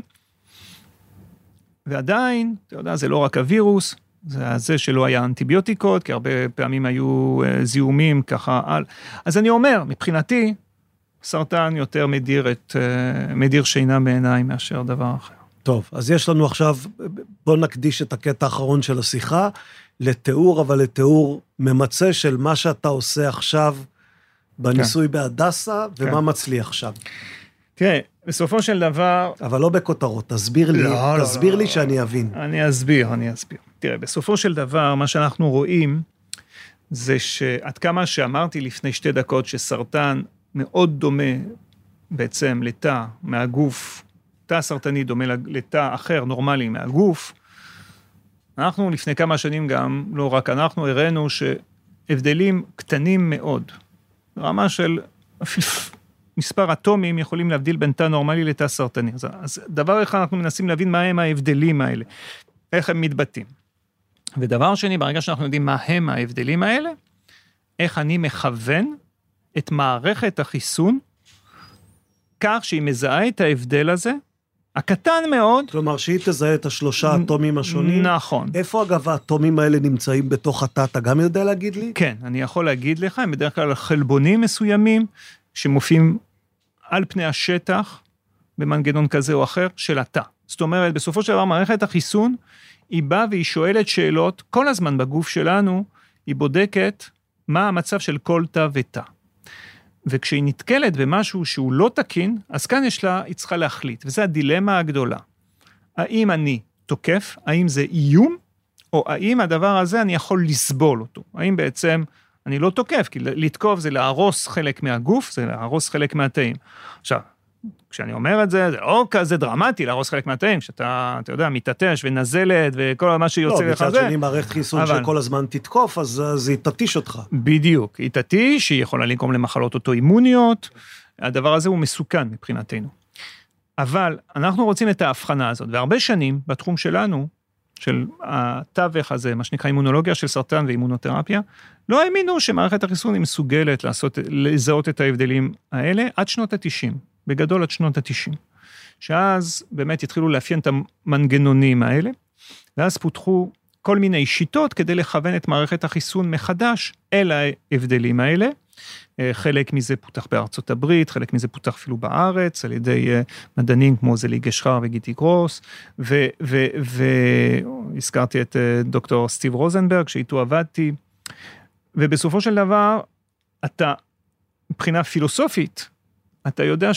ועדיין, אתה יודע, זה לא רק הווירוס, זה זה שלא היה אנטיביוטיקות, כי הרבה פעמים היו אה, זיהומים ככה על. אז אני אומר, מבחינתי, סרטן יותר מדיר את, אה, מדיר שינה בעיניי מאשר דבר אחר. טוב, אז יש לנו עכשיו, בוא נקדיש את הקטע האחרון של השיחה לתיאור, אבל לתיאור ממצה של מה שאתה עושה עכשיו בניסוי כן. בהדסה, ומה כן. מצליח שם. תראה, בסופו של דבר... אבל לא בכותרות, תסביר לי, לא, לא תסביר לא, לי לא. שאני אבין. אני אסביר, אני אסביר. תראה, בסופו של דבר, מה שאנחנו רואים, זה שעד כמה שאמרתי לפני שתי דקות שסרטן מאוד דומה בעצם לתא מהגוף, תא סרטני דומה לתא אחר נורמלי מהגוף, אנחנו לפני כמה שנים גם, לא רק אנחנו, הראינו שהבדלים קטנים מאוד, רמה של מספר אטומים יכולים להבדיל בין תא נורמלי לתא סרטני. אז, אז דבר אחד אנחנו מנסים להבין מה הם ההבדלים האלה, איך הם מתבטאים. ודבר שני, ברגע שאנחנו יודעים מה הם ההבדלים האלה, איך אני מכוון את מערכת החיסון כך שהיא מזהה את ההבדל הזה הקטן מאוד, כלומר, שהיא תזהה את השלושה האטומים השונים. נכון. איפה אגב האטומים האלה נמצאים בתוך התא, אתה גם יודע להגיד לי? כן, אני יכול להגיד לך, הם בדרך כלל חלבונים מסוימים שמופיעים על פני השטח במנגנון כזה או אחר של התא. זאת אומרת, בסופו של דבר מערכת החיסון, היא באה והיא שואלת שאלות כל הזמן בגוף שלנו, היא בודקת מה המצב של כל תא ותא. וכשהיא נתקלת במשהו שהוא לא תקין, אז כאן יש לה, היא צריכה להחליט, וזו הדילמה הגדולה. האם אני תוקף, האם זה איום, או האם הדבר הזה אני יכול לסבול אותו? האם בעצם אני לא תוקף, כי לתקוף זה להרוס חלק מהגוף, זה להרוס חלק מהתאים. עכשיו, כשאני אומר את זה, זה לא כזה דרמטי להרוס חלק מהתאים, שאתה, אתה יודע, מתעטש ונזלת וכל מה שיוצא לא, לך מצד זה. שני, מערכת חיסון אבל- שכל הזמן תתקוף, אז אז היא תתיש אותך. בדיוק, היא תתיש, היא יכולה לגרום למחלות אוטואימוניות, הדבר הזה הוא מסוכן מבחינתנו. אבל אנחנו רוצים את ההבחנה הזאת, והרבה שנים בתחום שלנו, של התווך הזה, מה שנקרא אימונולוגיה של סרטן ואימונותרפיה, לא האמינו שמערכת החיסון היא מסוגלת לעשות, לזהות את ההבדלים האלה עד שנות ה-90, בגדול עד שנות ה-90. שאז באמת התחילו לאפיין את המנגנונים האלה, ואז פותחו כל מיני שיטות כדי לכוון את מערכת החיסון מחדש אל ההבדלים האלה. אה, חלק מזה פותח בארצות הברית, חלק מזה פותח אפילו בארץ, על ידי אה, מדענים כמו זלי גשחר וגיטי גרוס, והזכרתי את אה, דוקטור סטיב רוזנברג, שאיתו עבדתי, ובסופו של דבר, אתה, מבחינה פילוסופית, אתה יודע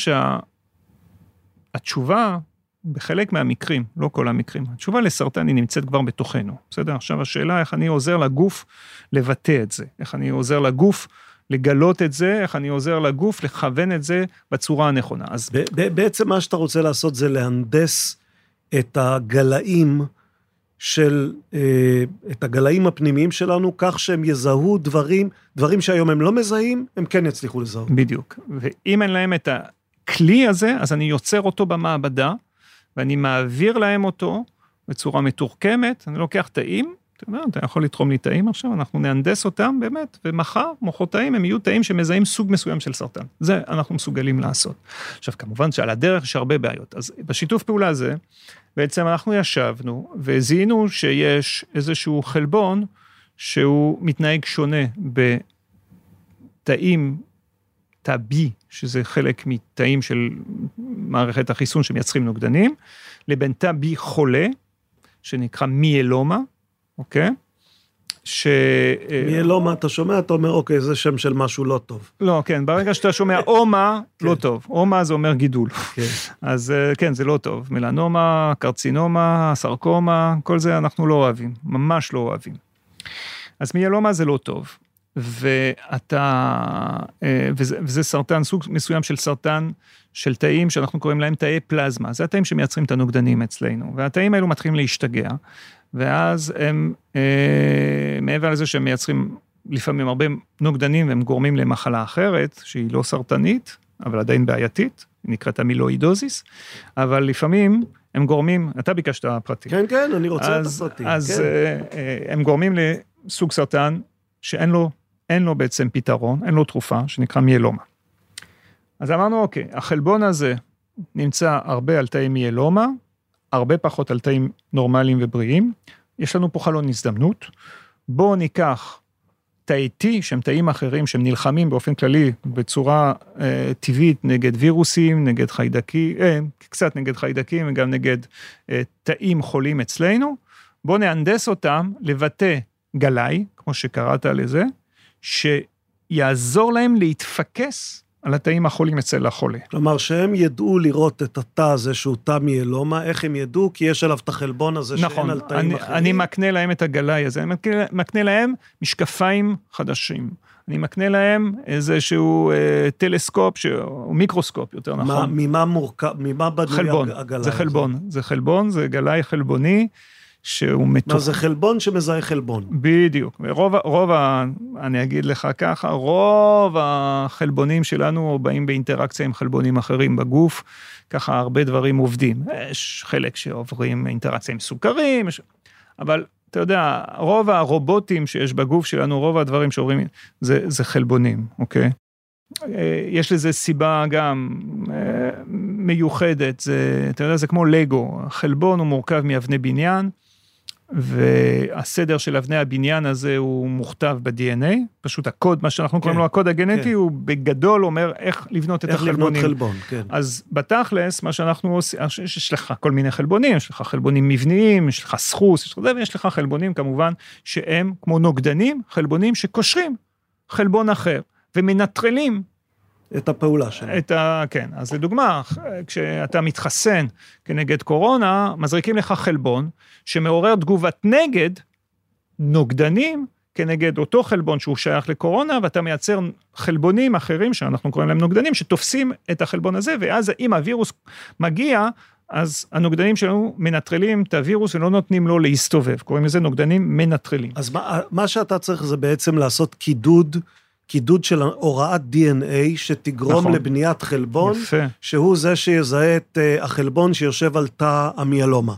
שהתשובה, בחלק מהמקרים, לא כל המקרים, התשובה לסרטן היא נמצאת כבר בתוכנו, בסדר? עכשיו השאלה איך אני עוזר לגוף לבטא את זה, איך אני עוזר לגוף לגלות את זה, איך אני עוזר לגוף לכוון את זה בצורה הנכונה. אז בעצם מה שאתה רוצה לעשות זה להנדס את הגלאים של, אה, את הגלאים הפנימיים שלנו, כך שהם יזהו דברים, דברים שהיום הם לא מזהים, הם כן יצליחו לזהות. בדיוק. ואם אין להם את הכלי הזה, אז אני יוצר אותו במעבדה, ואני מעביר להם אותו בצורה מתוחכמת, אני לוקח תאים, אתה יודע, אתה יכול לתחום לי תאים עכשיו, אנחנו נהנדס אותם באמת, ומחר, מוחרתיים, הם יהיו תאים שמזהים סוג מסוים של סרטן. זה אנחנו מסוגלים לעשות. עכשיו, כמובן שעל הדרך יש הרבה בעיות. אז בשיתוף פעולה הזה, בעצם אנחנו ישבנו וזיהינו שיש איזשהו חלבון שהוא מתנהג שונה בתאים תא B, שזה חלק מתאים של מערכת החיסון שמייצרים נוגדנים, לבין תא B חולה, שנקרא מיאלומה, אוקיי? ש... מיאלומה, אתה שומע, אתה אומר, אוקיי, זה שם של משהו לא טוב. לא, כן, ברגע שאתה שומע אומה, לא כן. טוב. אומה זה אומר גידול. כן. אז אה, כן, זה לא טוב. מלנומה, קרצינומה, סרקומה, כל זה אנחנו לא אוהבים, ממש לא אוהבים. אז מיאלומה זה לא טוב. ואתה, אה, וזה, וזה סרטן, סוג מסוים של סרטן של תאים שאנחנו קוראים להם תאי פלזמה, זה התאים שמייצרים את הנוגדנים אצלנו, והתאים האלו מתחילים להשתגע, ואז הם, אה, מעבר לזה שהם מייצרים לפעמים הרבה נוגדנים, הם גורמים למחלה אחרת, שהיא לא סרטנית, אבל עדיין בעייתית, היא נקראת המילואידוזיס, אבל לפעמים הם גורמים, אתה ביקשת פרטים. כן, כן, אני רוצה את אז, הפרטים. אז כן. אה, אה, הם גורמים לסוג סרטן שאין לו, אין לו בעצם פתרון, אין לו תרופה, שנקרא מיאלומה. אז אמרנו, אוקיי, החלבון הזה נמצא הרבה על תאי מיאלומה, הרבה פחות על תאים נורמליים ובריאים. יש לנו פה חלון הזדמנות. בואו ניקח תאי T, שהם תאים אחרים, שהם נלחמים באופן כללי בצורה אה, טבעית נגד וירוסים, נגד חיידקים, אה, קצת נגד חיידקים וגם נגד אה, תאים חולים אצלנו. בואו נהנדס אותם לבטא גלאי, כמו שקראת לזה, שיעזור להם להתפקס על התאים החולים אצל החולה. כלומר, שהם ידעו לראות את התא הזה שהוא תא מיאלומה, איך הם ידעו? כי יש עליו את החלבון הזה שאין נכון, על תאים אני, אחרים. אני מקנה להם את הגלאי הזה, אני מקנה, מקנה להם משקפיים חדשים. אני מקנה להם איזשהו אה, טלסקופ, ש... או מיקרוסקופ יותר מה, נכון. ממה מורכב, ממה בנוי חלבון, הג- הגלאי זה הזה? חלבון, זה חלבון, זה גלאי חלבוני, שהוא מה, מתוך... זה חלבון שמזהה חלבון. בדיוק, ורוב, רוב, ה- אני אגיד לך ככה, רוב החלבונים שלנו באים באינטראקציה עם חלבונים אחרים בגוף, ככה הרבה דברים עובדים. יש חלק שעוברים אינטראקציה עם סוכרים, יש... אבל אתה יודע, רוב הרובוטים שיש בגוף שלנו, רוב הדברים שעוברים, זה, זה חלבונים, אוקיי? יש לזה סיבה גם מיוחדת, זה, אתה יודע, זה כמו לגו, חלבון הוא מורכב מאבני בניין, והסדר של אבני הבניין הזה הוא מוכתב ב-DNA, פשוט הקוד, מה שאנחנו קוראים כן, לו הקוד הגנטי, כן. הוא בגדול אומר איך לבנות איך את החלבונים. איך לבנות חלבון, כן. אז בתכלס, מה שאנחנו עושים, יש לך כל מיני חלבונים, יש לך חלבונים מבניים, יש לך סחוס, יש לך זה, ויש לך חלבונים כמובן, שהם כמו נוגדנים, חלבונים שקושרים חלבון אחר, ומנטרלים את הפעולה שלו. את ה... כן, אז לדוגמה, כשאתה מתחסן כנגד קורונה, מזריקים לך חלבון שמעורר תגובת נגד נוגדנים כנגד אותו חלבון שהוא שייך לקורונה, ואתה מייצר חלבונים אחרים, שאנחנו קוראים להם נוגדנים, שתופסים את החלבון הזה, ואז אם הווירוס מגיע, אז הנוגדנים שלנו מנטרלים את הווירוס ולא נותנים לו להסתובב, קוראים לזה נוגדנים מנטרלים. אז מה, מה שאתה צריך זה בעצם לעשות קידוד קידוד של הוראת DNA שתגרום נכון. לבניית חלבון, יפה. שהוא זה שיזהה את uh, החלבון שיושב על תא המיאלומה.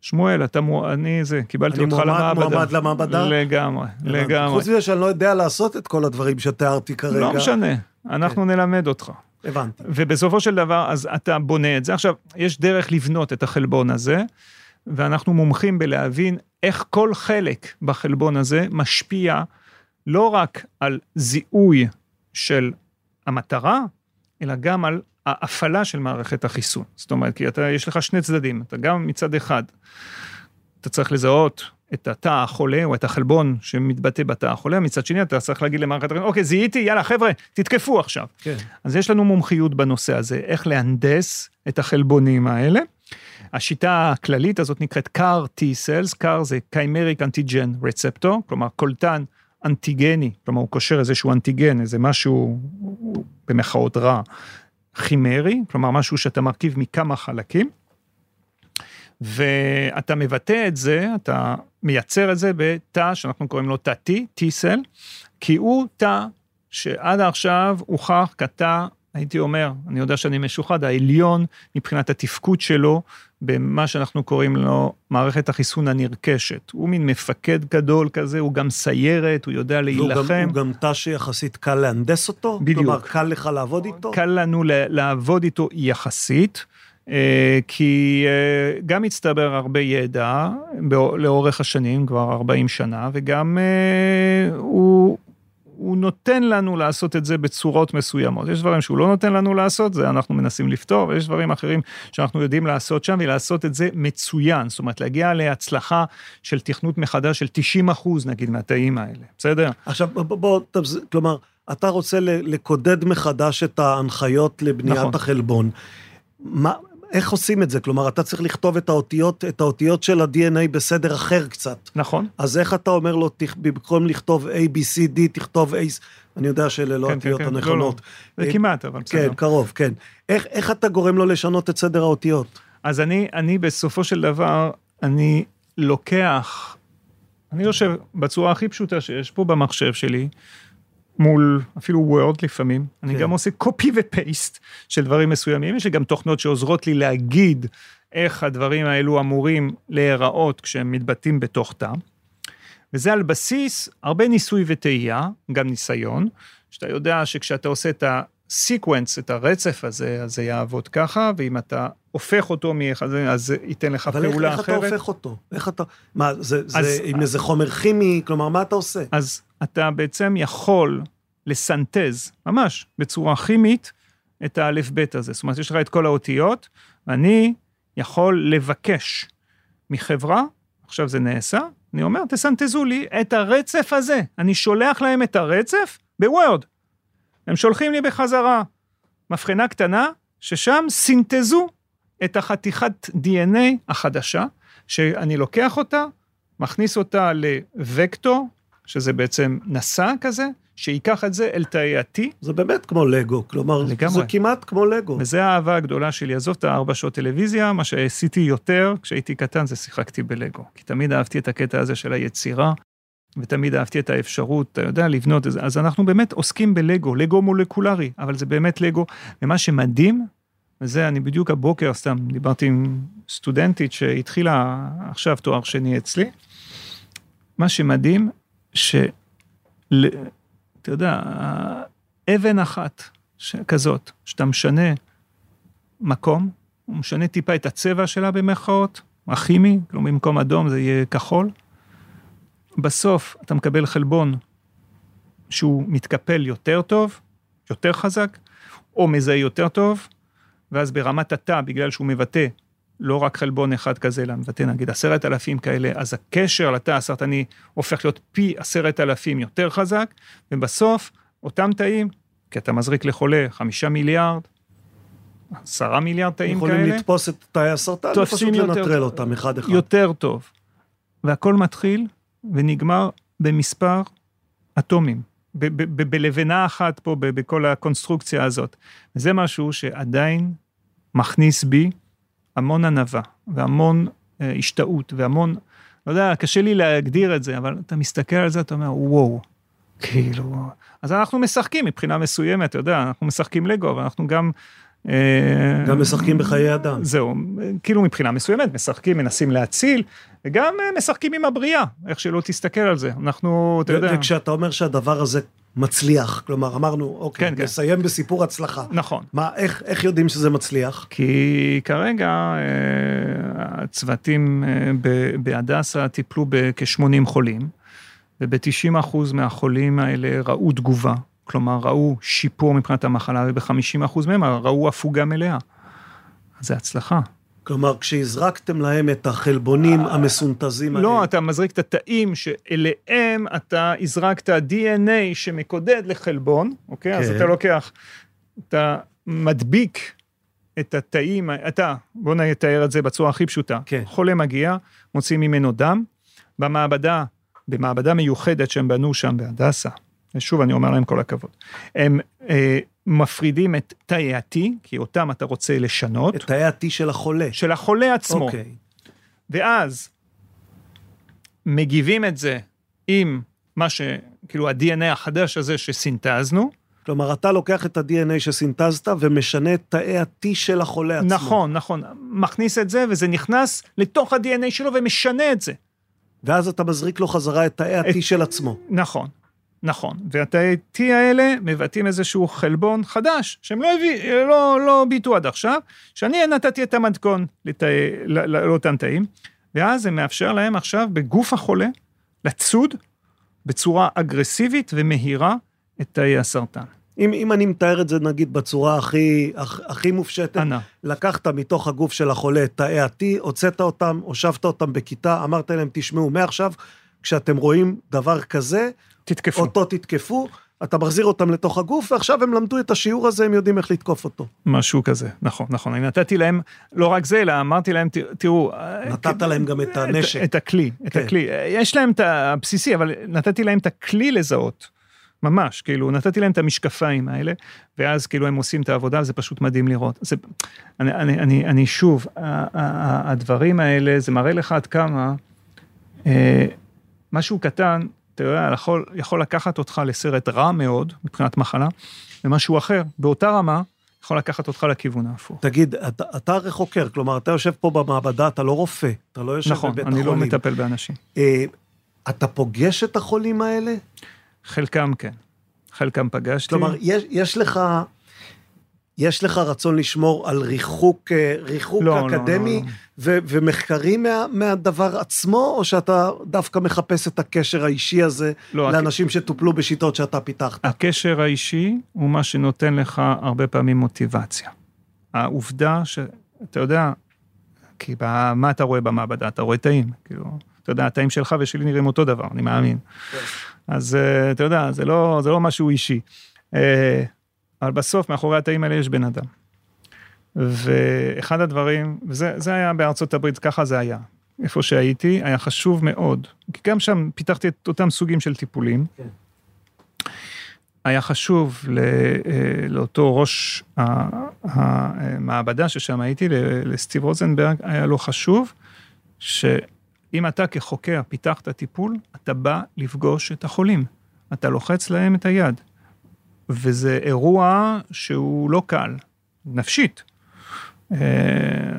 שמואל, אתה מו... אני זה, קיבלתי אותך למעבדה. אני מועמד למעבדה? לגמרי, לגמרי. חוץ מזה שאני לא יודע לעשות את כל הדברים שתיארתי כרגע. לא משנה, אנחנו כן. נלמד אותך. הבנתי. ובסופו של דבר, אז אתה בונה את זה. עכשיו, יש דרך לבנות את החלבון הזה, ואנחנו מומחים בלהבין איך כל חלק בחלבון הזה משפיע לא רק על זיהוי של המטרה, אלא גם על ההפעלה של מערכת החיסון. זאת אומרת, כי אתה, יש לך שני צדדים, אתה גם מצד אחד, אתה צריך לזהות את התא החולה או את החלבון שמתבטא בתא החולה, מצד שני אתה צריך להגיד למערכת החיסון, אוקיי, זיהיתי, יאללה, חבר'ה, תתקפו עכשיו. כן. אז יש לנו מומחיות בנושא הזה, איך להנדס את החלבונים האלה. השיטה הכללית הזאת נקראת CAR T-Cells, CAR זה Chimeric Antigen Receptor, כלומר קולטן אנטיגני, כלומר הוא קושר איזשהו אנטיגן, איזה משהו במחאות רע, חימרי, כלומר משהו שאתה מרכיב מכמה חלקים, ואתה מבטא את זה, אתה מייצר את זה בתא שאנחנו קוראים לו תא T, T-Cell, כי הוא תא שעד עכשיו הוכח כתא הייתי אומר, אני יודע שאני משוחד, העליון מבחינת התפקוד שלו במה שאנחנו קוראים לו מערכת החיסון הנרכשת. הוא מין מפקד גדול כזה, הוא גם סיירת, הוא יודע להילחם. הוא גם תא שיחסית קל להנדס אותו? בדיוק. כלומר, קל לך לעבוד איתו? קל לנו לעבוד איתו יחסית. אה, כי אה, גם הצטבר הרבה ידע לאורך השנים, כבר 40 שנה, וגם אה, הוא, הוא נותן לנו לעשות את זה בצורות מסוימות. יש דברים שהוא לא נותן לנו לעשות, זה אנחנו מנסים לפתור, ויש דברים אחרים שאנחנו יודעים לעשות שם, ולעשות את זה מצוין. זאת אומרת, להגיע להצלחה של תכנות מחדש של 90 אחוז, נגיד, מהתאים האלה, בסדר? עכשיו, בוא, בוא כלומר, אתה רוצה לקודד מחדש את ההנחיות לבניית נכון. החלבון. מה, איך עושים את זה? כלומר, אתה צריך לכתוב את האותיות, את האותיות של ה-DNA בסדר אחר קצת. נכון. אז איך אתה אומר לו, במקום לכתוב A, B, C, D, תכתוב A, אני יודע שאלה לא האותיות כן, כן, הנכונות. לא, לא. זה כמעט, אבל בסדר. כן, קרוב, כן. איך, איך אתה גורם לו לשנות את סדר האותיות? אז אני, אני בסופו של דבר, אני לוקח, אני חושב, בצורה הכי פשוטה שיש פה במחשב שלי, מול אפילו וורד לפעמים, כן. אני גם עושה קופי ופייסט של דברים מסוימים, יש לי גם תוכנות שעוזרות לי להגיד איך הדברים האלו אמורים להיראות כשהם מתבטאים בתוך תא. וזה על בסיס הרבה ניסוי וטעייה, גם ניסיון, שאתה יודע שכשאתה עושה את הסיקוונס, את הרצף הזה, אז זה יעבוד ככה, ואם אתה הופך אותו מאחד, אז זה ייתן לך פעולה אחרת. אבל איך אתה הופך אותו? איך אתה... מה, זה, אז, זה עם איזה חומר כימי? כלומר, מה אתה עושה? אז אתה בעצם יכול לסנטז, ממש, בצורה כימית, את האלף-בית הזה. זאת אומרת, יש לך את כל האותיות, ואני יכול לבקש מחברה, עכשיו זה נעשה, אני אומר, תסנטזו לי את הרצף הזה. אני שולח להם את הרצף בוורד. הם שולחים לי בחזרה מבחנה קטנה, ששם סינטזו את החתיכת DNA החדשה, שאני לוקח אותה, מכניס אותה לוקטור, שזה בעצם נשא כזה, שייקח את זה אל תאי ה-T. זה באמת כמו לגו, כלומר, לגמרי. זה כמעט כמו לגו. וזה האהבה הגדולה שלי, עזוב את הארבע שעות טלוויזיה, מה שעשיתי יותר כשהייתי קטן זה שיחקתי בלגו. כי תמיד אהבתי את הקטע הזה של היצירה, ותמיד אהבתי את האפשרות, אתה יודע, לבנות את זה. אז אנחנו באמת עוסקים בלגו, לגו מולקולרי, אבל זה באמת לגו. ומה שמדהים, וזה, אני בדיוק הבוקר, סתם, דיברתי עם סטודנטית שהתחילה עכשיו תואר שני אצלי, מה שמדהים, שאתה יודע, אבן אחת ש... כזאת, שאתה משנה מקום, הוא משנה טיפה את הצבע שלה במרכאות, הכימי, כלומר במקום אדום זה יהיה כחול. בסוף אתה מקבל חלבון שהוא מתקפל יותר טוב, יותר חזק, או מזהה יותר טוב, ואז ברמת התא, בגלל שהוא מבטא לא רק חלבון אחד כזה, אלא מבטא נגיד עשרת אלפים כאלה, אז הקשר לתא הסרטני הופך להיות פי עשרת אלפים יותר חזק, ובסוף אותם תאים, כי אתה מזריק לחולה חמישה מיליארד, עשרה מיליארד תאים יכולים כאלה, יכולים לתפוס את תאי הסרטן ופשוט לנטרל. אותם אחד אחד. יותר טוב. והכל מתחיל ונגמר במספר אטומים, בלבנה אחת פה, בכל הקונסטרוקציה הזאת. וזה משהו שעדיין מכניס בי המון ענווה, והמון אה, השתאות, והמון, לא יודע, קשה לי להגדיר את זה, אבל אתה מסתכל על זה, אתה אומר, וואו, כאילו... אז אנחנו משחקים מבחינה מסוימת, אתה יודע, אנחנו משחקים לגו, אבל אנחנו גם... אה, גם משחקים בחיי אדם. זהו, כאילו מבחינה מסוימת, משחקים, מנסים להציל, וגם אה, משחקים עם הבריאה, איך שלא תסתכל על זה. אנחנו, אתה יודע... וכשאתה אומר שהדבר הזה מצליח, כלומר, אמרנו, אוקיי, כן, כן. נסיים בסיפור הצלחה. נכון. מה, איך, איך יודעים שזה מצליח? כי כרגע אה, הצוותים בהדסה טיפלו בכ-80 חולים, וב-90% מהחולים האלה ראו תגובה, כלומר ראו שיפור מבחינת המחלה, וב-50% מהם ראו הפוגה מלאה. אז זה הצלחה. כלומר, כשהזרקתם להם את החלבונים המסונתזים האלה, לא, אתה מזריק את התאים שאליהם אתה הזרקת DNA שמקודד לחלבון, אוקיי? אז כן. אתה לוקח, אתה מדביק את התאים, אתה, בוא נתאר את זה בצורה הכי פשוטה. כן. חולה מגיע, מוציאים ממנו דם, במעבדה, במעבדה מיוחדת שהם בנו שם בהדסה, ושוב, אני אומר להם כל הכבוד, הם אה, מפרידים את תאי ה-T, כי אותם אתה רוצה לשנות, את תאי ה-T של החולה. של החולה עצמו. אוקיי. ואז מגיבים את זה עם מה ש... כאילו ה-DNA החדש הזה שסינתזנו. כלומר, אתה לוקח את ה-DNA שסינתזת ומשנה את תאי ה-T של החולה עצמו. נכון, נכון. מכניס את זה וזה נכנס לתוך ה-DNA שלו ומשנה את זה. ואז אתה מזריק לו חזרה את תאי ה-T את- של עצמו. נכון, נכון. והתאי T האלה מבטאים איזשהו חלבון חדש, שהם לא, הביא, לא, לא ביטו עד עכשיו, שאני נתתי את המתכון לתאי, ל- ל- לאותם תאים, ואז זה מאפשר להם עכשיו בגוף החולה לצוד בצורה אגרסיבית ומהירה את תאי הסרטן. אם, אם אני מתאר את זה, נגיד, בצורה הכי, הכ- הכי מופשטת, אנא. לקחת מתוך הגוף של החולה את תאי ה-T, הוצאת אותם, הושבת אותם בכיתה, אמרת להם, תשמעו, מעכשיו, כשאתם רואים דבר כזה, תתקפו. אותו תתקפו, אתה מחזיר אותם לתוך הגוף, ועכשיו הם למדו את השיעור הזה, הם יודעים איך לתקוף אותו. משהו כזה, נכון, נכון. אני נתתי להם, לא רק זה, אלא אמרתי להם, "ת- תראו... נתת להם גם את הנשק. את, את הכלי, את כן. הכלי. יש להם את הבסיסי, אבל נתתי להם את הכלי לזהות. ממש, כאילו, נתתי להם את המשקפיים האלה, ואז כאילו הם עושים את העבודה, זה פשוט מדהים לראות. זה, אני, אני, אני, אני שוב, הדברים האלה, זה מראה לך עד כמה אה, משהו קטן, אתה יודע, יכול, יכול לקחת אותך לסרט רע מאוד, מבחינת מחלה, ומשהו אחר, באותה רמה, יכול לקחת אותך לכיוון ההפוך. תגיד, אתה, אתה הרי חוקר, כלומר, אתה יושב פה במעבדה, אתה לא רופא, אתה לא יושב נכון, בבית אני לא החולים. מטפל באנשים. אה, אתה פוגש את החולים האלה? חלקם כן, חלקם פגשתי. כלומר, יש, יש לך... יש לך רצון לשמור על ריחוק, אה, ריחוק לא, לא, אקדמי לא, לא. ו- ומחקרים מה, מהדבר עצמו, או שאתה דווקא מחפש את הקשר האישי הזה לא, לאנשים שטופלו בשיטות שאתה פיתחת? הקשר האישי הוא מה שנותן לך הרבה פעמים מוטיבציה. העובדה שאתה יודע, כי ב- מה אתה רואה במעבדה? אתה רואה תאים, כאילו, אתה יודע, התאים שלך ושלי נראים אותו דבר, אני מאמין. אז אה, אתה יודע, זה לא, זה לא משהו אישי. אבל בסוף, מאחורי התאים האלה יש בן אדם. ואחד הדברים, וזה זה היה בארצות הברית, ככה זה היה. איפה שהייתי, היה חשוב מאוד, כי גם שם פיתחתי את אותם סוגים של טיפולים. כן. היה חשוב ל, אה, לאותו ראש המעבדה ששם הייתי, לסטיב רוזנברג, היה לו חשוב שאם אתה כחוקר פיתחת טיפול, אתה בא לפגוש את החולים. אתה לוחץ להם את היד. וזה אירוע שהוא לא קל, נפשית. אה,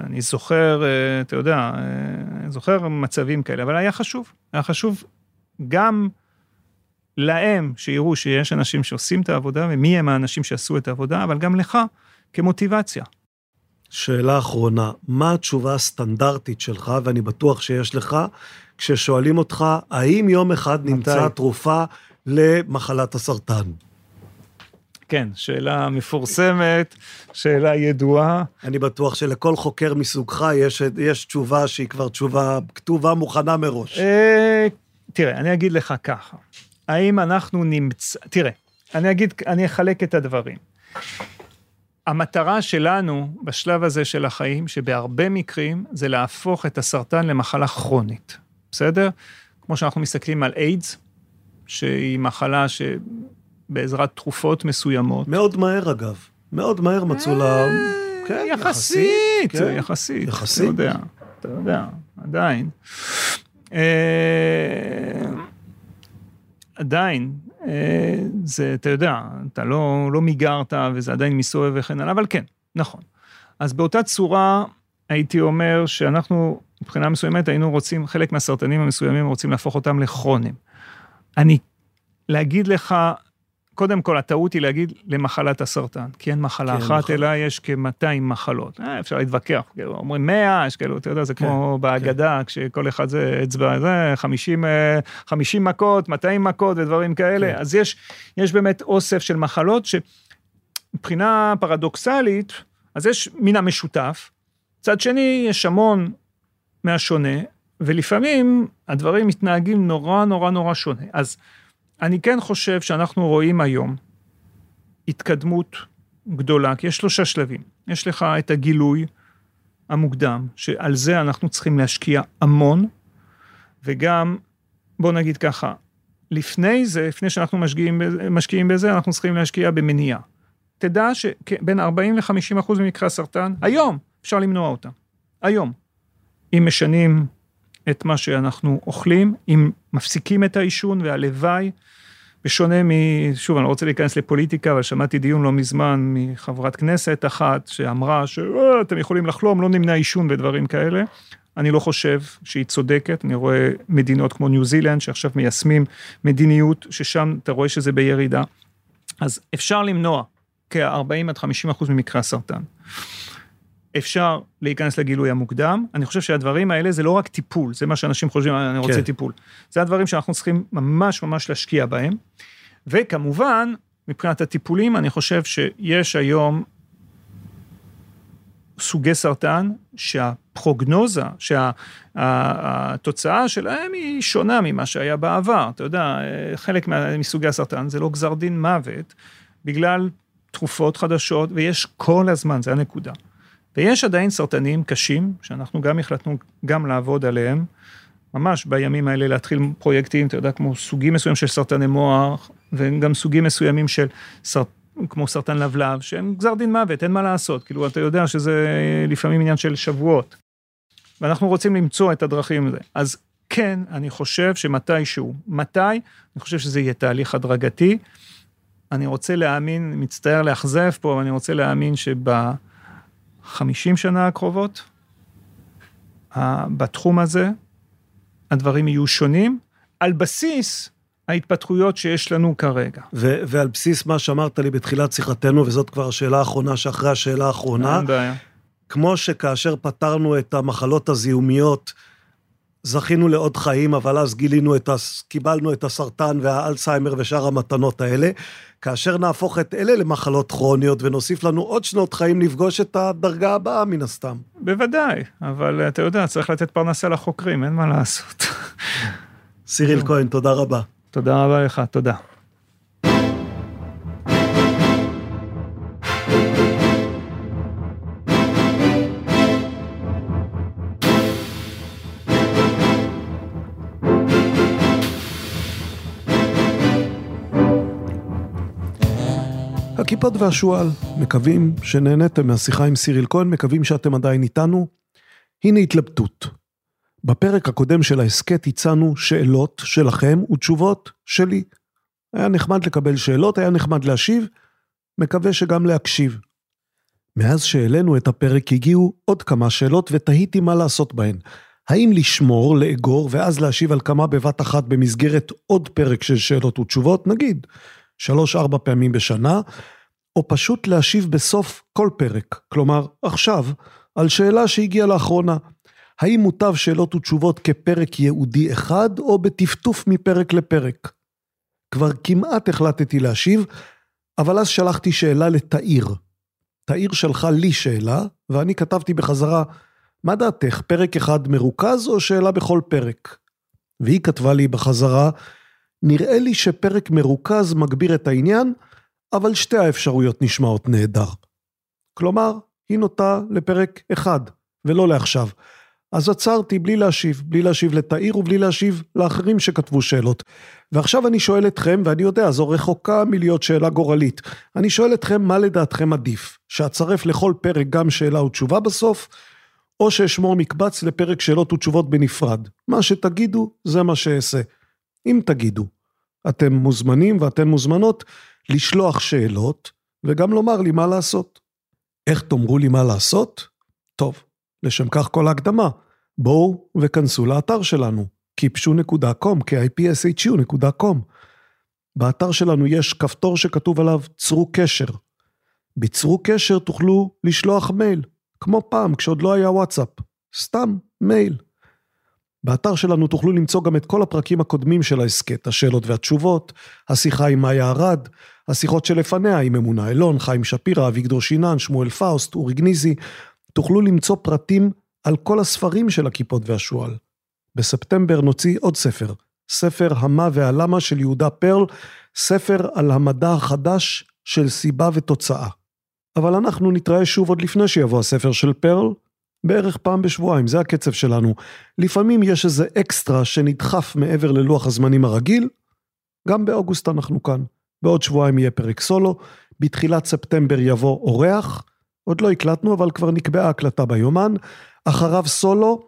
אני זוכר, אה, אתה יודע, אה, זוכר מצבים כאלה, אבל היה חשוב. היה חשוב גם להם, שיראו שיש אנשים שעושים את העבודה, ומי הם האנשים שעשו את העבודה, אבל גם לך, כמוטיבציה. שאלה אחרונה, מה התשובה הסטנדרטית שלך, ואני בטוח שיש לך, כששואלים אותך, האם יום אחד נמצא מתי? תרופה למחלת הסרטן? כן, שאלה מפורסמת, שאלה ידועה. אני בטוח שלכל חוקר מסוגך יש, יש תשובה שהיא כבר תשובה כתובה מוכנה מראש. אה, תראה, אני אגיד לך ככה, האם אנחנו נמצא, תראה, אני אגיד, אני אחלק את הדברים. המטרה שלנו בשלב הזה של החיים, שבהרבה מקרים זה להפוך את הסרטן למחלה כרונית, בסדר? כמו שאנחנו מסתכלים על איידס, שהיא מחלה שבעזרת תרופות מסוימות. מאוד מהר אגב, מאוד מהר מצאו לה... כן, יחסית, כן. יחסית, יחסית. אתה יודע, אתה יודע, עדיין. אה, עדיין, אה, זה, אתה יודע, אתה לא, לא מיגרת וזה עדיין מסתובב וכן הלאה, אבל כן, נכון. אז באותה צורה הייתי אומר שאנחנו, מבחינה מסוימת, היינו רוצים, חלק מהסרטנים המסוימים רוצים להפוך אותם לכרוניים. אני, להגיד לך, קודם כל, הטעות היא להגיד למחלת הסרטן, כי אין מחלה כן, אחת, נכון. אלא יש כ-200 מחלות. אה, אפשר להתווכח, כאילו, אומרים 100, יש כאלו, אתה יודע, זה כמו בהגדה, כשכל אחד זה אצבע, זה 50, אה, 50 מכות, 200 מכות ודברים כאלה. כן. אז יש, יש באמת אוסף של מחלות שמבחינה פרדוקסלית, אז יש מן המשותף. מצד שני, יש המון מהשונה, ולפעמים הדברים מתנהגים נורא נורא נורא שונה. אז אני כן חושב שאנחנו רואים היום התקדמות גדולה, כי יש שלושה שלבים. יש לך את הגילוי המוקדם, שעל זה אנחנו צריכים להשקיע המון, וגם, בוא נגיד ככה, לפני זה, לפני שאנחנו משקיעים, משקיעים בזה, אנחנו צריכים להשקיע במניעה. תדע שבין 40 ל-50 אחוז ממקרי הסרטן, היום אפשר למנוע אותם. היום. אם משנים את מה שאנחנו אוכלים, אם מפסיקים את העישון, והלוואי, בשונה מ... שוב, אני לא רוצה להיכנס לפוליטיקה, אבל שמעתי דיון לא מזמן מחברת כנסת אחת, שאמרה שאתם יכולים לחלום, לא נמנע עישון ודברים כאלה. אני לא חושב שהיא צודקת, אני רואה מדינות כמו ניו זילנד, שעכשיו מיישמים מדיניות, ששם אתה רואה שזה בירידה. אז אפשר למנוע כ-40 עד 50 אחוז ממקרי הסרטן. אפשר להיכנס לגילוי המוקדם. אני חושב שהדברים האלה זה לא רק טיפול, זה מה שאנשים חושבים, אני רוצה כן. טיפול. זה הדברים שאנחנו צריכים ממש ממש להשקיע בהם. וכמובן, מבחינת הטיפולים, אני חושב שיש היום סוגי סרטן שהפרוגנוזה, שהתוצאה שלהם היא שונה ממה שהיה בעבר. אתה יודע, חלק מסוגי הסרטן זה לא גזר דין מוות, בגלל תרופות חדשות, ויש כל הזמן, זה הנקודה. ויש עדיין סרטנים קשים, שאנחנו גם החלטנו גם לעבוד עליהם, ממש בימים האלה להתחיל פרויקטים, אתה יודע, כמו סוגים מסוימים של סרטני מוח, וגם סוגים מסוימים של סרט... כמו סרטן לבלב, שהם גזר דין מוות, אין מה לעשות, כאילו, אתה יודע שזה לפעמים עניין של שבועות. ואנחנו רוצים למצוא את הדרכים לזה. אז כן, אני חושב שמתישהו, מתי? אני חושב שזה יהיה תהליך הדרגתי. אני רוצה להאמין, מצטער לאכזב פה, אבל אני רוצה להאמין שב-50 שנה הקרובות, בתחום הזה, הדברים יהיו שונים, על בסיס ההתפתחויות שיש לנו כרגע. ו- ועל בסיס מה שאמרת לי בתחילת שיחתנו, וזאת כבר השאלה האחרונה שאחרי השאלה האחרונה, אין בעיה. כמו שכאשר פתרנו את המחלות הזיהומיות, זכינו לעוד חיים, אבל אז גילינו את, הס... קיבלנו את הסרטן והאלצהיימר ושאר המתנות האלה. כאשר נהפוך את אלה למחלות כרוניות ונוסיף לנו עוד שנות חיים, נפגוש את הדרגה הבאה מן הסתם. בוודאי, אבל אתה יודע, צריך לתת פרנסה לחוקרים, אין מה לעשות. סיריל כהן, תודה רבה. תודה רבה לך, תודה. הכיפות והשועל, מקווים שנהניתם מהשיחה עם סיריל כהן, מקווים שאתם עדיין איתנו. הנה התלבטות. בפרק הקודם של ההסכת הצענו שאלות שלכם ותשובות שלי. היה נחמד לקבל שאלות, היה נחמד להשיב, מקווה שגם להקשיב. מאז שהעלינו את הפרק הגיעו עוד כמה שאלות ותהיתי מה לעשות בהן. האם לשמור, לאגור, ואז להשיב על כמה בבת אחת במסגרת עוד פרק של שאלות ותשובות, נגיד, שלוש-ארבע פעמים בשנה, או פשוט להשיב בסוף כל פרק, כלומר, עכשיו, על שאלה שהגיעה לאחרונה. האם מוטב שאלות ותשובות כפרק ייעודי אחד, או בטפטוף מפרק לפרק? כבר כמעט החלטתי להשיב, אבל אז שלחתי שאלה לתאיר. תאיר שלחה לי שאלה, ואני כתבתי בחזרה, מה דעתך, פרק אחד מרוכז או שאלה בכל פרק? והיא כתבה לי בחזרה, נראה לי שפרק מרוכז מגביר את העניין, אבל שתי האפשרויות נשמעות נהדר. כלומר, היא נוטה לפרק אחד, ולא לעכשיו. אז עצרתי בלי להשיב, בלי להשיב לתאיר ובלי להשיב לאחרים שכתבו שאלות. ועכשיו אני שואל אתכם, ואני יודע, זו רחוקה מלהיות שאלה גורלית. אני שואל אתכם, מה לדעתכם עדיף? שאצרף לכל פרק גם שאלה ותשובה בסוף, או שאשמור מקבץ לפרק שאלות ותשובות בנפרד. מה שתגידו, זה מה שאעשה. אם תגידו. אתם מוזמנים ואתן מוזמנות לשלוח שאלות, וגם לומר לי מה לעשות. איך תאמרו לי מה לעשות? טוב, לשם כך כל ההקדמה. בואו וכנסו לאתר שלנו, kipshu.com, kipshu.com. באתר שלנו יש כפתור שכתוב עליו צרו קשר. בצור קשר תוכלו לשלוח מייל, כמו פעם כשעוד לא היה וואטסאפ, סתם מייל. באתר שלנו תוכלו למצוא גם את כל הפרקים הקודמים של ההסכת, השאלות והתשובות, השיחה עם מאיה ארד, השיחות שלפניה עם אמונה אלון, חיים שפירא, אביגדור שינן, שמואל פאוסט, אורי גניזי, תוכלו למצוא פרטים על כל הספרים של הקיפוד והשועל. בספטמבר נוציא עוד ספר, ספר המה והלמה של יהודה פרל, ספר על המדע החדש של סיבה ותוצאה. אבל אנחנו נתראה שוב עוד לפני שיבוא הספר של פרל, בערך פעם בשבועיים, זה הקצב שלנו. לפעמים יש איזה אקסטרה שנדחף מעבר ללוח הזמנים הרגיל, גם באוגוסט אנחנו כאן. בעוד שבועיים יהיה פרק סולו, בתחילת ספטמבר יבוא אורח, עוד לא הקלטנו, אבל כבר נקבעה הקלטה ביומן. אחריו סולו,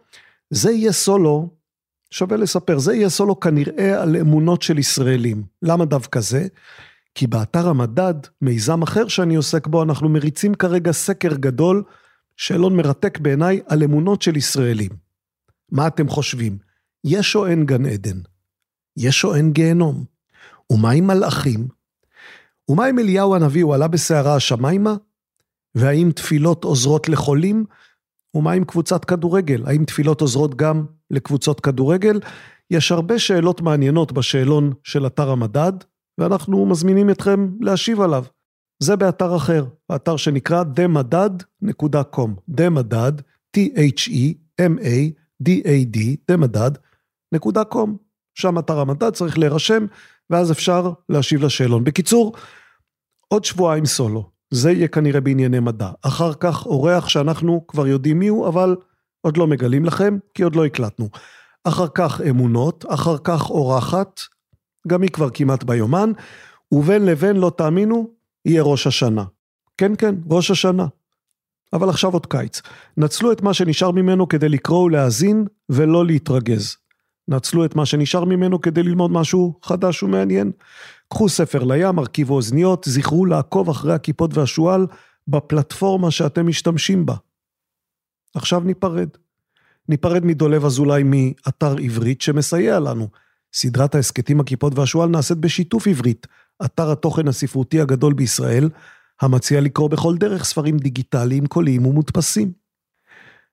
זה יהיה סולו, שווה לספר, זה יהיה סולו כנראה על אמונות של ישראלים. למה דווקא זה? כי באתר המדד, מיזם אחר שאני עוסק בו, אנחנו מריצים כרגע סקר גדול, שאלון מרתק בעיניי על אמונות של ישראלים. מה אתם חושבים? יש או אין גן עדן? יש או אין גיהנום? ומה עם מלאכים? ומה עם אליהו הנביא, הוא עלה בסערה השמיימה? והאם תפילות עוזרות לחולים? ומה עם קבוצת כדורגל? האם תפילות עוזרות גם לקבוצות כדורגל? יש הרבה שאלות מעניינות בשאלון של אתר המדד, ואנחנו מזמינים אתכם להשיב עליו. זה באתר אחר, האתר שנקרא demadad.com, demadad, T-H-E-M-A-D-A-D, demadad.com, שם אתר המדד, צריך להירשם, ואז אפשר להשיב לשאלון. בקיצור, עוד שבועיים סולו. זה יהיה כנראה בענייני מדע. אחר כך אורח שאנחנו כבר יודעים מי הוא, אבל עוד לא מגלים לכם, כי עוד לא הקלטנו. אחר כך אמונות, אחר כך אורחת, גם היא כבר כמעט ביומן, ובין לבין, לא תאמינו, יהיה ראש השנה. כן, כן, ראש השנה. אבל עכשיו עוד קיץ. נצלו את מה שנשאר ממנו כדי לקרוא ולהאזין, ולא להתרגז. נצלו את מה שנשאר ממנו כדי ללמוד משהו חדש ומעניין. קחו ספר לים, הרכיבו אוזניות, זכרו לעקוב אחרי הכיפות והשועל בפלטפורמה שאתם משתמשים בה. עכשיו ניפרד. ניפרד מדולב אזולאי מאתר עברית שמסייע לנו. סדרת ההסכתים הכיפות והשועל נעשית בשיתוף עברית, אתר התוכן הספרותי הגדול בישראל, המציע לקרוא בכל דרך ספרים דיגיטליים, קוליים ומודפסים.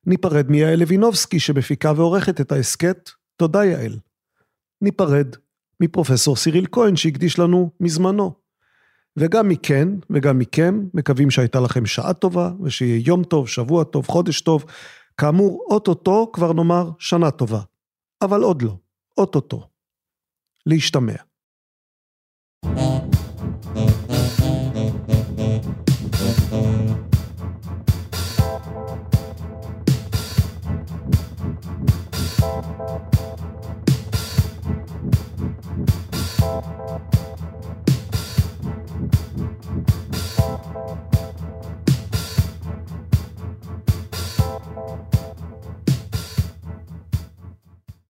ניפרד מיעל לוינובסקי שמפיקה ועורכת את ההסכת, תודה יעל. ניפרד מפרופסור סיריל כהן שהקדיש לנו מזמנו. וגם מכן וגם מכם, מקווים שהייתה לכם שעה טובה, ושיהיה יום טוב, שבוע טוב, חודש טוב. כאמור, אוטוטו כבר נאמר שנה טובה. אבל עוד לא, אוטוטו. להשתמע. Thank